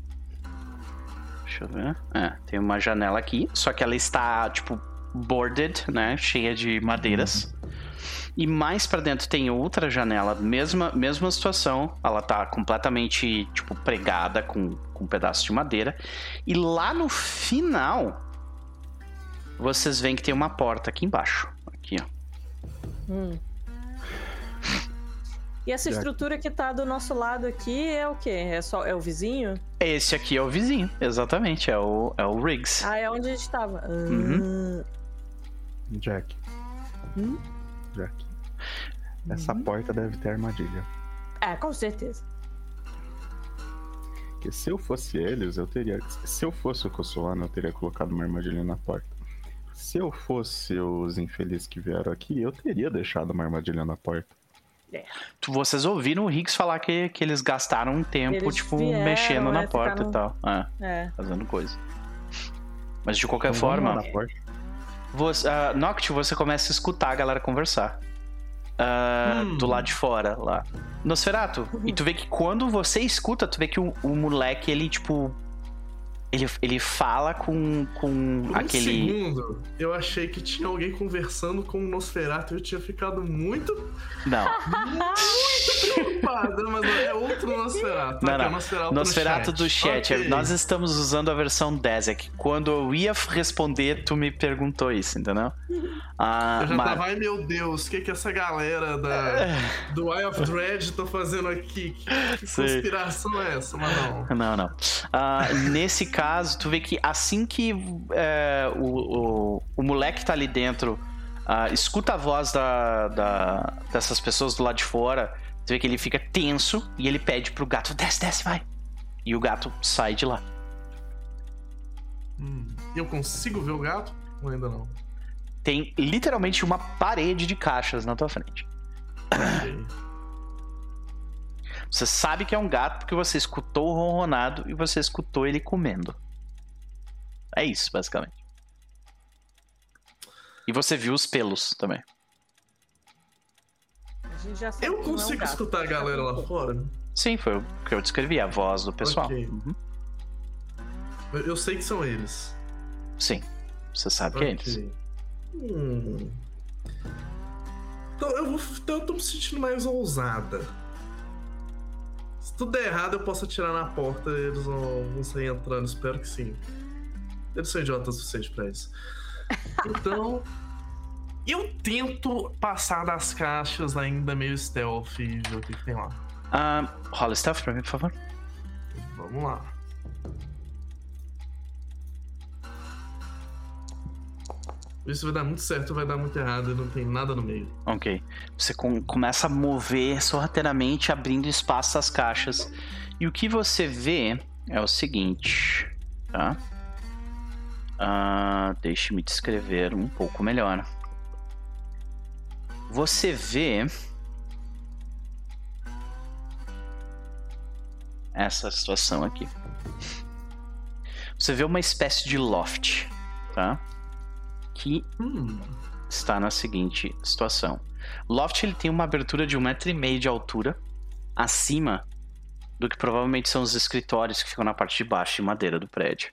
Deixa eu ver. É, tem uma janela aqui, só que ela está, tipo, boarded, né? Cheia de madeiras. E mais pra dentro tem outra janela, mesma, mesma situação. Ela tá completamente, tipo, pregada com, com um pedaço de madeira. E lá no final, vocês veem que tem uma porta aqui embaixo. Aqui, ó. Hum. E essa estrutura que tá do nosso lado aqui é o quê? É só é o vizinho? Esse aqui é o vizinho, exatamente. É o, é o Riggs. Ah, é onde a gente tava. Uhum. Ah, Jack. Hum? Jack. Essa porta deve ter armadilha. É, com certeza. Porque se eu fosse eles, eu teria. Se eu fosse o Kosuano, eu teria colocado uma armadilha na porta. Se eu fosse os infelizes que vieram aqui, eu teria deixado uma armadilha na porta. Tu- Vocês ouviram o Riggs falar que, que eles gastaram um tempo, Eles tipo, vieram, mexendo na é, porta ficaram- e tal. É, É. fazendo coisa. Mas de qualquer forma, na porta. você, ah, Noct, você começa a escutar a galera conversar. Ah, Hum. Do lado de fora, lá. Nosferato, e tu vê que quando você escuta, tu vê que o, o moleque, ele, tipo. Ele, ele fala com, com Por aquele. um segundo, eu achei que tinha alguém conversando com o Nosferatu e eu tinha ficado muito Não. preocupado, mas é outro Nosferatu. Não, é não. o Nosferatu, Nosferato do chat. Ok. Nós estamos usando a versão 10 aqui. Quando eu ia responder, tu me perguntou isso, entendeu? Ah, Eu já mas- tava, ai meu Deus, o que que essa galera da, do Eye of Dread tá fazendo aqui? Que, que conspiração é essa? Mas não. Não, não. Ah, nesse caso, tu vê que assim que é, o, o, o moleque tá ali dentro, ah, escuta a voz da, da- dessas pessoas do lado de fora, tu vê que ele fica tenso e ele pede pro gato: desce, desce, vai. E o gato sai de lá. Hum. Eu consigo ver o gato? Ou ainda não? Tem literalmente uma parede de caixas na tua frente. Ok. Você sabe que é um gato porque você escutou o ronronado e você escutou ele comendo. É isso, basicamente. E você viu os pelos também. A gente já sabe Eu que não é um consigo gato. escutar a galera lá fora? Sim, foi o que eu descrevi, a voz do pessoal. Ok. Uhum. Eu, sei que são eles. Sim, você sabe que é eles. Hum. Então eu, vou, então eu tô me sentindo mais ousada. Se tudo der errado, eu posso atirar na porta e eles vão, vão sair entrando. Espero que sim. Eles são idiotas o suficiente pra isso. Então. Eu tento passar das caixas ainda meio stealth e ver o que, que tem lá. Ah, rola stealth pra mim, por favor. Vamos lá. Isso vai dar muito certo vai dar muito errado não tem nada no meio. Ok. Você com- começa a mover sorrateiramente, abrindo espaço às caixas. E o que você vê é o seguinte, tá? Ah, Deixe-me descrever um pouco melhor. você vê essa situação aqui. Você vê uma espécie de loft, tá? Que Hum. está na seguinte situação. Loft ele tem uma abertura de um metro e meio de altura acima do que provavelmente são os escritórios que ficam na parte de baixo de madeira do prédio.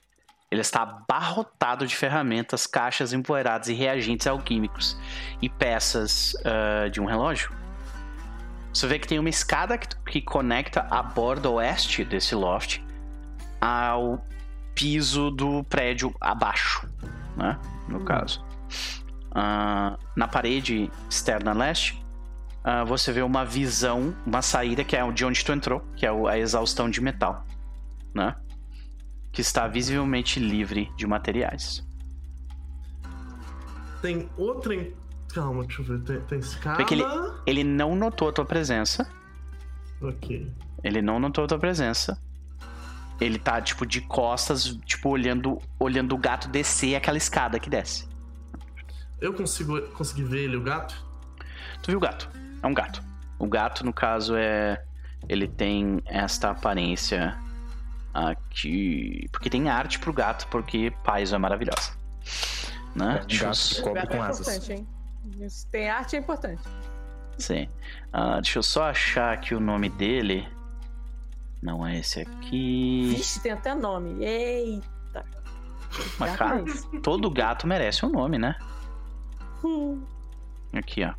Ele está abarrotado de ferramentas, caixas empoeiradas e reagentes alquímicos e peças ah, de um relógio. Você vê que tem uma escada que, que conecta a borda oeste desse loft ao piso do prédio abaixo, né? No caso. Ah, na parede externa leste, ah, você vê uma visão, uma saída que é de onde tu entrou, que é a exaustão de metal, né? Que está visivelmente livre de materiais. Tem outra. Calma, deixa eu ver. Tem, tem escada. Que Ele não notou a tua presença. Ok. Ele não notou a tua presença. Ele tá, tipo, de costas, tipo, olhando, olhando o gato descer aquela escada que desce. Eu consigo consegui ver ele, o gato? Tu viu o gato? É um gato. O gato, no caso, é. Ele tem esta aparência aqui. Porque tem arte pro gato, porque paz é maravilhosa. Né? É, Deixa eu gato. só- Cobre Gato com é asas. importante, hein? Isso tem arte é importante. Sim. Ah, deixa eu só achar aqui o nome dele. Não é esse aqui. Vixe, tem até nome. Eita. Mas, Gato cara, é todo gato merece um nome, né? Hum. Aqui, ó.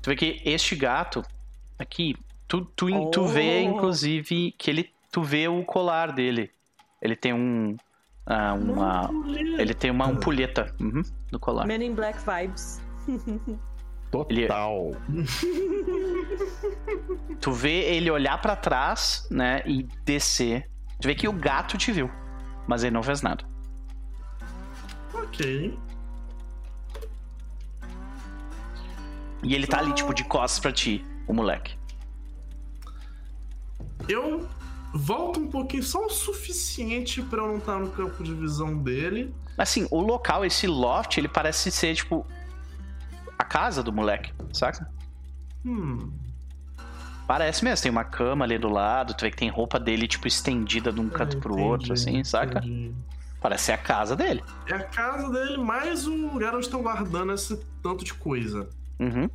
Tu vê que este gato aqui, tu, tu, tu Oh. vê, inclusive, que ele. Tu vê o colar dele. Ele tem um. ah, uma. Ele tem uma ampulheta uhum, no colar. Men in Black vibes. Total. Tu vê ele olhar pra trás, né? E descer. Tu vê que o gato te viu. Mas ele não fez nada. Ok. E ele tá ali, tipo, de costas pra ti, o moleque. Eu volto um pouquinho, só o suficiente pra eu não estar no campo de visão dele. Assim, o local, esse loft, ele parece ser, tipo. Casa do moleque, saca? Hum. Parece mesmo, tem uma cama ali do lado, tu vê que tem roupa dele, tipo, estendida de um canto pro Entendi, outro, assim, saca? entendi. Parece ser a casa dele. É a casa dele, mais o lugar onde estão guardando esse tanto de coisa. Uhum.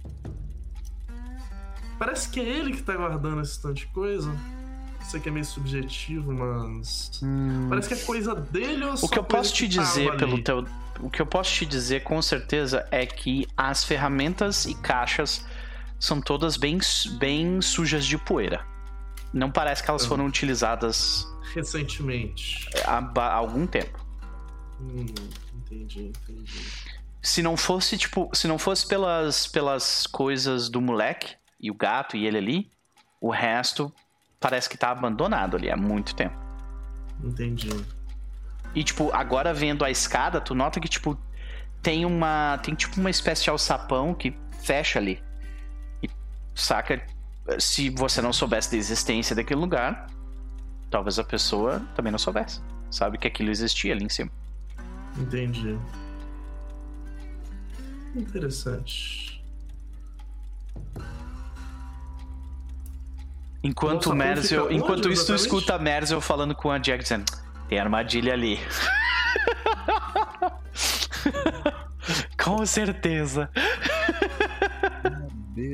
Parece que é ele que tá guardando esse tanto de coisa. Sei que é meio subjetivo, mas. Parece que é coisa dele ou O que eu posso te dizer pelo ali? teu. O que eu posso te dizer com certeza é que as ferramentas e caixas são todas bem, bem sujas de poeira. Não parece que elas Uhum. foram utilizadas Recentemente. há, há algum tempo. Hum, entendi, entendi. Se não fosse, tipo, se não fosse pelas, pelas coisas do moleque e o gato e ele ali, o resto parece que tá abandonado ali há muito tempo. Entendi. E, tipo, agora vendo a escada, tu nota que, tipo, tem uma. Tem tipo uma espécie de alçapão que fecha ali. E saca? Se você não soubesse da existência daquele lugar, talvez a pessoa também não soubesse. Sabe que aquilo existia ali em cima. Entendi. Interessante. Enquanto Nossa, Merzel. Enquanto onde isso, tu escuta a Merzel falando com a Jack dizendo: Tem armadilha ali. com certeza.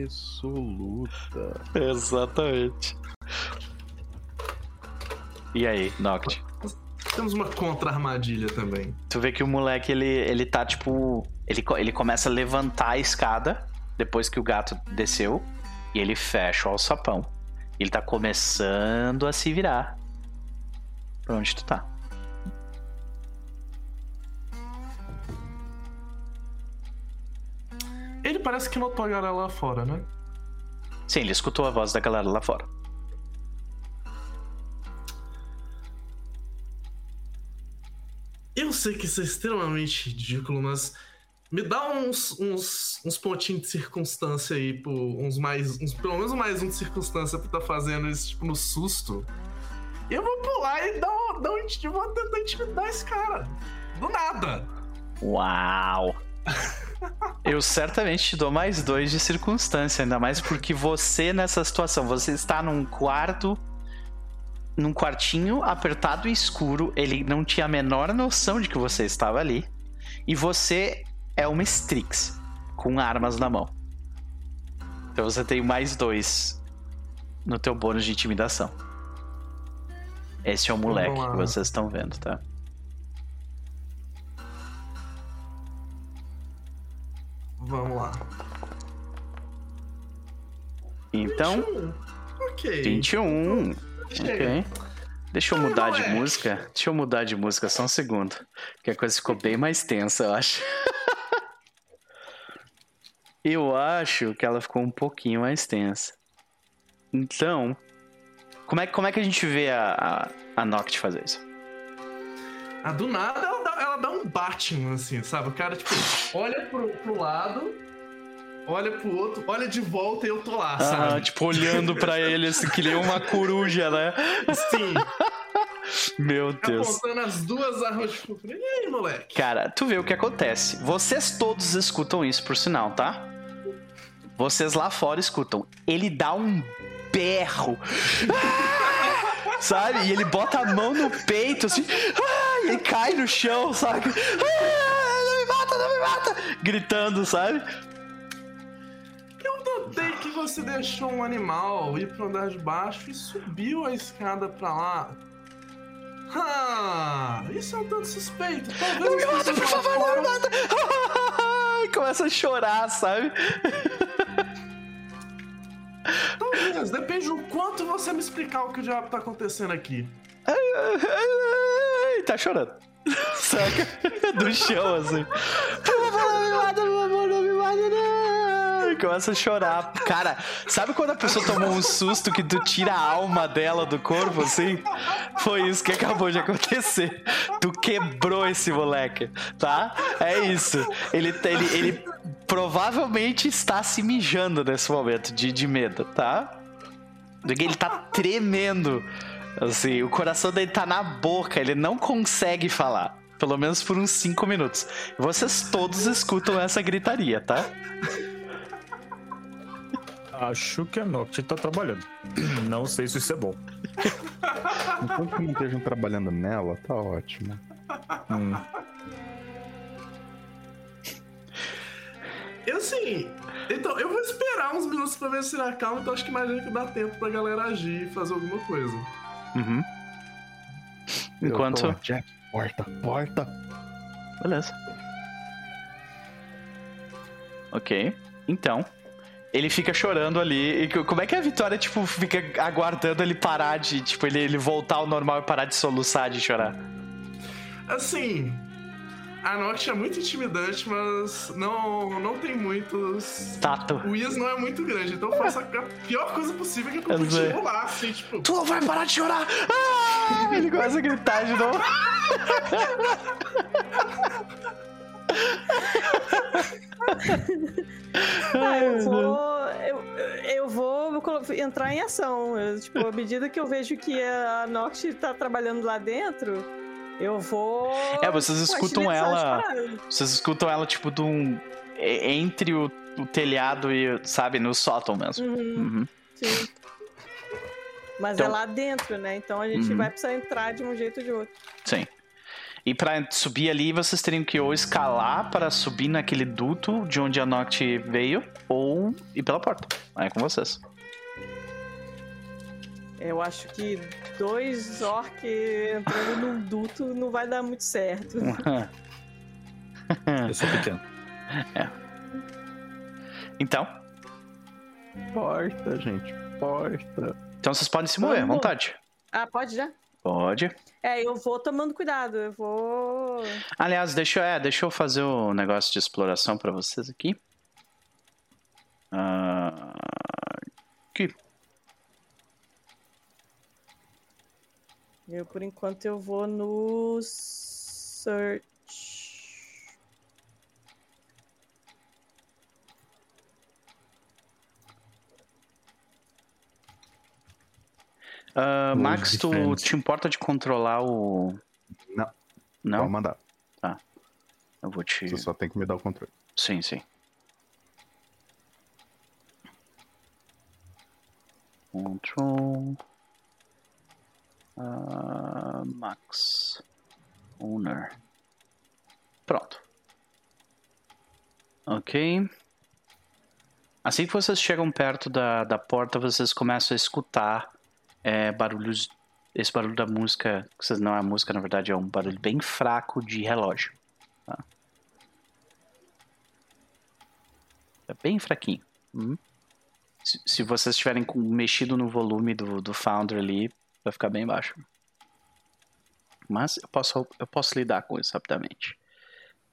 Absoluta. Exatamente. E aí, Noct? Temos uma contra-armadilha também. Tu vê que o moleque, ele, ele tá tipo. Ele, ele começa a levantar a escada depois que o gato desceu. E ele fecha o alçapão. Ele tá começando a se virar. Pra onde tu tá? Ele parece que notou a galera lá fora, né? Sim, ele escutou a voz da galera lá fora. Eu sei que isso é extremamente ridículo, mas me dá uns, uns, uns pontinhos de circunstância aí, pô, uns mais. Uns, pelo menos mais um de circunstância pra tá fazendo isso, tipo, no susto. Eu vou pular e dar um, dar um, vou tentar intimidar esse cara. Do nada. Uau! Eu certamente te dou mais dois de circunstância, ainda mais porque você nessa situação, você está num quarto, num quartinho apertado e escuro, ele não tinha a menor noção de que você estava ali, e você é uma Strix com armas na mão. Então você tem mais dois no teu bônus de intimidação. Esse é o moleque que vocês estão vendo, tá? Vamos lá. Então, 21. Ok. 21. Chega. Ok. Deixa eu mudar de música. Deixa eu mudar de música só um segundo. Que a coisa ficou bem mais tensa, eu acho. eu acho que ela ficou um pouquinho mais tensa. Então, como é, como é que a gente vê a, a, a Noct fazer isso? Ah, do nada ela dá, ela dá um Batman, assim, sabe? O cara, tipo, olha pro, pro lado, olha pro outro, olha de volta e eu tô lá, Ah, sabe? tipo, olhando pra ele assim, que nem uma coruja, né? Sim, Meu Deus. apontando as duas armas de fogo. E aí, moleque? Cara, tu vê o que acontece. Vocês todos escutam isso, por sinal, tá? Vocês lá fora escutam. Ele dá um berro. Ah! sabe? E ele bota a mão no peito, assim. Ah! E ele cai no chão, sabe? Ah! Não me mata, não me mata! Gritando, sabe? Eu notei que você deixou um animal ir pro andar de baixo e subiu a escada pra lá. Ah, isso é um tanto suspeito. Talvez Não me mata, por favor, não me mata! Começa a chorar, sabe? Talvez, depende do quanto você me explicar o que o diabo tá acontecendo aqui. Ai, tá chorando. Saca? Do chão, assim. Por favor, não me mata, por favor, não me mata, não. Começa a chorar. Cara, sabe quando a pessoa tomou um susto que tu tira a alma dela do corpo, assim? Foi isso que acabou de acontecer. Tu quebrou esse moleque, tá? É isso. Ele, ele, ele provavelmente está se mijando nesse momento de, de medo, tá? Ele tá tremendo. Assim, o coração dele tá na boca, ele não consegue falar. Pelo menos por uns 5 minutos. Vocês todos escutam essa gritaria, tá? Acho que a Noct tá trabalhando. Não sei se isso é bom. Enquanto não estejam trabalhando nela, tá ótimo. Hum. Eu assim. Então, eu vou esperar uns minutos pra ver se ele acalma, então acho que imagina que dá tempo pra galera agir e fazer alguma coisa. Uhum. Enquanto. lá, Jack, porta, porta. Beleza. Ok. Então. Ele fica chorando ali. E co- como é que a Vitória, tipo, fica aguardando ele parar de. Tipo, ele, ele voltar ao normal e parar de soluçar, de chorar? Assim. A Noct é muito intimidante, mas não, não tem muitos. Tato. O Is não é muito grande, então eu faço a pior coisa possível que é pra lá, assim, tipo. Tu não vai parar de chorar! Ah! Ele começa a gritar de novo. Ah, eu vou. Eu, eu vou entrar em ação. Eu, tipo, à medida que eu vejo que a Noct tá trabalhando lá dentro, eu vou. É, vocês escutam ela-. Vocês escutam ela, tipo, de um. Entre o, o telhado e, sabe, no sótão mesmo. Uhum, Uhum. sim. Mas Então- é lá dentro, né? Então a gente Uhum. vai precisar entrar de um jeito ou de outro. Sim. E pra subir ali, vocês teriam que ou escalar para subir naquele duto de onde a Noct veio, ou ir pela porta. Aí é com vocês. Eu acho que dois orcs entrando num duto não vai dar muito certo. Eu sou pequeno. então, Porta, gente, porta. então vocês podem se mover à vontade. Ah, pode já? Pode. É, eu vou tomando cuidado. Eu vou. Aliás, deixa, eu- é, deixa eu fazer o negócio de exploração pra vocês aqui. Ah, aqui. Eu, por enquanto, eu vou no search. Hoje Max, tu te importa de controlar o. Não. Não? Pode mandar. Eu vou te. Você só tem que me dar o controle. Sim, sim. Control. ah, Max. Owner. Pronto. Ok. Assim que vocês chegam perto da, da porta, vocês começam a escutar é, barulhos. Esse barulho da música, que não é música, na verdade, é um barulho bem fraco de relógio. tá? É bem fraquinho. Hum. Se, se vocês tiverem mexido no volume do, do Founder ali, vai ficar bem baixo. Mas eu posso, eu posso lidar com isso rapidamente.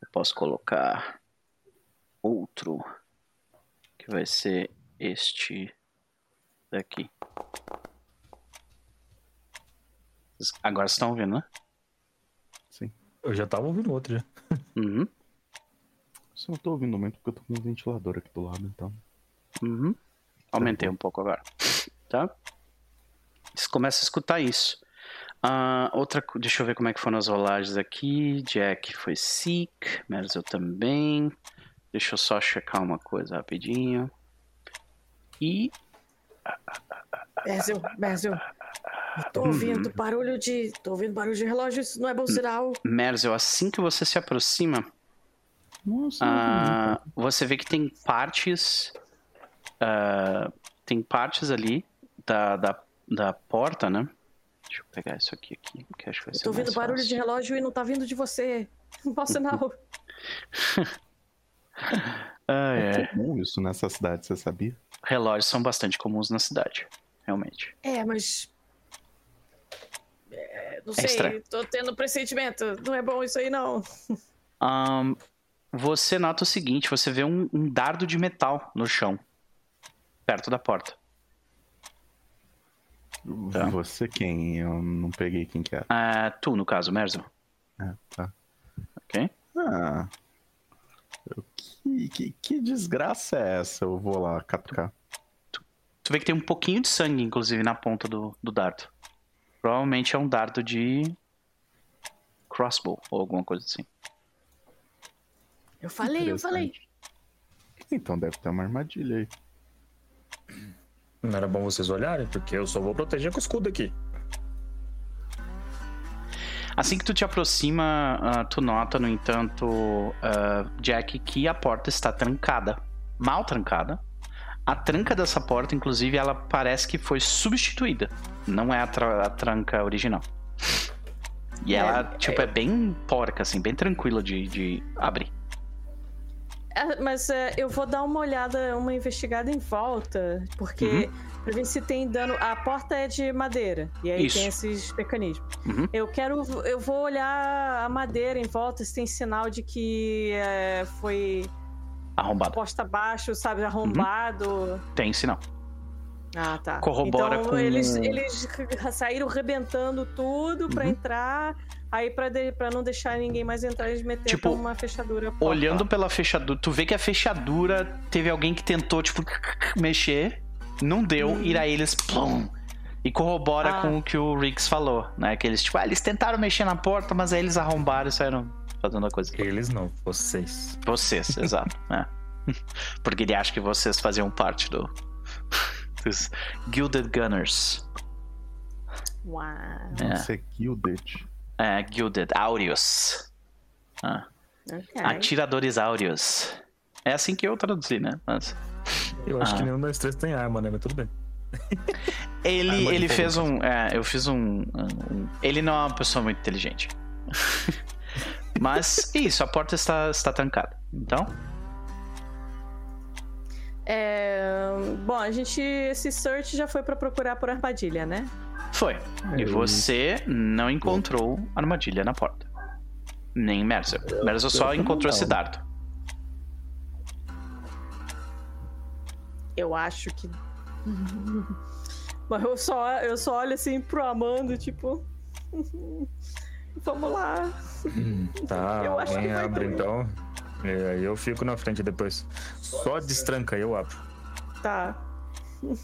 Eu posso colocar outro, que vai ser este daqui. Agora vocês estão ouvindo, né? Sim. Eu já tava ouvindo outro já. Uhum, Só não tô ouvindo muito porque eu tô com um ventilador aqui do lado, então. uhum. Aumentei um pouco agora. Tá? Vocês começam a escutar isso. Ah, outra, deixa eu ver como é que foram as rolagens aqui. Jack foi sick, Merzel também. Deixa eu só checar uma coisa rapidinho. E Merzel, Merzel. Tô ouvindo barulho de. tô ouvindo barulho de relógio, isso não é bom sinal. Merzel, assim que você se aproxima, Nossa, Ah, você vê que tem partes. ah, tem partes ali da, da, da porta, né? Deixa eu pegar isso aqui, aqui que acho que vai ser tô ouvindo mais barulho de fácil. relógio e não tá vindo de você. Bom sinal. Ah, é é. comum isso nessa cidade, você sabia? Relógios são bastante comuns na cidade, realmente. É, mas. É, não É sei, estranho. tô tendo pressentimento. Não é bom isso aí, não. Ahn, você nota o seguinte: você vê um, um dardo de metal no chão, perto da porta. Tá. Você quem? Eu não peguei quem que era. Ah, tu, no caso, Merzel. Ah, tá. Ok? Ah. Que, que, que desgraça é essa? Eu vou lá catucar. Tu vê que tem um pouquinho de sangue, inclusive, na ponta do, do dardo. Provavelmente é um dardo de crossbow ou alguma coisa assim. Eu falei, eu falei. Então deve ter uma armadilha aí. Não era bom vocês olharem, porque eu só vou proteger com o escudo aqui. Assim que tu te aproxima, ah, tu nota, no entanto, ah, Jack, que a porta está trancada. Mal trancada. A tranca dessa porta, inclusive, ela parece que foi substituída. Não é a, tra- a tranca original. E É, ela, tipo, é bem porca, assim, bem tranquila de, de abrir. É, mas é, eu vou dar uma olhada, uma investigada em volta, porque Uhum. pra ver se tem dano. A porta é de madeira e aí Isso. tem esses mecanismos. Uhum. Eu quero, eu vou olhar a madeira em volta se tem sinal de que é, foi Arrombado. posta abaixo, sabe, arrombado. Tem sinal. Ah, tá. Corrobora então, com- eles, eles saíram rebentando tudo pra Uhum. entrar. Aí, pra, de, pra não deixar ninguém mais entrar, eles meteram Tipo, uma fechadura. porta. Olhando pela fechadura, tu vê que a fechadura teve alguém que tentou, tipo, mexer, não deu, e aí eles. Plum, e corrobora Ah. com o que o Riggs falou, né? Que eles, tipo, ah, eles tentaram mexer na porta, mas aí eles arrombaram e saíram fazendo a coisa. Eles não, vocês. Vocês, exato, né? Porque ele acha que vocês faziam parte do. dos Gilded Gunners. Uau. É. Você é Gilded. É, Gilded, Aureus. Ah, Ok. Atiradores Áureos. É assim que eu traduzi, né? Mas. Eu acho Ah. que nenhum das três tem arma, né? Mas tudo bem. Ele, Arma ele fez um. É, eu fiz um, um- Ele não é uma pessoa muito inteligente. Mas isso, a porta está, está trancada. Então, É, Bom, a gente. Esse search já foi pra procurar por armadilha, né? foi. E você não encontrou armadilha na porta. Nem Merzel. Merzel só encontrou esse dardo. Eu acho que. Mas eu só, eu só olho assim pro Amando, tipo. Vamos lá. Tá, Eu acho alguém vai abre doer. então. E aí eu fico na frente depois. Só destranca, eu abro. Tá.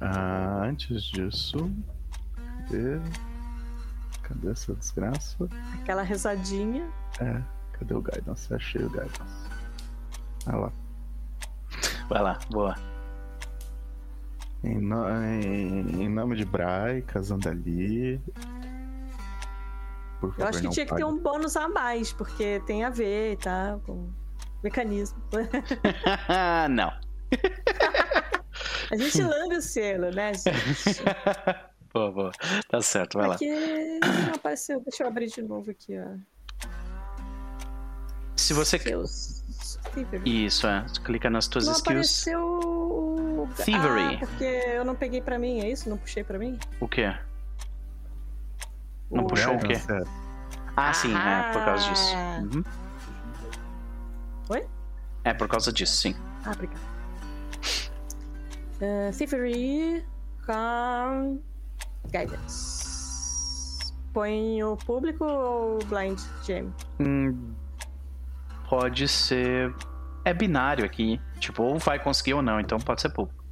Ah, antes disso. Cadê? Cadê essa desgraça? Aquela rezadinha. É, Cadê o Guidance? Achei o Guidance. Olha lá. Vai lá, boa. Em, no- em- em nome de Brai, casando ali. Por favor, Eu acho que tinha que ter um bônus a mais, porque tem a ver e tal, com mecanismo. não. A gente lambe o selo, né, gente? boa, boa. Tá certo, vai lá. Aqui não apareceu. Deixa eu abrir de novo aqui, ó. Se você. Seus... Isso, é. Tu clica nas tuas Não skills. apareceu. o- Thievery. Ah, porque eu não peguei pra mim, é isso? Não puxei pra mim? O quê? Não O- puxou o quê? Ah, sim, é por causa disso. Ah. Uhum. Oi? É por causa disso, sim. Ah, obrigada. Uh, Thievery com Guidance. Põe o público ou o blind game? Hum, pode ser. É binário aqui. Tipo, ou vai conseguir ou não, então pode ser público.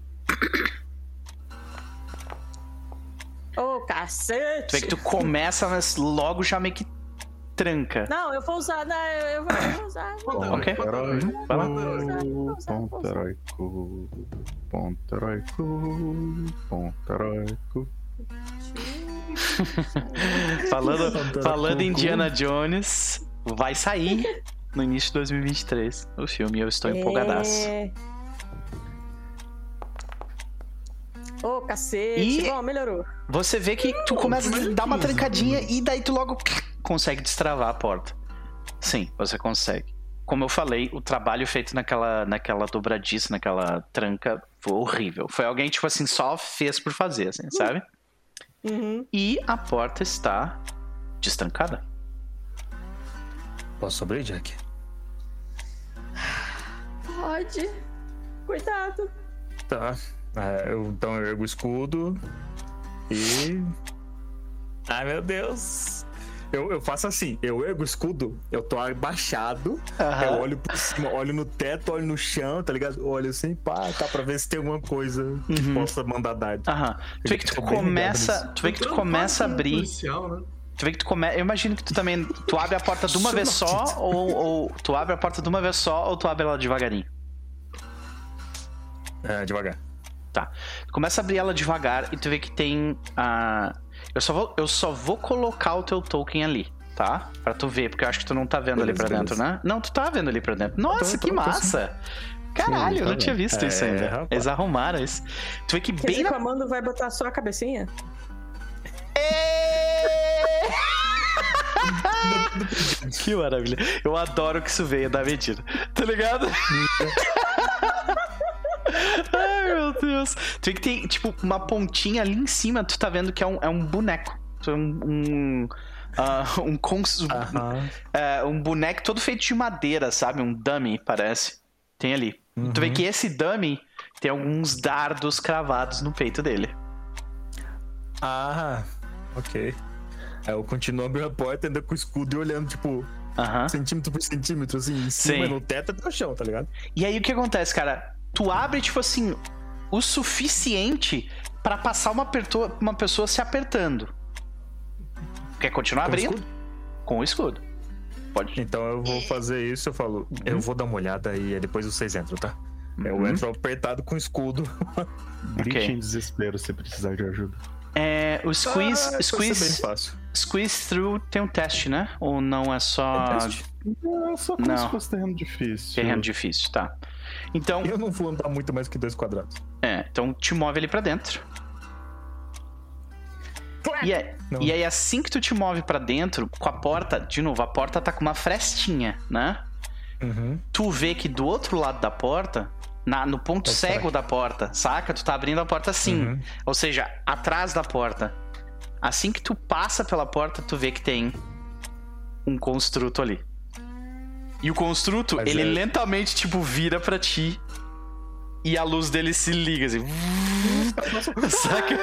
Ô, cacete! Tu vê que tu começa, mas logo já meio que tranca. Não, eu vou usar, não, eu eu vou, eu vou usar. Ok. Ponto heróico, Vai lá. ponto heróico, ponto heróico, ponto heróico. Falando, falando em Indiana Jones, vai sair no início de 2023 o filme. Eu estou empolgadaço. É... Ô, cacete. E- Bom, melhorou. Você vê que tu começa a dar uma trancadinha e daí tu logo consegue destravar a porta. Sim, você consegue. Como eu falei, o trabalho feito naquela, naquela dobradiça, naquela tranca, foi horrível. Foi alguém, tipo assim, só fez por fazer, assim, sabe? Uhum. E a porta está destrancada. Posso abrir, Jack? Pode. Cuidado. Tá. É, eu, então eu ergo o escudo e. Ai meu Deus! Eu, eu faço assim, eu ergo o escudo, eu tô abaixado, eu olho por cima, olho no teto, olho no chão, tá ligado? Eu Olho assim, pá, tá pra ver se tem alguma coisa que Uhum. possa mandar dado. Aham. Tu vê que tu começa. Tu vê que tu começa a abrir. policial, né? Tu vê que tu começa. Eu imagino que tu também. Tu abre a porta de uma vez só, ou, ou tu abre a porta de uma vez só, ou tu abre ela devagarinho. É, devagar. Tá. Tu começa a abrir ela devagar e tu vê que tem a. Eu só vou, eu só vou colocar o teu token ali, tá? Pra tu ver, porque eu acho que tu não tá vendo ali Beleza, pra dentro, beleza. né? Não, tu tá vendo ali pra dentro. Nossa, tô, que tô, tô sim. massa! Caralho, Sim, eu não tinha visto isso É, ainda. rapaz. Eles arrumaram isso. Tu vê que Quer bem dizer na que o Amando vai botar só a cabecinha? Que maravilha. Eu adoro que isso venha da mentira. Tá ligado? Ai, meu Deus. Tu vê que tem, tipo, uma pontinha ali em cima, tu tá vendo que é um, é um boneco. Um. um ah, um, cons- Aham. é, um boneco todo feito de madeira, sabe? Um dummy, parece. Tem ali. Tu vê Uhum. que esse dummy tem alguns dardos cravados no peito dele. Ah, ok. Aí eu continuo abrindo a porta, ainda com o escudo e olhando, tipo, centímetro por centímetro, assim, em cima, Sim. no teto até o chão, tá ligado? E aí o que acontece, cara? Tu abre, tipo assim, o suficiente pra passar uma, uma pessoa se apertando. Quer continuar Com abrindo? escudo? Com o escudo. Pode. Então eu vou fazer isso, eu falo, eu vou dar uma olhada e depois vocês entram, tá? Eu Uhum. entro apertado com o escudo. Grite Ok. em desespero se precisar de ajuda. É, o squeeze, Ah, ser bem squeeze, fácil. Squeeze through tem um teste, né? Ou não é só É teste. Não, só como Não. se fosse terreno difícil. terreno difícil, tá? Então, Eu não vou andar muito mais que dois quadrados. é, então te move ali pra dentro. E, é- e aí, assim que tu te move pra dentro, com a porta, de novo, a porta tá com uma frestinha, né? Uhum. tu vê que do outro lado da porta, na- no ponto É cego da porta, saca? Tu tá abrindo a porta assim. Uhum. Ou seja, atrás da porta. Assim que tu passa pela porta, tu vê que tem um construto ali. E o construto, Mas ele é- lentamente, tipo, vira pra ti. E a luz dele se liga, assim. Saca?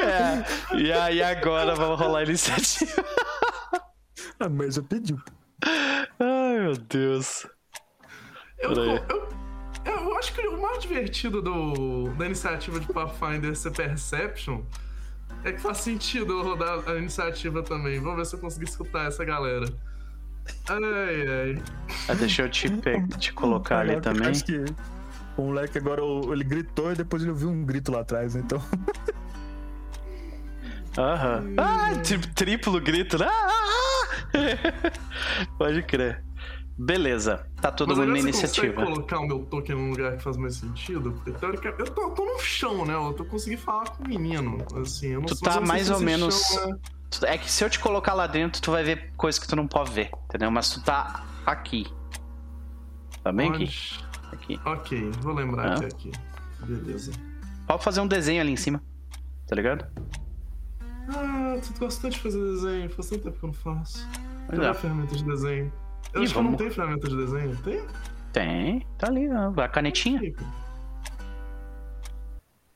É. E aí agora vamos rolar a iniciativa. A mesa pediu. Ai, meu Deus. Eu, Peraí. eu, eu acho que o mais divertido do, da iniciativa de Pathfinder ser Perception é que faz sentido eu rodar a iniciativa também. Vamos ver se eu consigo escutar essa galera. Ai, ai. Ah, deixa eu te, pe- te colocar ali Caraca, também. Acho que o moleque agora ele gritou e depois ele ouviu um grito lá atrás, né? Então. Aham. Ah, tri- triplo grito, né? Ah, ah, ah. Pode crer. Beleza, tá todo Mas mundo na iniciativa. colocar o meu token num lugar que faz mais sentido? Porque teoricamente. Eu tô, eu tô no chão, né? Eu tô conseguindo falar com o menino. Assim, eu não Tu mas tá eu sei mais ou menos- chão é- É que se eu te colocar lá dentro, tu vai ver coisas que tu não pode ver, entendeu? Mas tu tá aqui. Tá bem aqui? Aqui. Ok, vou lembrar Ah. que é aqui. Beleza. Pode fazer um desenho ali em cima. Tá ligado? Ah, tu gosta tanto de fazer desenho. Faz tanto tempo que eu não faço. Cadê é. a ferramenta de desenho? Eu Ih, acho que eu não vamos- tenho ferramenta de desenho. Tem? Tem, tá ali, ó, a canetinha.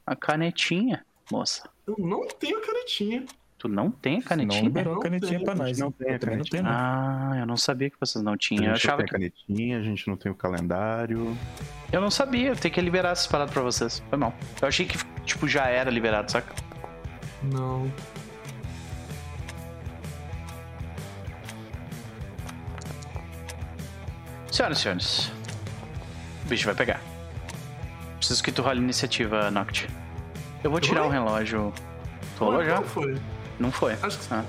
A canetinha, moça. Eu não tenho canetinha. Tu não tem a Não canetinha? liberou Não a canetinha tem, pra nós. não tem a Eu não tenho, canetinha. não. Ah, eu não sabia que vocês não tinham. Eu gente não achava tem a que. canetinha, a gente não tem o calendário. Eu não sabia, eu tenho que liberar essas paradas pra vocês. Foi mal. Eu achei que, tipo, já era liberado, saca? Não. Senhoras e senhores, o bicho vai pegar. Preciso que tu role iniciativa, Noct. Eu vou tirar o rolei? relógio. Tu rolou já? Não foi. Não foi. Acho que- Ah.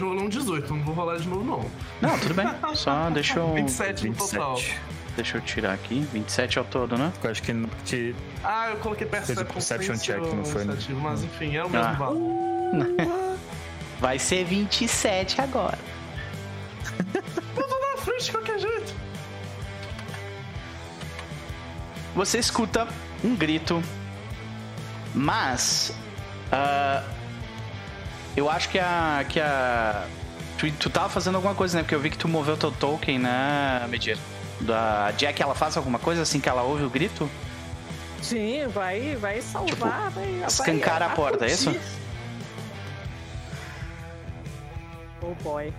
Rolei um 18, não vou rolar de novo, não. Não, tudo bem. Só deixa eu. 27 no total. 27. Deixa eu tirar aqui. 27 ao todo, né? Eu acho que te- Ah, eu coloquei Fez Perception, o Perception check, não foi, né? Mas enfim, é o mesmo Ah. valor. Vai ser 27 agora. Frente de qualquer jeito. Você escuta um grito, mas ah, eu acho que a que a tu, tu tava fazendo alguma coisa, né? Porque eu vi que tu moveu teu token, né, Medir? Da Jack, ela faz alguma coisa assim que ela ouve o grito? Sim, vai, vai salvar, vai. Tipo, escancara vai a porta, é isso? Oh boy.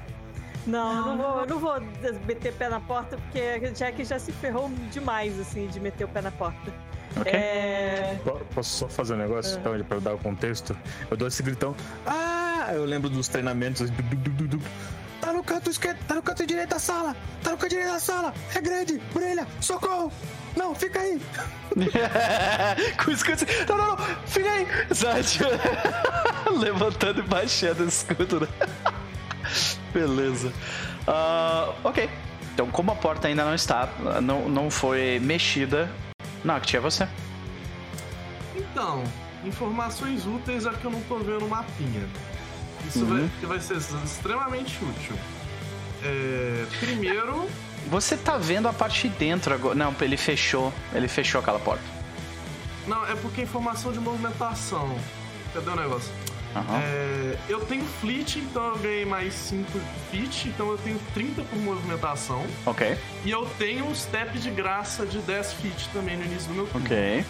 Não, eu não vou, eu não vou meter pé na porta, porque a Jack já se ferrou demais, assim, de meter o pé na porta. Ok? É. Po- Posso só fazer um negócio Ah. pra, pra eu dar o contexto? Eu dou esse gritão. Ah! Eu lembro dos treinamentos. du. Tá no canto esquerdo, tá no canto direito da sala! Tá no canto direito da sala! É grande! Brilha! Socorro! Não, fica aí! Com o escudo assim, não, não, não, fica aí! Sabe, tipo, Levantando e baixando o escudo, né? Beleza. Ah, ok. Então, como a porta ainda não está, não, não foi mexida. Não, que tinha você. Então, informações úteis é que eu não tô vendo o mapinha. Isso Uhum. vai, que vai ser extremamente útil. É, primeiro, Você tá vendo a parte de dentro agora. Não, ele fechou. Ele fechou aquela porta. não, é porque informação de movimentação. Cadê o negócio? Aham. É, eu tenho fleet, então eu ganhei mais 5 feet, então eu tenho 30 por movimentação. Ok, E eu tenho um step de graça de 10 feet também no início do meu turno. ok.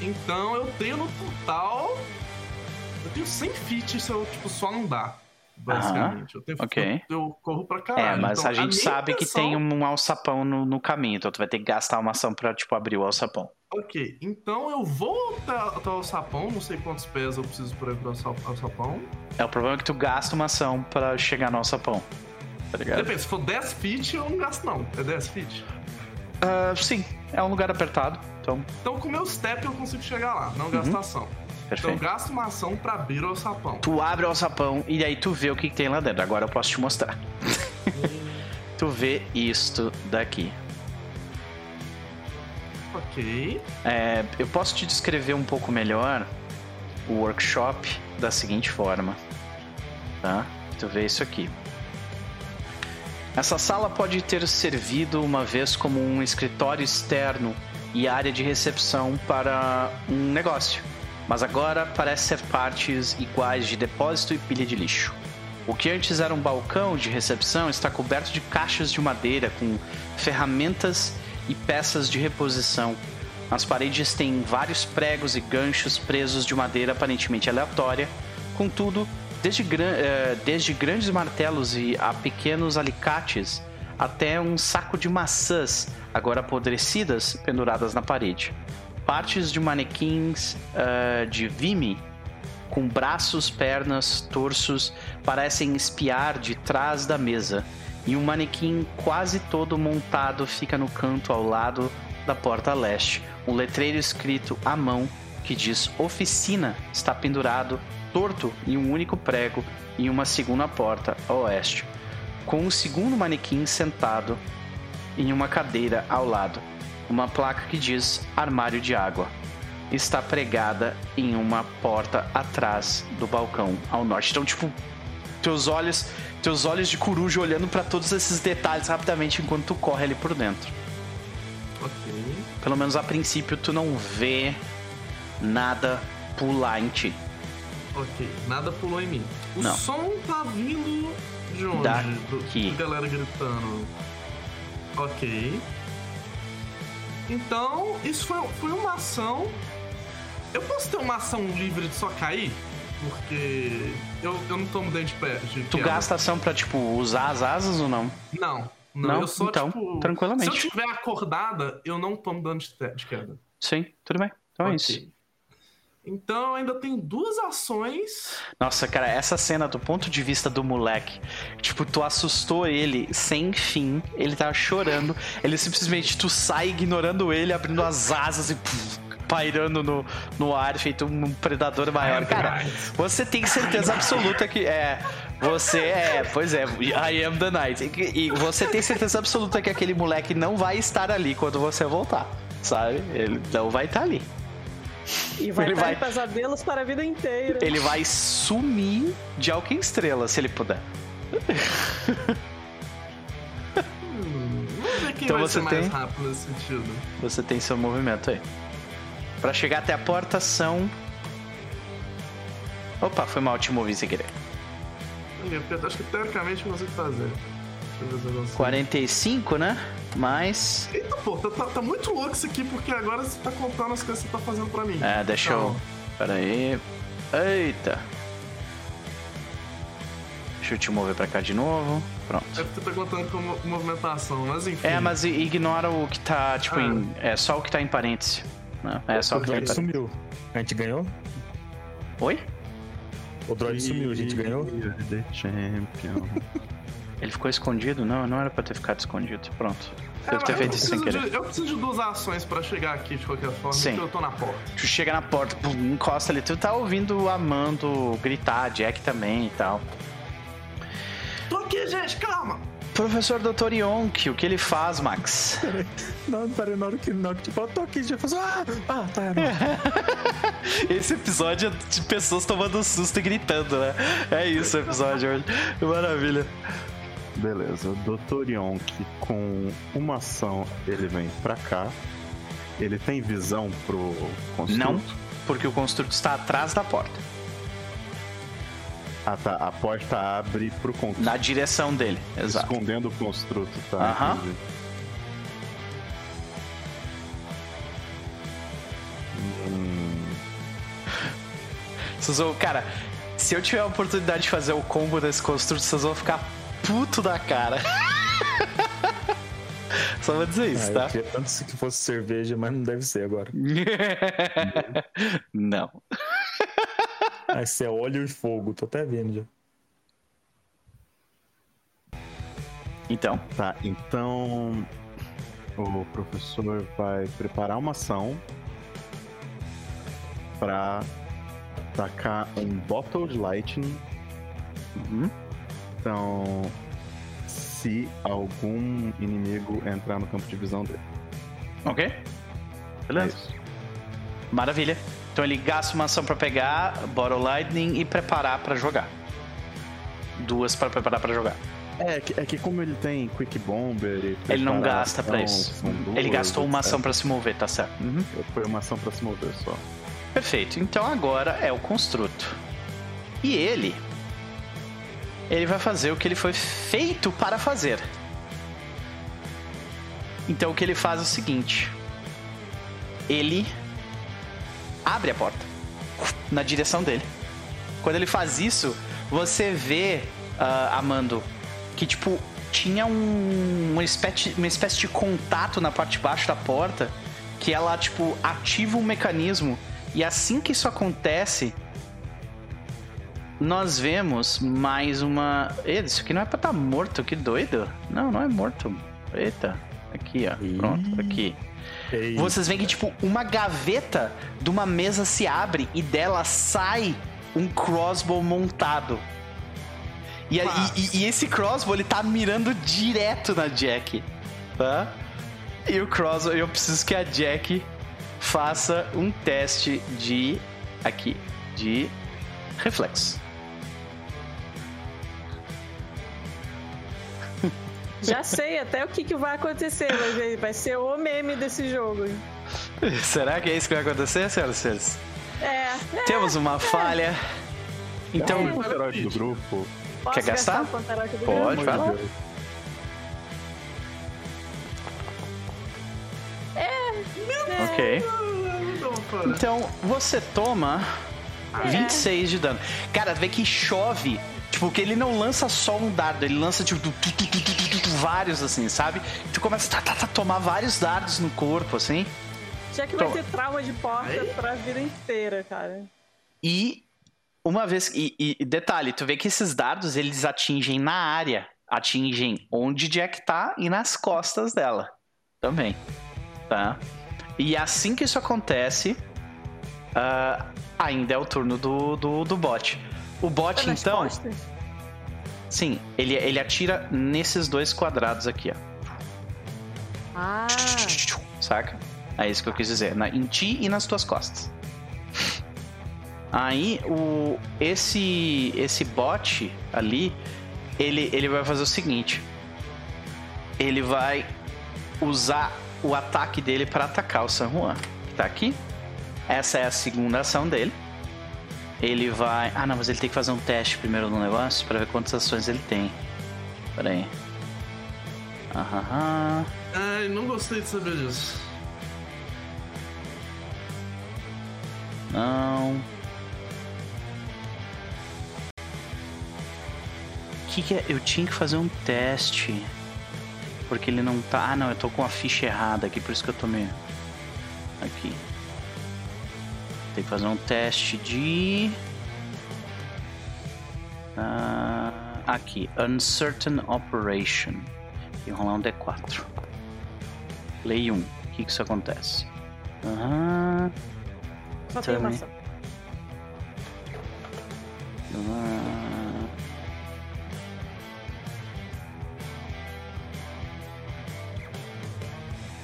Então eu tenho no total. Eu tenho 100 feet se eu tipo, só andar. Basicamente. eu, tenho, ok. eu, eu corro pra caralho. É, mas Então, a gente minha sabe que intenção- tem um alçapão no, no caminho, então tu vai ter que gastar uma ação pra, tipo, abrir o alçapão. Ok, então eu vou até, o sapão, não sei quantos pés eu preciso para ir pro sap- ao sapão. É, o problema é que tu gasta uma ação pra chegar no alçapão. Tá ligado? Depende, se for 10 feet, eu não gasto não. É 10 feet? Ah, sim, é um lugar apertado, então Então com o meu step eu consigo chegar lá, não gasto ação. Então eu perfeito. gasto uma ação pra abrir o sapão. Tu abre o alçapão e aí tu vê o que, que tem lá dentro. Agora eu posso te mostrar. tu vê isto daqui. Ok. É, eu posso te descrever um pouco melhor o workshop da seguinte forma, tá? Tu vê isso aqui. Essa sala pode ter servido uma vez como um escritório externo e área de recepção para um negócio, mas agora parece ser partes iguais de depósito e pilha de lixo. O que antes era um balcão de recepção está coberto de caixas de madeira com ferramentas e peças de reposição. As paredes têm vários pregos e ganchos presos de madeira aparentemente aleatória. Contudo, desde, gran- eh, desde grandes martelos e a pequenos alicates até um saco de maçãs, agora apodrecidas, penduradas na parede. Partes de manequins eh, de Vime com braços, pernas, torsos, parecem espiar de trás da mesa. e um manequim quase todo montado fica no canto ao lado da porta leste. Um letreiro escrito à mão que diz oficina está pendurado torto em um único prego em uma segunda porta a oeste, com um segundo manequim sentado em uma cadeira ao lado. Uma placa que diz armário de água. Está pregada em uma porta atrás do balcão ao norte. Então, tipo, teus olhos, teus olhos de coruja olhando para todos esses detalhes rapidamente enquanto tu corre ali por dentro. Ok. Pelo menos a princípio tu não vê nada pular em ti. Ok. Nada pulou em mim. O Não. som tá vindo de onde? Daqui. Do, galera gritando. Ok. Então, isso foi, foi uma ação. Eu posso ter uma ação livre de só cair? Porque eu, eu não tomo dente de pé. de Tu gasta ação pra, tipo, usar as asas ou não? Não. Não, Não? eu só, Então, tipo, tranquilamente. Se eu tiver acordada, eu não tomo dano de, de queda. Sim, tudo bem. Então é Ok. isso. Então ainda tem duas ações. Nossa, cara, essa cena do ponto de vista do moleque, tipo, tu assustou ele sem fim, ele tava chorando, ele simplesmente, tu sai ignorando ele, abrindo as asas e puf, pairando no, no ar, feito um predador maior. Cara, você tem certeza absoluta que é. Você é, pois é, I am the night. E, e você tem certeza absoluta que aquele moleque não vai estar ali quando você voltar, sabe? Ele não vai estar ali. E vai Ele vai- pesadelos para a vida inteira. Ele vai sumir de Alquim Estrela, se ele puder. Hum, Então vai você ser mais tem- rápido nesse sentido. Você tem seu movimento aí. Pra chegar até a porta são. Opa, foi mal, te movi sem querer. Eu acho que teoricamente eu consigo fazer. Deixa eu ver se eu consigo. 45, né? Mais. Eita, pô, tá, tá- tá muito louco isso aqui, porque agora você tá contando as coisas que você tá fazendo pra mim. É, deixa eu. Pera aí. Eita. Deixa eu te mover pra cá de novo. Pronto. É porque você tá contando com mo- movimentação, mas enfim. É, mas ignora o que tá, tipo, Ah. em. É só o que tá em parênteses. Não, é só o que tá em droid parênteses. sumiu. A gente ganhou? Oi? O droid sumiu, a gente ganhou? The champion. Ele ficou escondido? Não, não era pra ter ficado escondido. Pronto. É, Deve ter mas feito isso sem querer. de- eu preciso de duas ações pra chegar aqui de qualquer forma, Sim. porque eu tô na porta. Tu chega na porta, pum, encosta ali. Tu tá ouvindo o Amando gritar, Jack também e tal. Tô aqui, gente, calma! Professor Dr. Yonk, o que ele faz, Max? Não, peraí, na hora que, na hora que tipo, eu tô aqui, já falou ah, ah, tá, não. Esse episódio é de pessoas tomando susto e gritando, né? É isso o episódio hoje. Maravilha. Beleza, Dr. Yonk com uma ação ele vem pra cá. Ele tem visão pro construto? Não, porque o construto está atrás da porta, Ah tá, a porta abre pro construto. na direção dele. Exato. Escondendo o construto, tá? Aham. Hum, cara, se eu tiver a oportunidade de fazer o combo desse construto, vocês vão ficar puto da cara. Só vou dizer isso, Ah, tá? Eu queria tanto que fosse cerveja, mas não deve ser agora. Não. Ah, isso é óleo e fogo, tô até vendo já. Então, tá, então o professor vai preparar uma ação pra tacar um bottle de lightning. uhum. Então, se algum inimigo entrar no campo de visão dele. ok? É Beleza. isso. Maravilha. Então ele gasta uma ação pra pegar, Bottle Lightning e preparar pra jogar. Duas pra preparar pra jogar. É que, é que como ele tem Quick Bomber e Ele não gasta pra isso. duas, Ele gastou uma ação pra se mover, tá certo? Uhum. Foi uma ação pra se mover só. Perfeito. Então agora é o construto. E ele. Ele vai fazer o que ele foi feito para fazer. Então o que ele faz é o seguinte: ele abre a porta na direção dele. Quando ele faz isso, você vê, ah, Amando, que tipo tinha um- uma, espécie, uma espécie de contato na parte de baixo da porta que ela tipo ativa um mecanismo e assim que isso acontece nós vemos mais uma. Eita, isso aqui não é pra estar morto, que doido. Não, não é morto. Eita. Aqui, ó. Pronto, aqui. Ei, Vocês veem que, tipo, uma gaveta de uma mesa se abre e dela sai um crossbow montado. E, e- e- e esse crossbow, ele tá mirando direto na Jack, tá? E o crossbow, eu preciso que a Jack faça um teste de... Aqui, de reflexo. Já sei até o que, que vai acontecer, vai, ver, vai ser o meme desse jogo. Será que é isso que vai acontecer, senhoras e senhores? É, é Temos uma falha. Então, É herói do grupo. posso quer gastar? Pantaroca do Pode, vai lá. Ok. Não, cara. Então, você toma 26 de dano. Cara, vê que chove. Tipo, que ele não lança só um dardo, ele lança, tipo, tu, tu, tu, tu, tu, tu, tu, vários, assim, sabe? Tu começa a tá, tá, tá, tomar vários dardos no corpo, assim. Já que vai ter trauma de porta pra vida inteira, cara. E uma vez. E, e- detalhe, tu vê que esses dardos eles atingem na área. Atingem onde Jack tá e nas costas dela. Também. Tá? E assim que isso acontece. ah, ainda é o turno do, do, do bot. O bot, Tá então. costas? Sim, ele, ele atira nesses dois quadrados aqui, ó. Ah, Saca? É isso que eu quis dizer. Na, em ti e nas tuas costas. Aí, o, esse, esse bot ali, ele, ele vai fazer o seguinte. Ele vai usar o ataque dele para atacar o San Juan. Que tá aqui. Essa é a segunda ação dele. Ele vai... Ah, não, mas ele tem que fazer um teste primeiro no negócio para ver quantas ações ele tem. Pera aí. Aham. Ai, não gostei de saber disso. Não. Que que é? Eu tinha que fazer um teste. Porque ele não tá. Ah, não, eu tô com a ficha errada aqui, por isso que eu tomei. Aqui. Tem que fazer um teste de. Ah, aqui. Uncertain Operation. E rolar um D4. Lei 1. O que que isso acontece? Aham. só tem uma Também.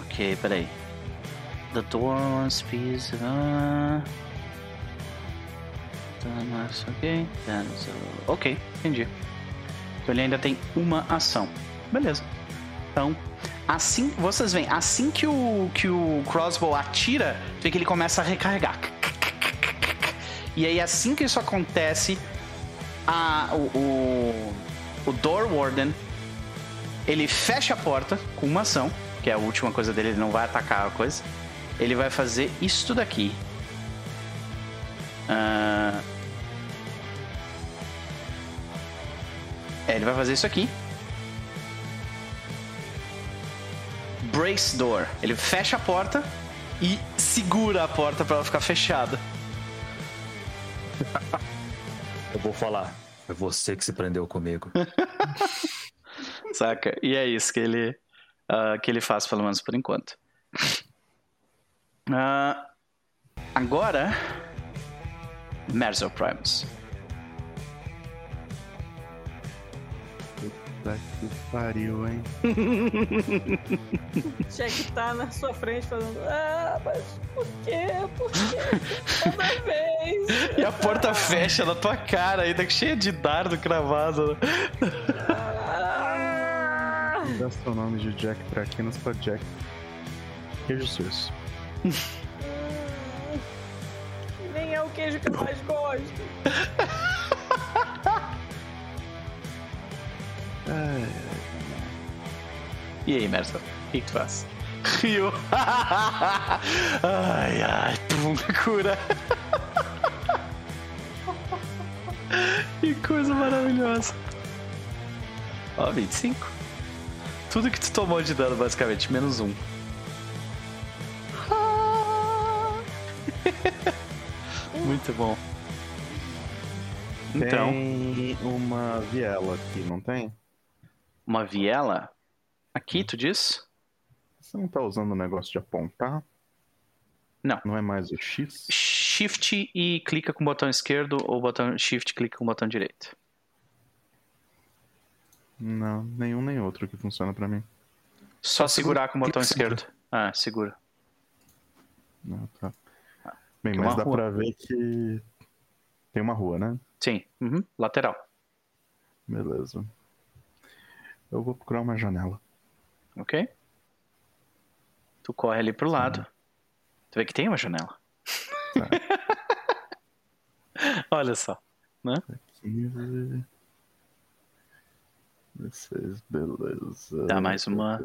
Ok, peraí. The door was piece. Uh... Thomas, ok. That's, uh, Ok, entendi. Então ele ainda tem uma ação. Beleza. Então, assim, vocês veem, assim que o, que o crossbow atira, vê que ele começa a recarregar. E aí, assim que isso acontece, a, o, o, o Door Warden ele fecha a porta com uma ação, que é a última coisa dele, ele não vai atacar a coisa. Ele vai fazer isto daqui. Ah, É, ele vai fazer isso aqui. Brace door. Ele fecha a porta e segura a porta pra ela ficar fechada. Eu vou falar. Foi você que se prendeu comigo. Saca? E é isso que ele, ah, que ele faz, pelo menos por enquanto. Ah, agora. Merzel Primus. Puta que pariu, hein? Jack tá na sua frente falando, ah, mas por quê? Por quê? Toda vez. E a porta fecha na tua cara ainda, cheia de dardo cravado. Ah, Dá seu nome de Jack Traquinas pra Jack. Queijo suíço. nem é o queijo que eu mais gosto. E aí, Merzel? O que, que tu faz? Rio. ai, ai, pum, cura. que coisa maravilhosa. Ó, 25. Tudo que tu tomou de dano, basicamente, menos um. Muito bom. Então, Tem uma viela aqui, não tem? uma viela. Aqui, tu diz? Você não tá usando o negócio de apontar? Não. Não é mais o X? Shift e clica com o botão esquerdo ou botão Shift e clica com o botão direito. Não, nenhum nem outro que funciona pra mim. Só segurar com o botão esquerdo. Ah, segura. Não, tá. Bem, Tem mas dá rua. pra ver que tem uma rua, né? Sim. Uhum. Lateral. Beleza. Eu vou procurar uma janela. Ok? Tu corre ali pro lado. Tu vê que tem uma janela. Olha só. 15. 16, beleza. Dá mais uma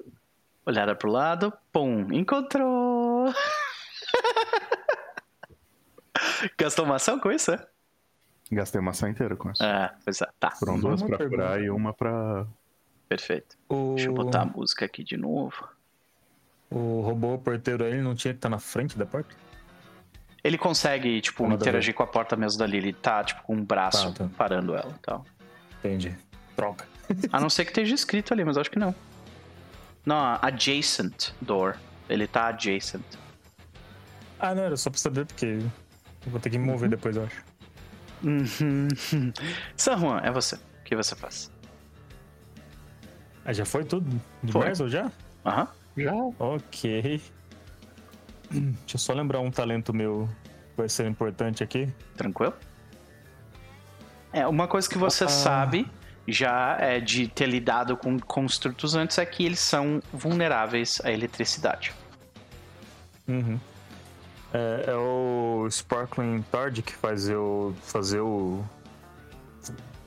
olhada pro lado. Pum, encontrou! Gastou uma ação com isso, é? Gastei uma ação inteira com isso. Ah, pois é. Tá, Foram duas pra pergunta. curar e uma pra. perfeito. O, Deixa eu botar a música aqui de novo. o robô porteiro aí não tinha que estar na frente da porta? Ele consegue, tipo, Nada interagir com a porta mesmo dali. Ele tá, tipo, com um braço Tá, tá. parando ela e tal. Entendi. Troca. A não ser que esteja escrito ali, mas acho que não. Não, adjacent door. Ele tá adjacent. Ah, não, era só pra saber, porque vou ter que me mover depois, eu acho. Uhum. San Juan, é você. O que você faz? Ah, já foi tudo? De Foi. Já? Aham. Já? Ok. Deixa eu só lembrar um talento meu que vai ser importante aqui. Tranquilo? É, uma coisa que você Ah. sabe já é de ter lidado com construtos antes é que eles são vulneráveis à eletricidade. Uhum. É, é o Sparkling Tard que faz eu fazer o,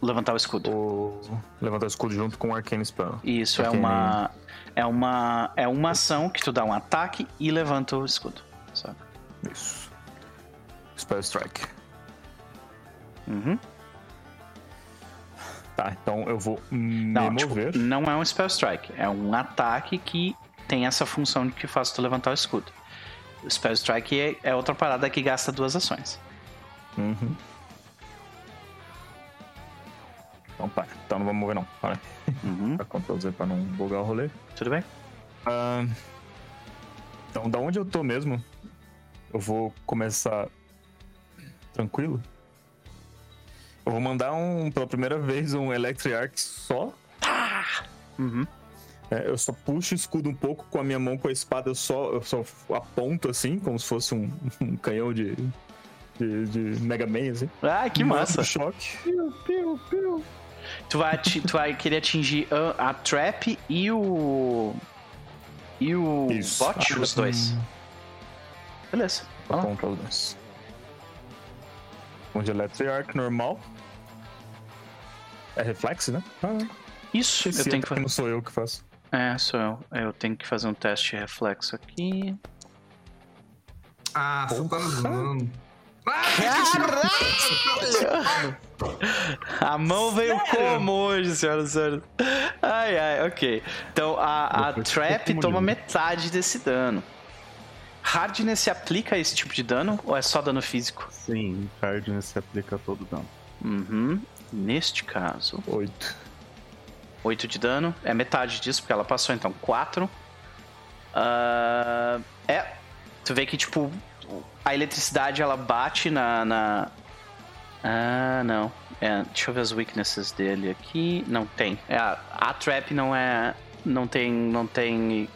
Levantar o escudo. o. levantar o escudo junto com o Arcane Spell. Isso é Ok. uma é uma é uma ação que tu dá um ataque e levanta o escudo, sabe? Isso. Spell Strike. Uhum. Tá, então eu vou me Não, tipo, mover. não é um spell strike, é um ataque que tem essa função de que faz tu levantar o escudo. Spell strike é, é outra parada que gasta duas ações. Uhum. Então pá, então não vamos mover não. Para. Uhum. Pra Ctrl Z pra não bugar o rolê. Tudo bem? Ah, então, da onde eu tô mesmo, eu vou começar tranquilo. Eu vou mandar um, pela primeira vez, um Electric Arc só. Uhum. É, eu só puxo o escudo um pouco com a minha mão com a espada, eu só, eu só aponto assim, como se fosse um, um canhão de, de, de Mega Man, assim. Ah, que massa. um choque. Tu vai, ati- tu vai querer atingir a, a trap e o. E o Isso. bot, Ah, os dois. hum, Beleza. Aponta os dois. Um de Electric Arc normal. É reflexo, né? Ah, Isso, eu tenho que fazer. não sou eu que faço. É, sou eu. Eu tenho que fazer um teste de reflexo aqui. Ah, você tá zoando. A mão veio como hoje, senhoras e senhores? Ai, ai, ok. Então a, a trap toma metade desse dano. Hardness se aplica a esse tipo de dano ou é só dano físico? Sim, Hardness se aplica a todo dano. Uhum. Neste caso, Oito. 8 de dano. É metade disso, porque ela passou, então 4. é. Tu vê que, tipo, a eletricidade ela bate na. na... Ah, não. É, deixa eu ver as weaknesses dele aqui. Não tem. É, a, a trap não é. Não tem. Não tem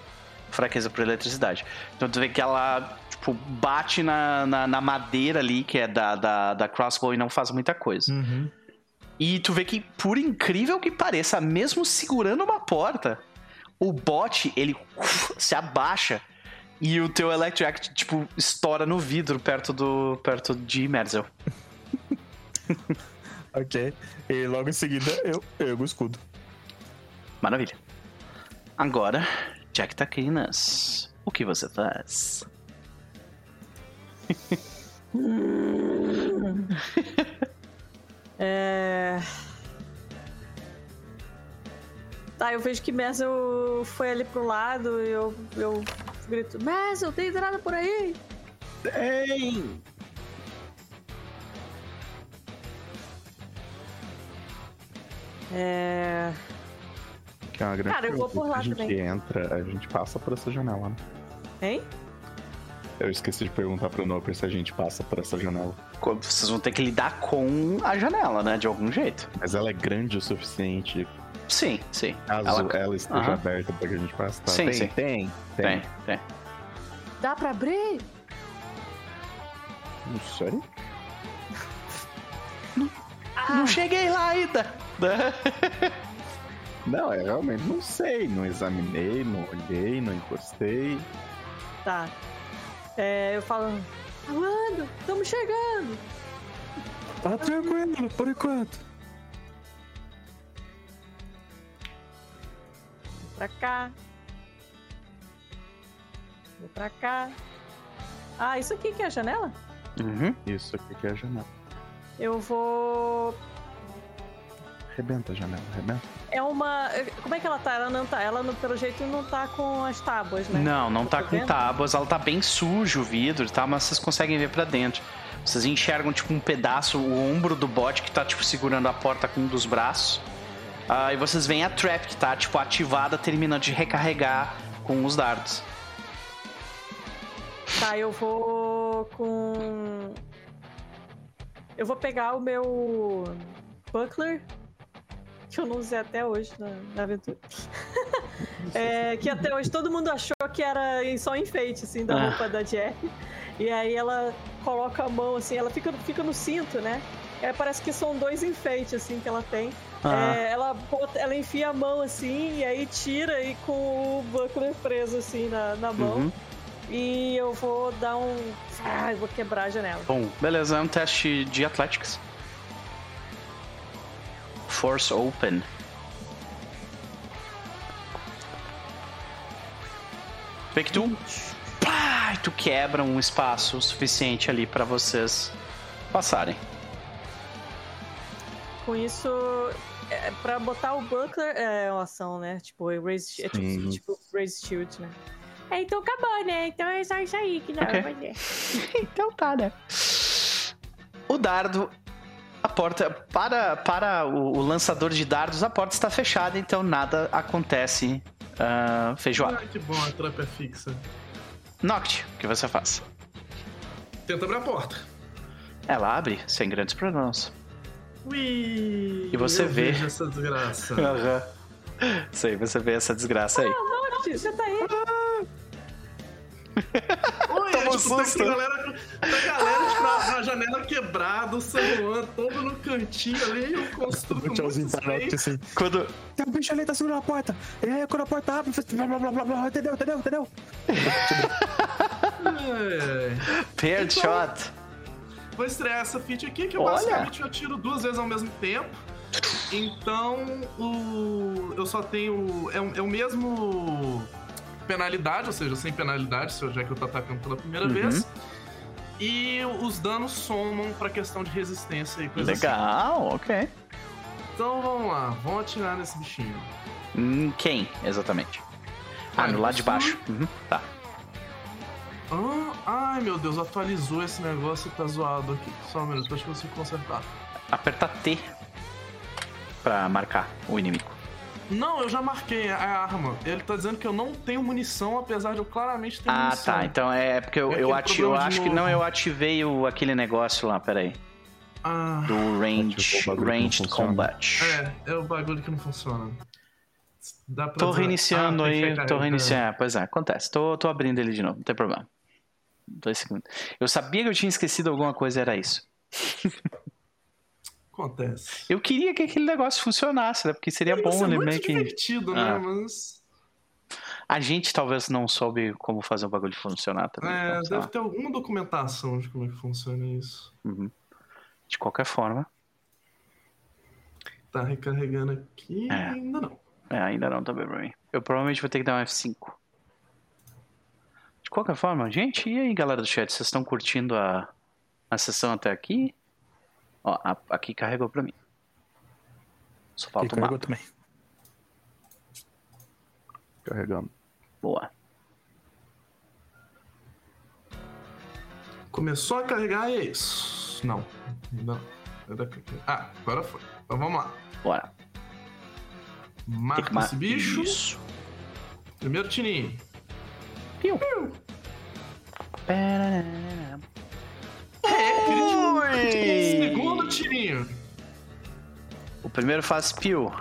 fraqueza por eletricidade. Então tu vê que ela. Tipo, bate na, na, na madeira ali, que é da, da, da crossbow, e não faz muita coisa. Uhum. E tu vê que, por incrível que pareça, mesmo segurando uma porta, o bot, ele uf, se abaixa e o teu Electric Act, tipo, estoura no vidro perto do perto de Merzel. Ok. E logo em seguida eu ergo o escudo. Maravilha. Agora, Jack Taquinas, o que você faz? É. Tá, eu vejo que Mesel foi ali pro lado e eu, eu grito: Mesel, tem entrada por aí? Tem! É. Que é uma grande Cara, eu vou por lá a gente também. entra, a gente passa por essa janela, né? Hein? Eu esqueci de perguntar pro Noper se a gente passa por essa janela. Vocês vão ter que lidar com a janela, né? De algum jeito. Mas ela é grande o suficiente Sim, sim. caso Ela- ela, esteja Aham. aberta pra que a gente passe. Tá? Sim, tem, sim. tem, Tem, tem. Dá pra abrir? Sério? Não cheguei lá ainda. Não, eu realmente não sei. Não examinei, não olhei, não encostei. Tá. É, eu falo. Amando, estamos chegando! Tá tranquilo, por enquanto. Vou pra cá. Vou pra cá. Ah, isso aqui que é a janela? Uhum. Isso aqui que é a janela. Eu vou. Arrebenta a janela, arrebenta. É uma. Como é que ela tá? Ela não tá. Ela, pelo jeito, não tá com as tábuas, né? Não, não tá tô com vendo? tábuas, ela tá bem sujo o vidro, tá? Mas vocês conseguem ver pra dentro. Vocês enxergam, tipo, um pedaço, o ombro do bot que tá, tipo, segurando a porta com um dos braços. Ah, e vocês veem a trap que tá, tipo, ativada, terminando de recarregar com os dardos. Tá, eu vou com. Eu vou pegar o meu buckler, que eu não usei até hoje na, na aventura. É, que até hoje todo mundo achou que era só enfeite, assim, da Ah. roupa da Jerry. E aí ela coloca a mão, assim, ela fica, fica no cinto, né? Aí parece que são dois enfeites, assim, que ela tem. Ah. É, ela, bota- ela enfia a mão, assim, e aí tira e com o buckler preso, assim, na, na mão. Uhum. E eu vou dar um. Ah, eu vou quebrar a janela. Bom, beleza, é um teste de Athletics. Force Open. Vê que tu. Pá, tu quebra um espaço suficiente ali pra vocês passarem. Com isso, é, pra botar o buckler é uma ação, né? Tipo, raise, é tipo, Sim. tipo raise shield, né? É, então acabou, né? Então é só isso aí que não Ok. vai fazer. Então tá, né? O dardo. A porta. Para, para o, o lançador de dardos, a porta está fechada, então nada acontece. ah, feijoada. Ah, que bom, a trap é fixa. Noct, o que você faz? Tenta abrir a porta. Ela abre sem grandes problemas. Ui! E você eu vê. vejo essa desgraça. Aham. Sei, você vê essa desgraça aí. Note, você tá aí. Oi, Tomou é, tipo, susto. a galera, tem a galera tipo, na, janela quebrada, o San Juan todo no cantinho ali, o construto Um tchauzinho muito pra feio. assim. Quando. Tem um bicho ali, tá segurando a porta. E aí, quando a porta abre, faz blá blá blá blá blá, entendeu, entendeu, entendeu? É. Paired shot. Vou estrear essa feat aqui, que eu Olha. basicamente eu tiro duas vezes ao mesmo tempo. Então, o, eu só tenho. É, é o mesmo penalidade, ou seja, sem penalidade, já que eu tô atacando pela primeira Uhum. vez. E os danos somam pra questão de resistência e coisa assim. Legal, ok. Então vamos lá, vamos atirar nesse bichinho. Hum, Quem, exatamente? Ah, Ah, no lado de baixo. Uhum, tá. Ah, ai meu Deus, atualizou esse negócio e tá zoado aqui. Só um minuto, acho que eu consigo consertar. Aperta T pra marcar o inimigo. Não, eu já marquei a arma. Ele tá dizendo que eu não tenho munição, apesar de eu claramente ter Ah, munição. tá. Então é porque eu, É eu, ati- eu acho que não, eu ativei o, aquele negócio lá, peraí. Ah, Do range, ranged funciona. combat. é, é o bagulho que não funciona. Dá pra Tô dizer- reiniciando Ah, aí, tô reiniciando. É, pois é, acontece. Tô, tô abrindo ele de novo, não tem problema. Dois segundos. Eu sabia que eu tinha esquecido alguma coisa, era isso. Acontece. Eu queria que aquele negócio funcionasse, né? Porque seria bom, né? muito que. divertido, né? Ah. Mas. A gente talvez não soube como fazer o bagulho funcionar também. É, então, deve ter alguma documentação de como é que funciona isso. Uhum. De qualquer forma, Tá recarregando aqui. É. Ainda não. é, ainda não tá bem pra mim. Eu provavelmente vou ter que dar um F5. De qualquer forma, gente, e aí, galera do chat, vocês estão curtindo a, a sessão até aqui? Ó, a- aqui carregou pra mim. Só falta o Carregou mapa. também. Carregando. Boa. Começou a carregar e é isso. Não. Ainda não. Ainda- Ah, agora foi. Então vamos lá. Bora. Marca ma- esse bicho. Isso. Primeiro tirinho. Piu. É, crítico. Segundo tirinho. O primeiro faz piu.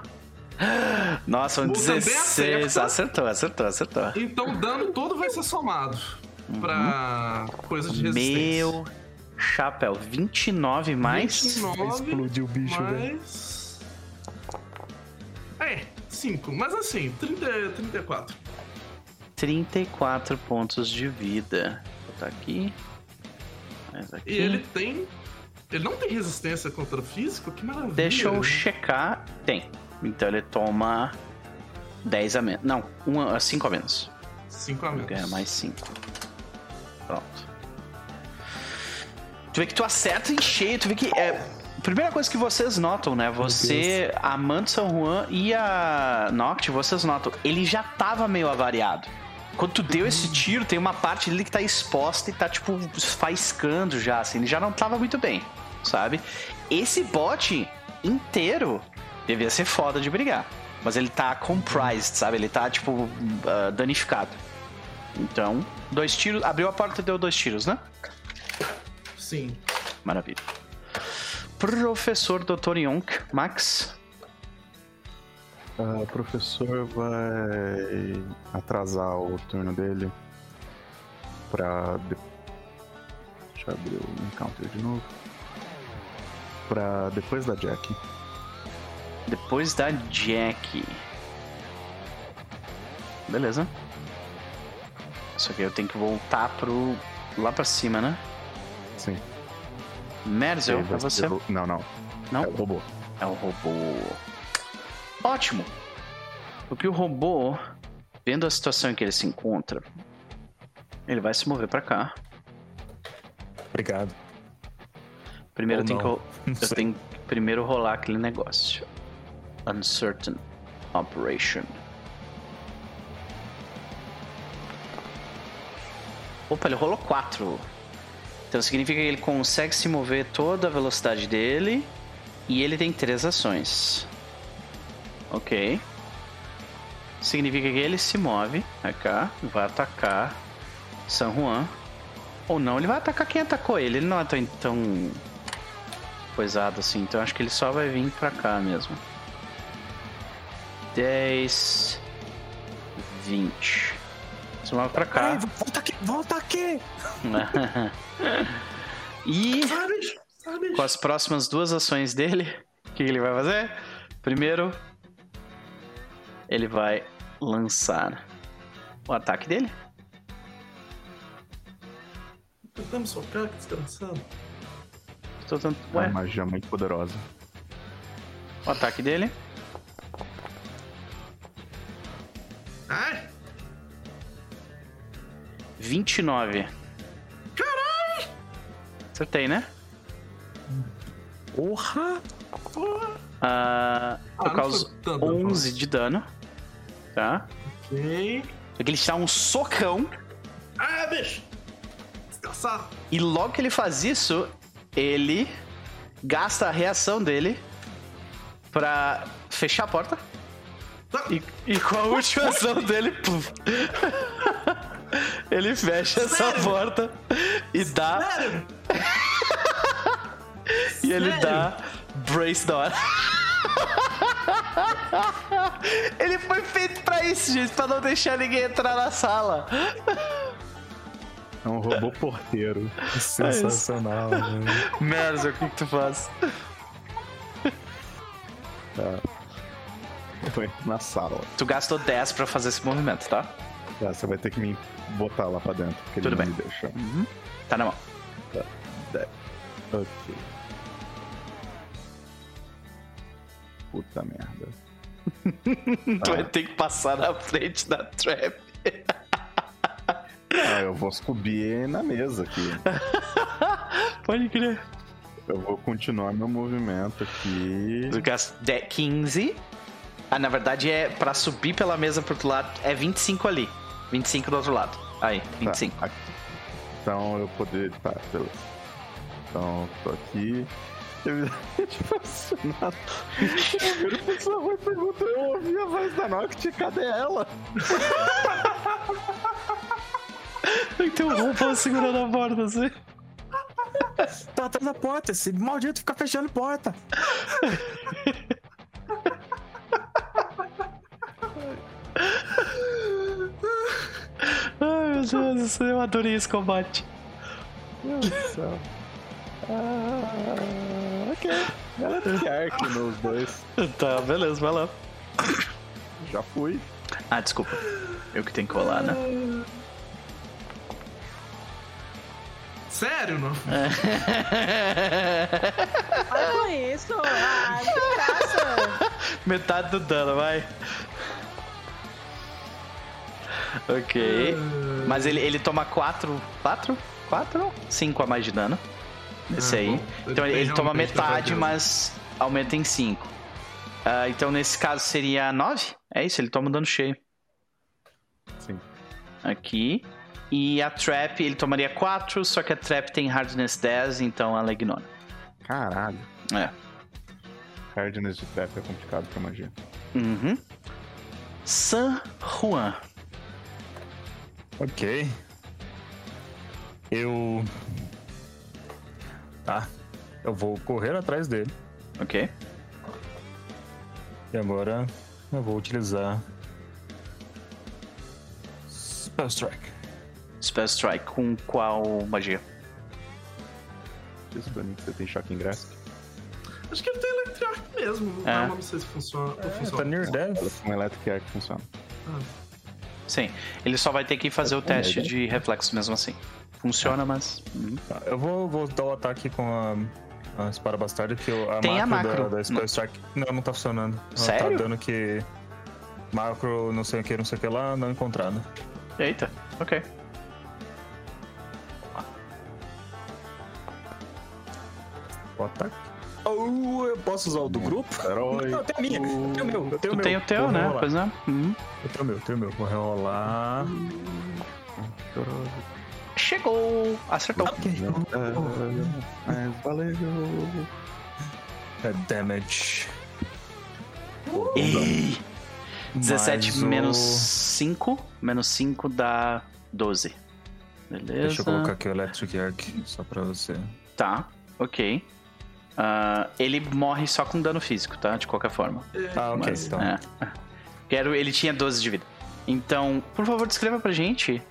Nossa, um O também 16. acerta. Acertou, acertou, acertou. Então o dano todo vai ser somado. Pra coisa de resistência. Meu chapéu. 29 mais. 29 Explodiu o bicho, velho. mais... É, 5. Mas assim, 30, 34. 34 pontos de vida. Vou botar aqui. Aqui. E ele tem... Ele não tem resistência contra físico? Que maravilha. Deixa eu checar. Tem. Então ele toma 10 a menos. Não, 5 a menos. 5 a Ele menos. ganha mais 5. Pronto. Tu vê que tu acerta em cheio, tu vê que. É, primeira coisa que vocês notam, né? Você, a Manto San Juan e a Noct, vocês notam, ele já tava meio avariado. Quando tu deu esse tiro, tem uma parte dele que tá exposta e tá, tipo, faiscando já, assim. Ele já não tava muito bem, sabe? Esse bot inteiro devia ser foda de brigar. Mas ele tá comprised, sabe? Ele tá, tipo, ah, danificado. Então, dois tiros. Abriu a porta e deu dois tiros, né? Sim. Maravilha. Professor Dr. Yonk, Max. O professor vai atrasar o turno dele pra. de- Deixa eu abrir o encounter de novo. Pra depois da Jack. Depois da Jack. Beleza. Só que eu tenho que voltar pro. lá pra cima, né? Sim. Merzel, é você. Não, não. Não? É o robô. É o robô. Ótimo. Porque o robô, vendo a situação em que ele se encontra, ele vai se mover pra cá. Obrigado. Primeiro eu tenho, que, eu sei. tenho que primeiro rolar aquele negócio. Uncertain Operation. Opa, ele rolou 4. Então significa que ele consegue se mover toda a velocidade dele e ele tem três ações. Ok. Significa que ele se move pra cá, vai atacar San Juan. Ou não, ele vai atacar quem atacou ele. Ele não é tão, tão coisado assim, então acho que ele só vai vir pra cá mesmo. 10, 20. Se move pra cá. Ai, volta aqui, volta aqui! e com as próximas duas ações dele, o que ele vai fazer? Primeiro, ele vai lançar o ataque dele. Tentamos socar, que desgraçado. Tô tentando... É Ué, uma magia muito poderosa. o ataque dele. Ai! 29. Caralho! Acertei, né? Porra! Ah, Ah, eu causo tanto, 11 de dano. Tá? Ok. Só que ele te dá um socão. Ah, bicho! Desgraçado. E logo que ele faz isso, ele gasta a reação dele pra fechar a porta. E, e com a última ação dele, puf, ele fecha essa Sério? porta e dá. Sério? E ele Sério? dá Brace da hora. ele foi feito pra isso, gente, pra não deixar ninguém entrar na sala. É um robô porteiro. Sensacional, velho. Merda, o que, que tu faz? Foi na sala. Tu gastou 10 pra fazer esse movimento, tá? Tá, você vai ter que me botar lá pra dentro, porque Tudo ele bem. não me deixa. Tá na mão. Ok. Puta merda. Tu vai ter que passar na frente da trap. Ah, eu vou subir na mesa aqui. Pode crer. Eu vou continuar meu movimento aqui. Tu gasta 10, 15. Ah, na verdade é pra subir pela mesa pro outro lado, é 25 ali. 25 do outro lado. Aí, 25. Tá, aqui. Então eu poder. Tá, beleza. Então tô aqui. Devidamente vacinado. Eu viro pro Samu e pergunto, eu ouvi a voz da Noct, cadê ela? Tem um roupão segurando a porta, assim. Tá atrás da porta, esse maldito fica fechando porta. Ai, meu Deus do céu, eu adorei esse combate. Meu Deus do céu. Ah, ok. Ela tem arc nos dois. Tá, beleza, vai lá. Já fui. Ah, desculpa. Eu que tenho que rolar, né? Sério, não? Para com isso. Ah, que graça. Metade do dano, vai. Ok. Mas ele, ele toma 4. 4? 4? 5 a mais de dano. Esse Ah, aí. bom. Então ele, toma realmente metade, mas aumenta em 5. então nesse caso seria 9? É isso, ele toma um dano cheio. Sim. Aqui. E a Trap, ele tomaria 4, só que a Trap tem Hardness 10, então ela ignora. Caralho. É. Hardness de trap é complicado pra magia. Uhum. San Juan. Ok. Eu. Tá. Eu vou correr atrás dele. Ok. E agora eu vou utilizar. Spell Strike. Spell Strike com qual magia? Isso pra mim que você tem choque em graça. Acho que ele tem Electric Arc mesmo. É. Não, não sei se funciona. ou Tá funciona. near death. Com Electric Arc funciona. Sim. Ele só vai ter que fazer o Bom, teste né? de reflexo mesmo assim. Funciona, mas. uhum. Tá, eu vou, vou dar o ataque com a, a espada bastarda, que eu- a Tem a macro, macro. Da, da Spell Strike. Não, não tá funcionando. Ela Sério? Tá dando que. Macro, não sei o que, não sei o que lá, não encontrado. Eita, ok. O ataque. Oh, eu posso usar o do grupo? Herói. Não, eu tenho a minha. Eu tenho o meu. Eu tenho Tu o meu. tem o teu, Vou né? rerolar. Pois é. Uhum. Eu tenho o meu, eu tenho o meu. Vou rerolar. Chegou! Acertou. Ah, Mas valeu. É damage. Ei! 17 Mais o- menos 5. Menos 5 dá 12. Beleza. Deixa eu colocar aqui o Electric Arc, só pra você. Tá, ok. Ah, ele morre só com dano físico, tá? De qualquer forma. Ah, ok, Mas, então. é. Quero, ele tinha 12 de vida. Então, por favor, descreva pra gente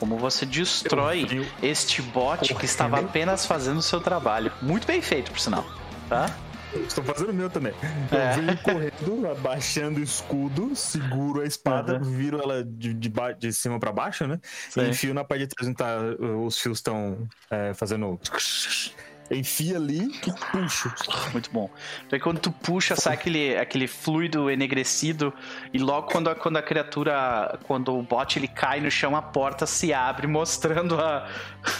como você destrói Eu vi- este bot que estava apenas fazendo o seu trabalho. Muito bem feito, por sinal. Tá? Estou fazendo o meu também. É. Eu venho correndo, abaixando o escudo, seguro a espada, Uhum. viro ela de, de, de cima pra baixo, né? Sim. Enfio na parte de trás onde tá, uh, os fios estão fazendo. Enfia ali e puxo. Muito bom. Daí quando tu puxa, sai aquele, aquele fluido enegrecido e logo quando a, quando a criatura, quando o bot ele cai no chão, a porta se abre mostrando a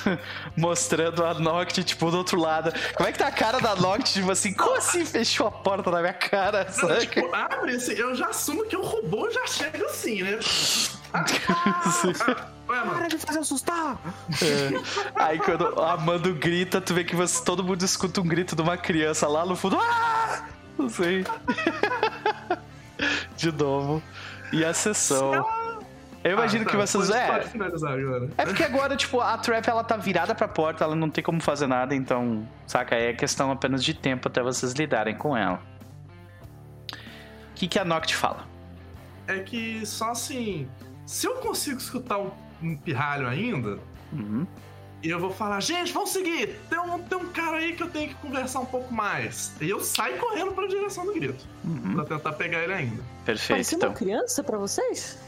mostrando a Noct, tipo, do outro lado. Como é que tá a cara da Noct, tipo assim, como assim fechou a porta na minha cara, Não, tipo, abre assim, eu já assumo que o robô já chega assim, né? Ah, ah, mano, de fazer assustar! É. Aí quando a Mando grita, tu vê que você, todo mundo escuta um grito de uma criança lá no fundo. Ah! Não sei. De novo. E a sessão. Eu imagino ah, tá, que vocês. pode- É, Pode finalizar agora. é porque agora, tipo, a trap ela tá virada pra porta, ela não tem como fazer nada, então, saca? É questão apenas de tempo até vocês lidarem com ela. O que, que a Noct fala? É que só assim, se eu consigo escutar um, um pirralho ainda, Uhum. e eu vou falar, gente, vamos seguir! Tem um, tem um cara aí que eu tenho que conversar um pouco mais. E eu saio correndo pra direção do grito, Uhum. pra tentar pegar ele ainda. Perfeito, Parecia então. uma criança pra vocês?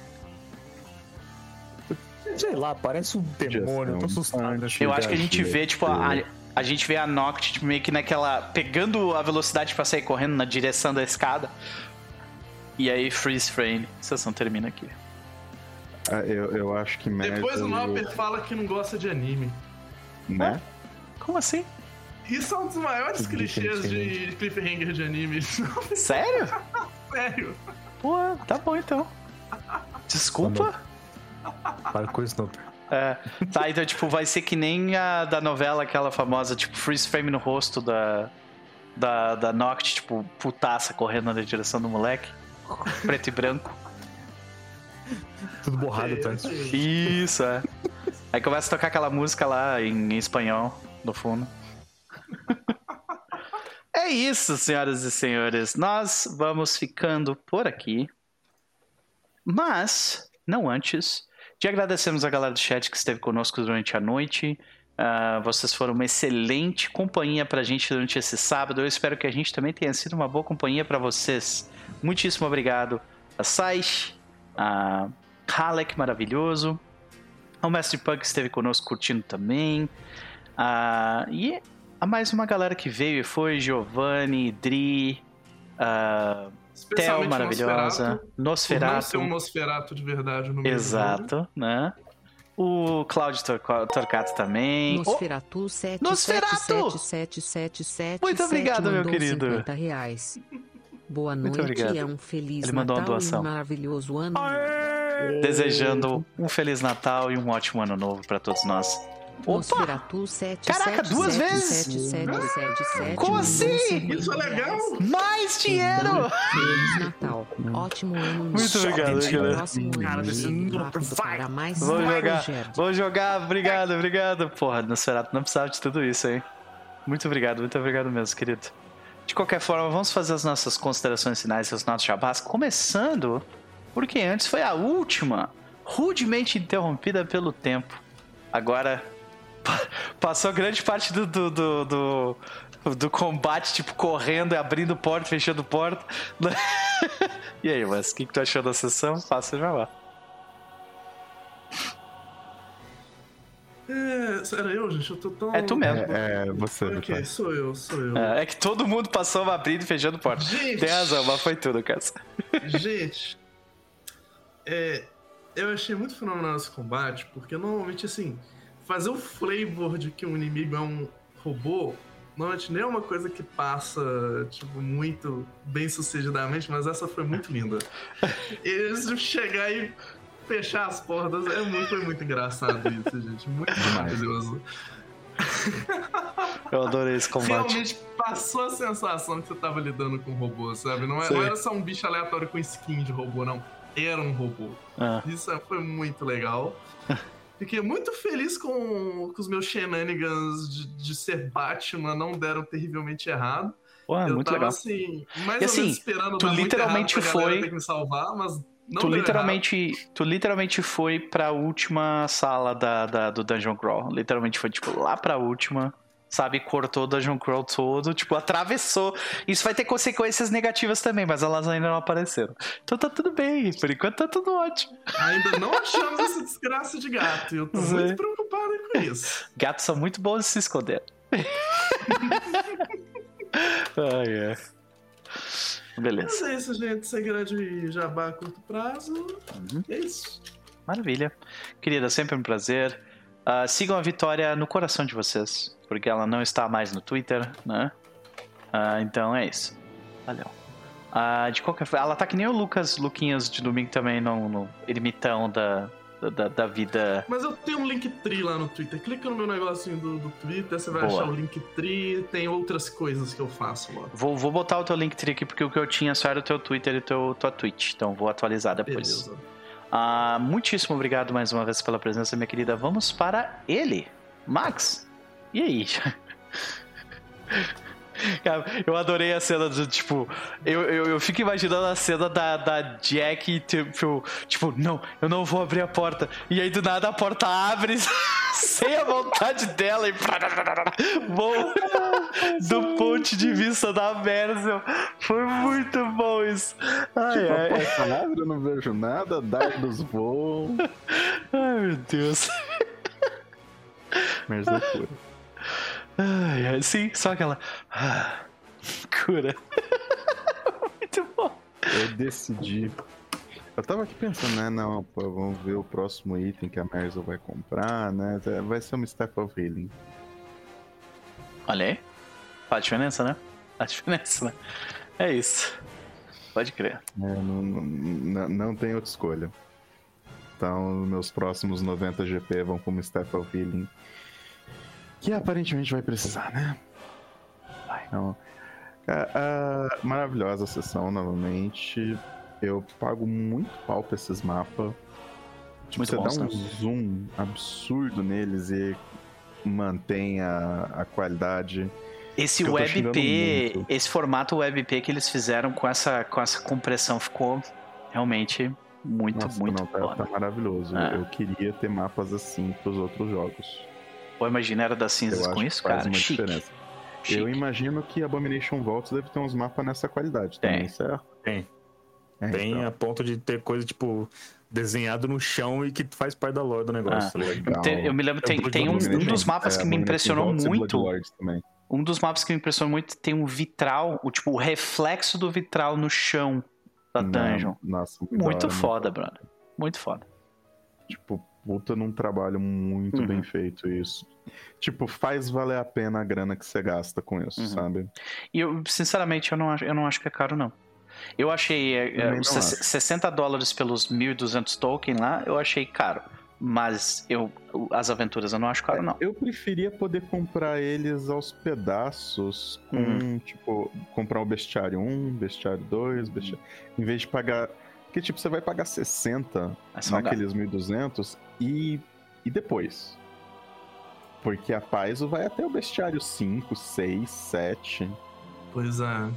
Sei lá, parece um demônio, eu tô assustado. Eu acho que a gente vê, tipo, a, a gente vê a Noct tipo, meio que naquela. pegando a velocidade pra sair correndo na direção da escada. E aí, freeze frame. A sessão termina aqui. Ah, eu, eu acho que Mad Depois o Nopper fala que não gosta de anime. né? Como assim? Isso é um dos maiores Que clichês de cliffhanger de anime. Sério? Sério. Pô, tá bom então. Desculpa. Para com isso, não. É, tá, então, tipo, vai ser que nem a da novela, aquela famosa, tipo, freeze frame no rosto da, da, da Noct, tipo, putaça correndo na direção do moleque. Preto e branco. Tudo borrado, tá? Isso, é. Aí começa a tocar aquela música lá em, em espanhol, no fundo. é isso, senhoras e senhores. Nós vamos ficando por aqui. Mas, não antes, de agradecermos a galera do chat que esteve conosco durante a noite. Uh, vocês foram uma excelente companhia pra gente durante esse sábado. Eu espero que a gente também tenha sido uma boa companhia para vocês. Muitíssimo obrigado a Saish, a Halek, maravilhoso. O Mestre Punk esteve conosco curtindo também. Uh, e a mais uma galera que veio e foi: Giovanni, Dri, uh, Theo, maravilhosa. Nosferato. Ser um Nosferato de verdade no Exato, né? O Claudio Torcato também. Nosferatu 7 Nosferatu! 77777 Muito obrigado, meu querido. 50 reais. Boa Muito noite obrigado. e é um feliz Ele mandou uma Natal doação. e um maravilhoso ano. desejando um Feliz Natal e um ótimo ano novo pra todos nós. Opa! Nosferatu 7 Caraca, duas vezes? Como assim? Isso é legal! Mais dinheiro! Feliz Natal. Ótimo ano. Muito obrigado, No galera. Cara, para mais Vou jogar, vou jogar, obrigado, obrigado. Porra, Nosferatu não precisava de tudo isso, hein? Muito obrigado, muito obrigado mesmo, querido. De qualquer forma, vamos fazer as nossas considerações finais os nossos jabás, começando porque antes foi a última, rudemente interrompida pelo tempo. Agora, pa- passou grande parte do, do, do, do, do combate, tipo, correndo e abrindo porta, fechando porta. e aí, mas o que, que tu achou da sessão? Faça o jabá. É, era eu, gente? Eu tô tão. É tu mesmo. É, é você, Ok, Vitor. sou eu, sou eu. É, é que todo mundo passou abrindo e fechando porta. Gente! Tem razão, mas foi tudo, cara. Gente, é, eu achei muito fenomenal esse combate, porque normalmente, assim, fazer o flavor de que um inimigo é um robô, normalmente nem é uma coisa que passa, tipo, muito bem sucedidamente, mas essa foi muito linda. Eles chegar e fechar as portas, é muito, foi muito engraçado isso, gente. Muito maravilhoso. Eu adorei esse combate. Realmente passou a sensação que você tava lidando com um robô, sabe? Não, é- não era só um bicho aleatório com skin de robô, não. Era um robô. Ah, Isso foi muito legal. Fiquei muito feliz com, com os meus shenanigans de, de ser Batman, não deram terrivelmente errado. pô, é eu muito tava legal. assim, mais E ou assim, menos esperando tu dar muito literalmente errado pra galera foi- ter que me salvar, mas não Tu literalmente, tu literalmente foi pra última sala da, da- do Dungeon Crawl. Literalmente foi, tipo, lá pra última. Sabe, cortou o Dungeon Crawl todo, tipo, atravessou. Isso vai ter consequências negativas também, mas elas ainda não apareceram. Então tá tudo bem, por enquanto tá tudo ótimo. Ainda não achamos essa desgraça de gato, e eu tô Sim. muito preocupado com isso. Gatos são muito bons de se esconder. Ai, é. Mas Beleza. é isso, gente. Sem grande jabá a curto prazo. Uhum. É isso. Maravilha. Querida, sempre um prazer. Ah, sigam a Vitória no coração de vocês, porque ela não está mais no Twitter, né? Ah, então é isso. Valeu. Ah, de qualquer forma, ela tá que nem o Lucas Luquinhas de domingo também no, no ermitão da, da, da vida. Mas eu tenho um Linktree lá no Twitter. Clica no meu negocinho do, do Twitter, você vai Boa. achar o Linktree. Tem outras coisas que eu faço lá. Vou, vou botar o teu Linktree aqui, porque o que eu tinha só era o teu Twitter e o teu, tua Twitch. Então vou atualizar depois. Beleza. Ah, muitíssimo obrigado mais uma vez pela presença, minha querida. Vamos para ele, Max. E aí? Cara, eu adorei a cena do tipo. Eu, eu, eu fico imaginando a cena da, da Jack, tipo, tipo, não, eu não vou abrir a porta. E aí do nada a porta abre sem a vontade dela e. Bom, do ponto de vista da Merzel. Foi muito bom isso. Ai, Tipo, a ai, porta abre, eu não vejo nada, dardos voam. ai, meu Deus. Mas loucura. Ai, sim, só aquela. ah, cura. Muito bom. Eu decidi. Eu tava aqui pensando, né? Não, pô, vamos ver o próximo item que a Marzel vai comprar, né? Vai ser uma Step of Healing. Olha aí. Faz diferença, né? Faz diferença, né? É isso. Pode crer. É, não, não, não- tem outra escolha. Então, meus próximos 90 GP vão como Step of Healing. Que aparentemente vai precisar, né? Vai. Então, Cara, a maravilhosa sessão, novamente. Eu pago muito pau pra esses mapas. Tipo, você bons, dá um zoom absurdo neles e mantém a, a qualidade. Esse WebP, esse formato WebP que eles fizeram com essa, com essa compressão ficou realmente muito, Nossa, muito não, tá, tá maravilhoso. É. Eu queria ter mapas assim pros outros jogos. Pô, imagina era das Eu cinzas com isso, faz cara. uma Chique. diferença. chique. Eu imagino que Abomination Vaults deve ter uns mapas nessa qualidade também, Tem. certo? Tem. É, Tem então. a ponto de ter coisa, tipo, desenhado no chão e que faz parte da lore do negócio, Ah. tá? Legal. Tem- eu me lembro, tem, tem um, um dos mapas É, que me impressionou muito. Um dos mapas que me impressionou muito tem um vitral, o tipo, o reflexo do vitral no chão da Não, dungeon. Nossa, muito, Muito hora, foda, brother. Muito foda. Tipo, puta num trabalho muito Uhum. bem feito isso. Tipo, faz valer a pena a grana que você gasta com isso, Uhum. sabe? E eu, sinceramente, eu não acho, eu não acho que é caro, não. Eu achei é, é, Também os não ses- acho. 60 dólares pelos 1.200 token lá, eu achei caro. Mas eu, as aventuras eu não acho caro, não. Eu preferia poder comprar eles aos pedaços com, Uhum. tipo, comprar o bestiário 1, bestiário 2, bestiário... em vez de pagar. Porque, tipo, você vai pagar 60 É naqueles 1.200 e, e depois. Porque a Paizo vai até o bestiário 5, 6, 7. Pois é.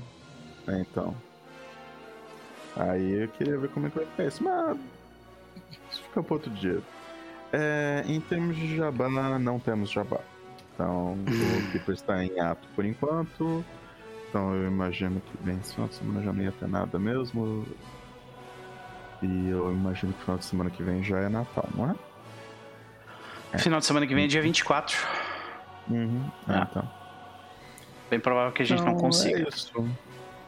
É, então. Aí eu queria ver como é que vai ficar isso. Mas isso fica para outro dia. É, em termos de jabá, não temos jabá. Então, o Keeper está em ato por enquanto. Então eu imagino que bem, esse final de semana já não ia ter nada mesmo. E eu imagino que final de semana que vem já é Natal, não é? Final de semana que vem é dia 24. Uhum. É, Ah, então. Bem provável que a gente não Então, consiga. É isso.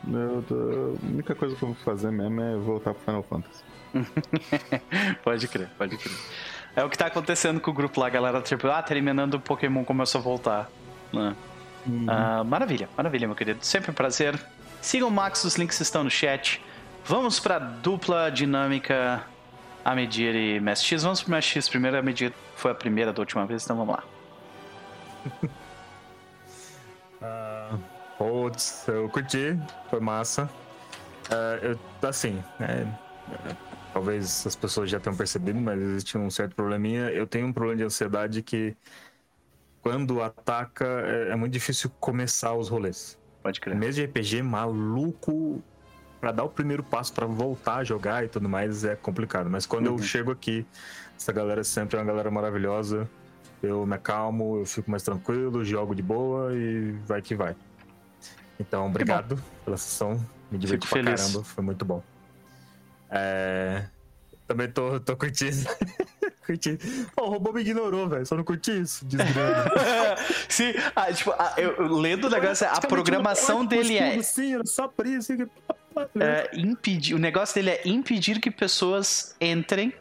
Eu tô- A única coisa que eu vou fazer mesmo é voltar pro Final Fantasy. pode crer, pode crer. É o que tá acontecendo com o grupo lá, a galera. Tipo, ah, terminando o Pokémon começou a voltar. né? Ah, maravilha, maravilha, meu querido. Sempre um prazer. Sigam o Max, os links estão no chat. Vamos pra dupla dinâmica a medir e Mestre X. Vamos pro Mestre X primeiro. A medir foi a primeira da última vez, então vamos lá. Ah, Putz, eu curti, foi massa. Ah, eu, assim, né, talvez as pessoas já tenham percebido, mas existe um certo probleminha. Eu tenho um problema de ansiedade que quando ataca é, é muito difícil começar os rolês. Pode crer. Mês de RPG maluco pra dar o primeiro passo pra voltar a jogar e tudo mais é complicado. Mas quando Uhum. eu chego aqui, essa galera sempre é uma galera maravilhosa. Eu me acalmo, eu fico mais tranquilo, jogo de boa e vai que vai. Então, obrigado pela sessão. Me diverti Fico pra feliz. caramba, foi muito bom. É, Também tô, tô curtindo. curti. Pô, o robô me ignorou, velho. Só não curti isso. Desgrama. Sim, ah, tipo, ah, eu, eu lendo o negócio, a programação dele é, Sim, era só por isso. É impedir. O negócio dele é impedir que pessoas entrem.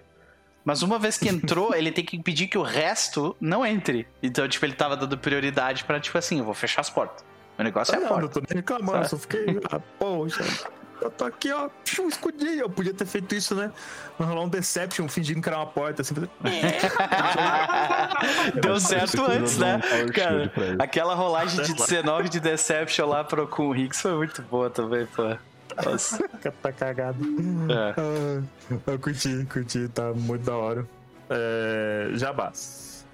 Mas uma vez que entrou, ele tem que impedir que o resto não entre. Então, tipo, ele tava dando prioridade pra, tipo assim, eu vou fechar as portas. O negócio é Ah, a não, não porta. tô nem reclamando, só fiquei. Ah, poxa. Eu tô aqui, ó, um escudinho. Eu podia ter feito isso, né? Rolar um Deception fingindo que era uma porta, assim. fazer- Deu certo antes, né? Cara, aquela rolagem de 19 de Deception lá pro, com o Higgs foi muito boa também, pô. Nossa. tá cagado. É. Ah, eu curti, curti, tá muito da hora. É, Jabás.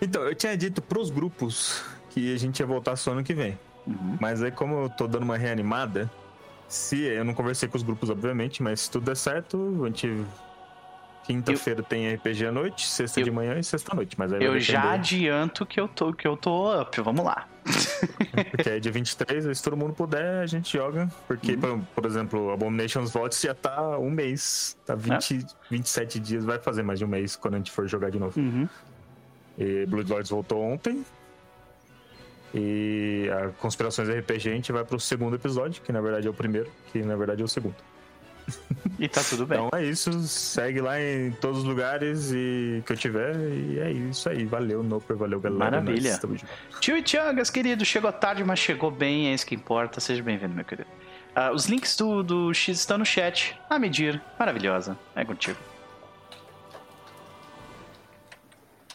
Então, eu tinha dito pros grupos que a gente ia voltar só ano que vem. Uhum. Mas aí, como eu tô dando uma reanimada, se eu não conversei com os grupos, obviamente, mas se tudo der certo, a gente. Quinta-feira tem RPG à noite, sexta Eu- de manhã e sexta à noite. Mas Eu já adianto que eu tô, que eu tô up, vamos lá. Porque é dia 23, aí se todo mundo puder, a gente joga. Porque, Uhum. por, por exemplo, Abominations Vaults já tá um mês. Tá 20, 27 dias, vai fazer mais de um mês quando a gente for jogar de novo. Uhum. E Bloodlords voltou ontem. E a Conspirações RPG a gente vai pro segundo episódio, que na verdade é o primeiro, que na verdade é o segundo. E tá tudo bem. Então é isso, segue lá em todos os lugares e que eu tiver. E é isso aí. Valeu, Noper, valeu, galera. Maravilha. Nós estamos juntos. Tio e Changas, querido, chegou tarde, mas chegou bem, é isso que importa. Seja bem-vindo, meu querido. Ah, os links do, do X estão no chat. A medir, maravilhosa. É contigo.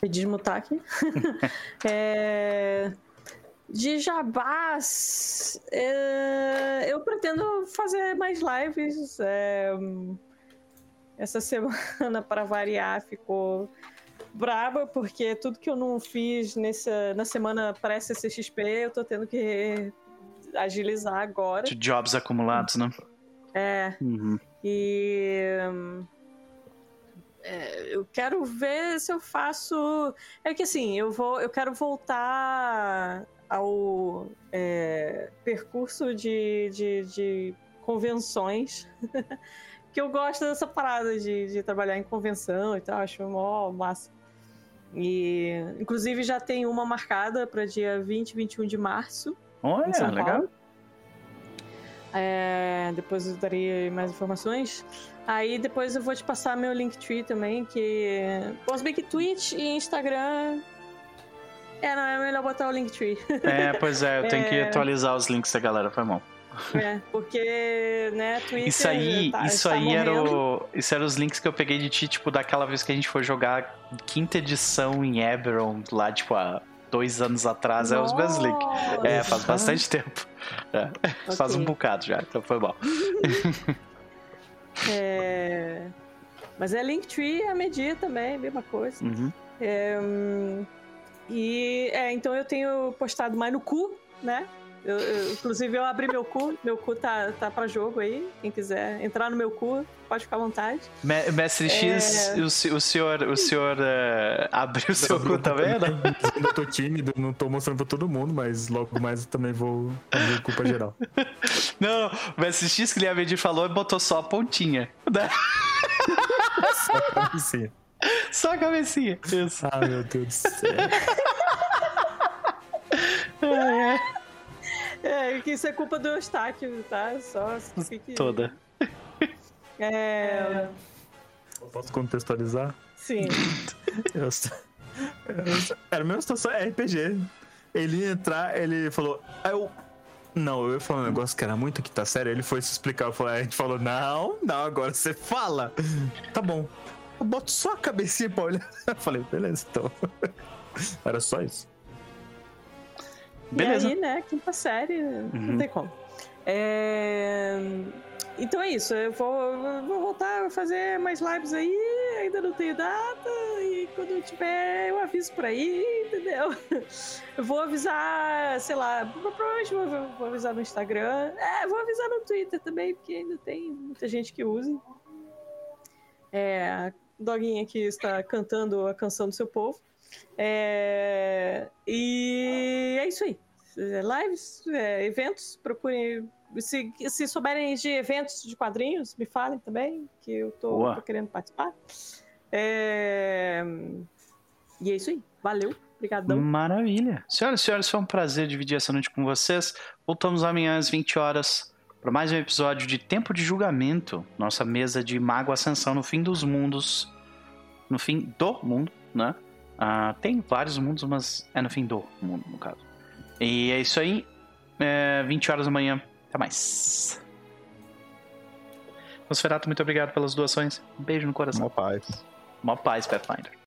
Vou desmutar aqui. É, De jabás, é, eu pretendo fazer mais lives. é, essa semana, para variar, ficou braba, porque tudo que eu não fiz nessa, na semana pré-CCXP, eu tô tendo que agilizar agora. De jobs acumulados, né? É, Uhum. e é, eu quero ver se eu faço. É que assim, eu vou, eu quero voltar ao é, percurso de, de, de convenções. que eu gosto dessa parada de, de trabalhar em convenção e tal, acho mó massa. E inclusive já tem uma marcada para dia 20 e 21 de março. Olha, legal. É, depois eu darei mais informações. Aí depois eu vou te passar meu Linktree também, que. Bom, se bem que Twitch e Instagram. É, não, é melhor botar o Linktree. É, pois é, eu tenho que É. atualizar os links da galera, foi mal. é, porque, né, Twitter. Isso aí, tá- isso tá aí era o, isso era os links que eu peguei de ti, tipo, daquela vez que a gente foi jogar quinta edição em Eberron, lá, tipo, há dois anos atrás, é os meus links. É, faz bastante tempo. É, Faz um bocado já, então foi mal. É, Mas é Linktree a medir também, mesma coisa. Uhum. É, hum, e é, então eu tenho postado mais no cu, né? Eu- eu- inclusive eu abri meu cu, meu cu tá, tá pra jogo aí. Quem quiser entrar no meu cu, pode ficar à vontade. Me- Mestre X, É. o, se- o senhor, o senhor eh, abriu o seu cu, tá vendo? Eu tô tímido, não tô mostrando pra todo mundo, mas logo mais eu também vou abrir culpa geral. Não, o Mestre X que o Liam falou e botou só a pontinha. né? Sim. Só a cabecinha. Isso. Ah, meu Deus do céu. É, que isso é culpa do Eustáquio, tá? Só fique... Toda. É, Posso contextualizar? sim. Eu, era a mesma situação, é RPG. Ele ia entrar, ele falou. Aí eu. Não, eu ia falar um negócio que era muito que tá sério. Ele foi se explicar. Eu falei, a gente falou, não, não, agora você fala. Tá bom. Eu boto só a cabecinha pra olhar. Eu falei, beleza, então. Era só isso. Beleza. E aí, né, quinta série, Uhum. não tem como. É, Então é isso, eu vou, vou voltar a fazer mais lives aí, ainda não tenho data, e quando eu tiver eu aviso por aí, entendeu? Eu vou avisar, sei lá, provavelmente vou, vou avisar no Instagram, é, vou avisar no Twitter também, porque ainda tem muita gente que usa. É, a doguinha que está cantando a canção do seu povo. É, e é isso aí. É, Lives, é, eventos, procurem. Se, se souberem de eventos de quadrinhos, me falem também, que eu tô, tô querendo participar. É, e é isso aí. Valeu. Obrigadão. Maravilha. Senhoras e senhores, foi um prazer dividir essa noite com vocês. Voltamos amanhã às 20 horas para mais um episódio de Tempo de Julgamento, nossa mesa de Mago Ascensão no fim dos mundos. No fim do mundo, né? Ah, tem vários mundos, mas é no fim do mundo, no caso. E é isso aí. É, 20 horas da manhã. Até mais. Nosferato, muito obrigado pelas doações. Um beijo no coração. Mó paz. Mó paz, Pathfinder.